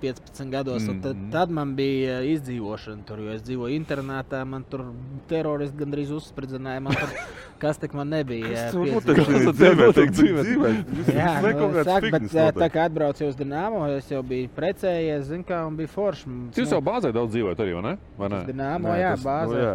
15 gados. Mm Mhm. tad, tad man bija eh, izdzīvošana tur, jo es dzīvoju internātā. Man tur teroristi gandrīz uzspridzināja. Kas tik man nebija. Piedzīvot. notiek tur dzīvē? Tur dzīvē? dzīvē? Jā, nu, saka, bet notiek? tā kā atbraucu uz Dienāmo, es jau biju precējies, zinu, kā un bija forši. Jūs jau bāzē daudz dzīvojat arī, vai ne? Vai ne? Dienāmo, Nē, jā, tas- nu, bāzē. jā.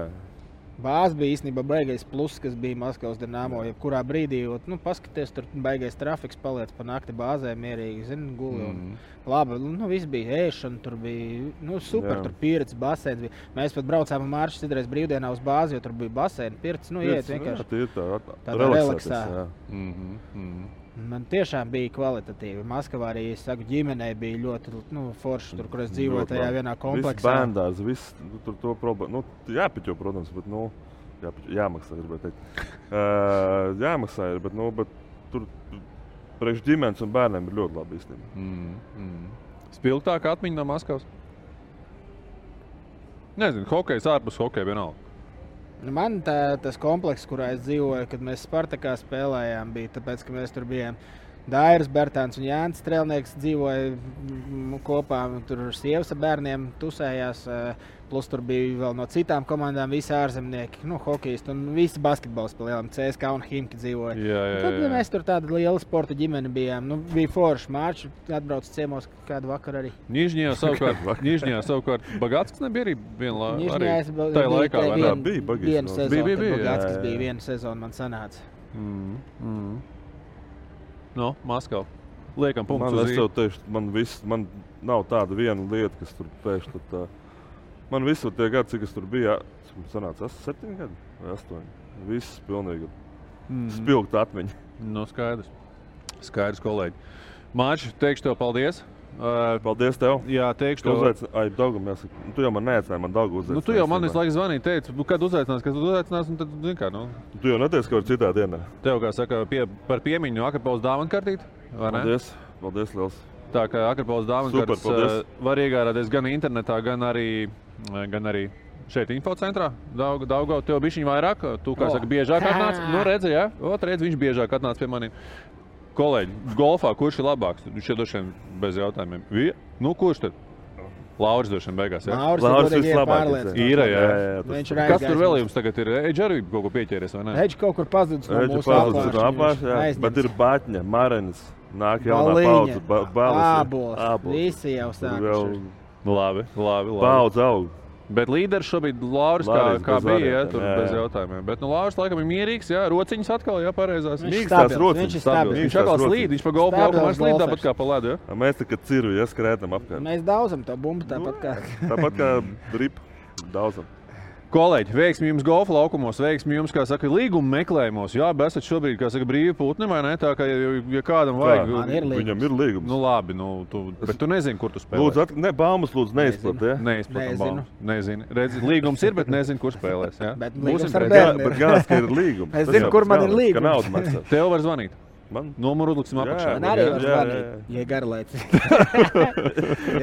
Bāze bija īstenībā baigais plus, kas bija Maskavas dīnāmo. Jebkurā brīdī, ot, nu, paskaties, tur baigais trafiks paliec pa nakti bāzē, mierīgi, zini, guli. Mhm. Mm. Labi, nu, viss bija ēšana, tur bija nu, super, Jā. tur pieredze, basēns. Bija. Mēs pat braucām ar Mārciņu citreiz brīvdienā uz bāzi, jo tur bija basēns, pieredze. Nu, iet nu, vienkārši. jā, tie ir tā, tādā relaksēties, jā. Mhm, mhm. Man tiešām bija kvalitatīvi. Maskavā arī, es saku, ģimenei bija ļoti nu, forši, tur, kur es dzīvoju, tajā vienā kompleksā. bērndārs, viss nu, tur to problēmu. Nu, jāpiķo, protams, bet nu, jāpiķo, jāmaksā. Uh, jāmaksā, ir, bet, nu, bet tur priekš ģimenes un bērniem ir ļoti labi īstenībā. Mm, mm. Spilgtāka atmiņa no Maskavas. Nezinu, hokejs ārpus hokeja vienalga. Man tā, tas komplekss, kurā es dzīvoju, kad mēs Spartakā spēlējām, bija tāpēc, ka mēs tur bijām. Dairis, Bērtāns un Jānis Strēlnieks dzīvoja mm, kopā. Tur sievas ar bērniem tusējās. eh, Plus tur bija vēl no citām komandām, visi ārzemnieki, nu, hokejisti un visi basketbols spēlējām. CSK un Himki dzīvoja. Jā, jā, Tad jā. mēs tur tāda liela sporta ģimene bijām. Nu, bija forši mārciņš, atbrauc ciemos kādu vakaru arī. Nižņā savukārt, Nižņā savukārt Bagāts nebija arī arī Nižņā es biju tajā laikā. vien- bija Bagis, viena no- sezona. Bija, bija, bija, Bija, jā, jā, bija jā. viena sezona, man sanāca. Mm, mm. No, Maskava. Liekam, punkts Man, es tev teikšu, man, viss, man nav tāda viena lieta, kas tur pēkšņi. tā- Man visur tie gadi, cik es tur biju, sanāca, es septiņi gadi vai astoņi. Viss pilnīgi Mhm. spilgta atmiņa. No skaidrs. Skaidrs, kolēģi. Mārķis, teikšu tev paldies. Paldies tev. jā, teikšu tev. uzaicināji, ai, Daugam, jāsaka. Nu, Tu jau man neaicināji, man Daugu uzaicināji. Nu, tu jau man visu laiku zvanīji, teici, "Nu, kad uzaicinās, kad uzaicinās, un tad, zini kā, nu, Tu jau neteici, ka var citā dienā. tev, kā saka, pie, par piemiņu Akapols dāvanu kartīt, vai ne? Paldies. Paldies, liels. Tā kā Akapols dāvanu paldies. var iegādāties gan internetā, gan arī, gan arī šeit infocentrā. Daudz, daudz, tev bija viņa vairāk, tu, kā O. saka, biežāk atnāc. Nu, redzi, jā, ot, redz, viņš biežāk atnāc pie maniem. Kolēģi, golfā kurš ir labāks? Viņš ir droši vien bez jautājumiem. Vie? Nu, kurš tad? Lauris vien beigās. Jā, Lauris ir vislabākais, pārliecināts. jā. Jā. Jā, Viņš ir Kas tur vēl jums tagad ir? Eģis arī kaut ko pieķēries, vai ne? Eģis kaut kur pazudis no Eģi pazudis no viņš jā. aizņemts. Bet ir Bāķņa, Marenis, nāk jaunā paudze, ba- ābols, ābols. visi jau vēl Labi, labi. labi. paudze aug. Bet līderis šobrīd Lauris, kā, Lauris kā bez bija, ja, variantiem, tur jā, bez jā. jautājumiem. Bet nu, Lauris laikam ir mierīgs, jā, rociņas atkal, jā, pareizās. Viņš Mīkstās stabils, rociņas. viņš ir Stabils. Viņš atkal slīd, viņš pa golfu laukumā slīd tāpat kā pa ledu. Ja? Mēs tā kā ciru ieskrētam apkārt. Mēs daudzam to bumbu tāpat kā. Tāpat kā drip daudzam. Kolēģi, veiksmi jums golfa laukumos, veiksmi jums, kā saka, līguma meklējumos. Jā, bet esat šobrīd, kā saka, brīvi putni, vai ne? Tā kā, ja, ja kādam vajag, Man ir līgums. Viņam ir līgums. nu labi, nu, tu, bet tu nezini, kur tu spēlē. Lūdzu, at... ne, baumas lūdzu neizplat. Ja? Neizplatām Nezinu. baumas. Nezinu. Redzi, līgums ir, bet nezinu, kur spēlēs. Ja? Bet Būsim bērniem. bet galvenais, ka ir līgums. Es zinu, kur man ir līgums. Tev var zvanīt. Man? Numuru liksim Jā, apakšā. Man arī jā, var jā, zvanīt, ja garlaicīgi.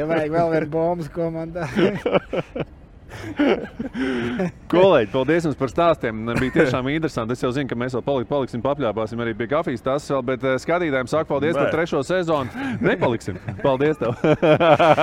ja vajag vēl vienu bombu komandā. Kolēģi, paldies jums par stāstiem. Bija tiešām interesanti. Es jau zinu, ka mēs vēl palik, paliksim, papļāpāsim arī pie kafijas. Tas vēl, bet eh, skatītājiem saku paldies Nē. par trešo sezonu. Nepaliksim. Paldies tev.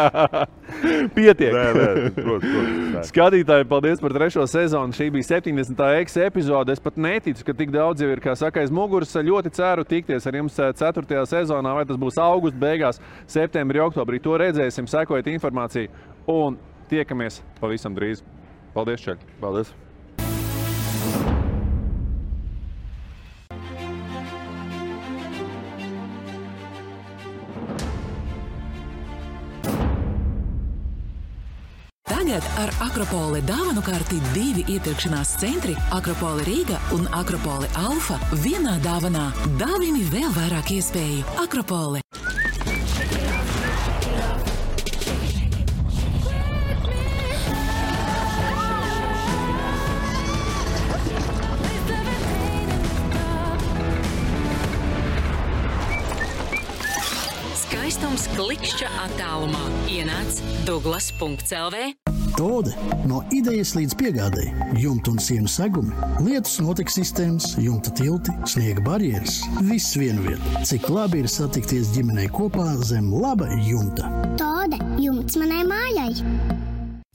Pietiek. Nē, nē, protams, protams. Skatītāji, paldies par trešo sezonu. Šī bija 70. ex epizode. Es pat neticu, ka tik daudz jau ir, kā saka, aiz muguras. Ļoti ceru tikties ar jums 4. sezonā, vai tas būs augusta beigās, septembrī, oktobrī. To redzēsim, sekojiet informāciju un tiekamies pavisam drīz. Paldies, Čaļ! Paldies! Tagad ar Akropoli dāvanu kārti divi iepirkšanās centri - Akropoli Rīga un Akropoli Alfa vienā dāvanā. Dāvini vēl vairāk iespēju. Akropoli! Skaistums klikšķa attālumā ienāc Douglas.CLV. Tode no idejas līdz piegādēji. Jumta un sienu segumi, lietus notekes sistēmas, jumta tilti, sniega barjeras. Viss vienvietā. Cik labi ir satikties ģimenei kopā zem laba jumta. Tode, jumts manai mājai.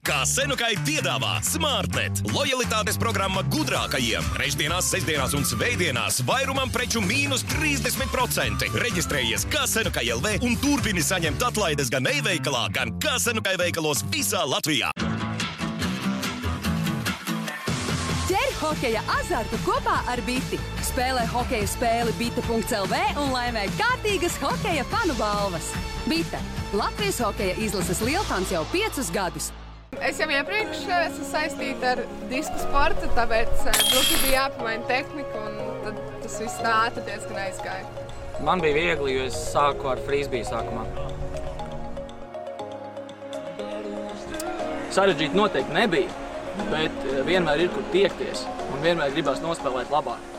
Kā Senukai piedāvā Smartnet, lojalitātes programma gudrākajiem. Trešdienās, sestdienās un svētdienās vairumam preču mīnus 30%. Reģistrējies kā Senukai LV un turpini saņemt atlaides gan e-veikalā, gan kā Senukai veikalos visā Latvijā. Ķer hokeja azartu kopā ar Biti. Spēlē hokeja spēli Bita.CLV un laimē kārtīgas hokeja fanu balvas. Bita. Latvijas hokeja izlases lielfans jau piecus gadus. Es jau iepriekš eh, esmu saistīta ar disku sportu, tāpēc eh, drusku bija jāpamaina tehnika, un tas viss tā ātri diezgan aizgāja. Man bija viegli, jo es sāku ar frisbiju sākumā. Sarežģīti noteikti nebija, bet eh, vienmēr ir kur tiekties un vienmēr gribās nospēlēt labāk.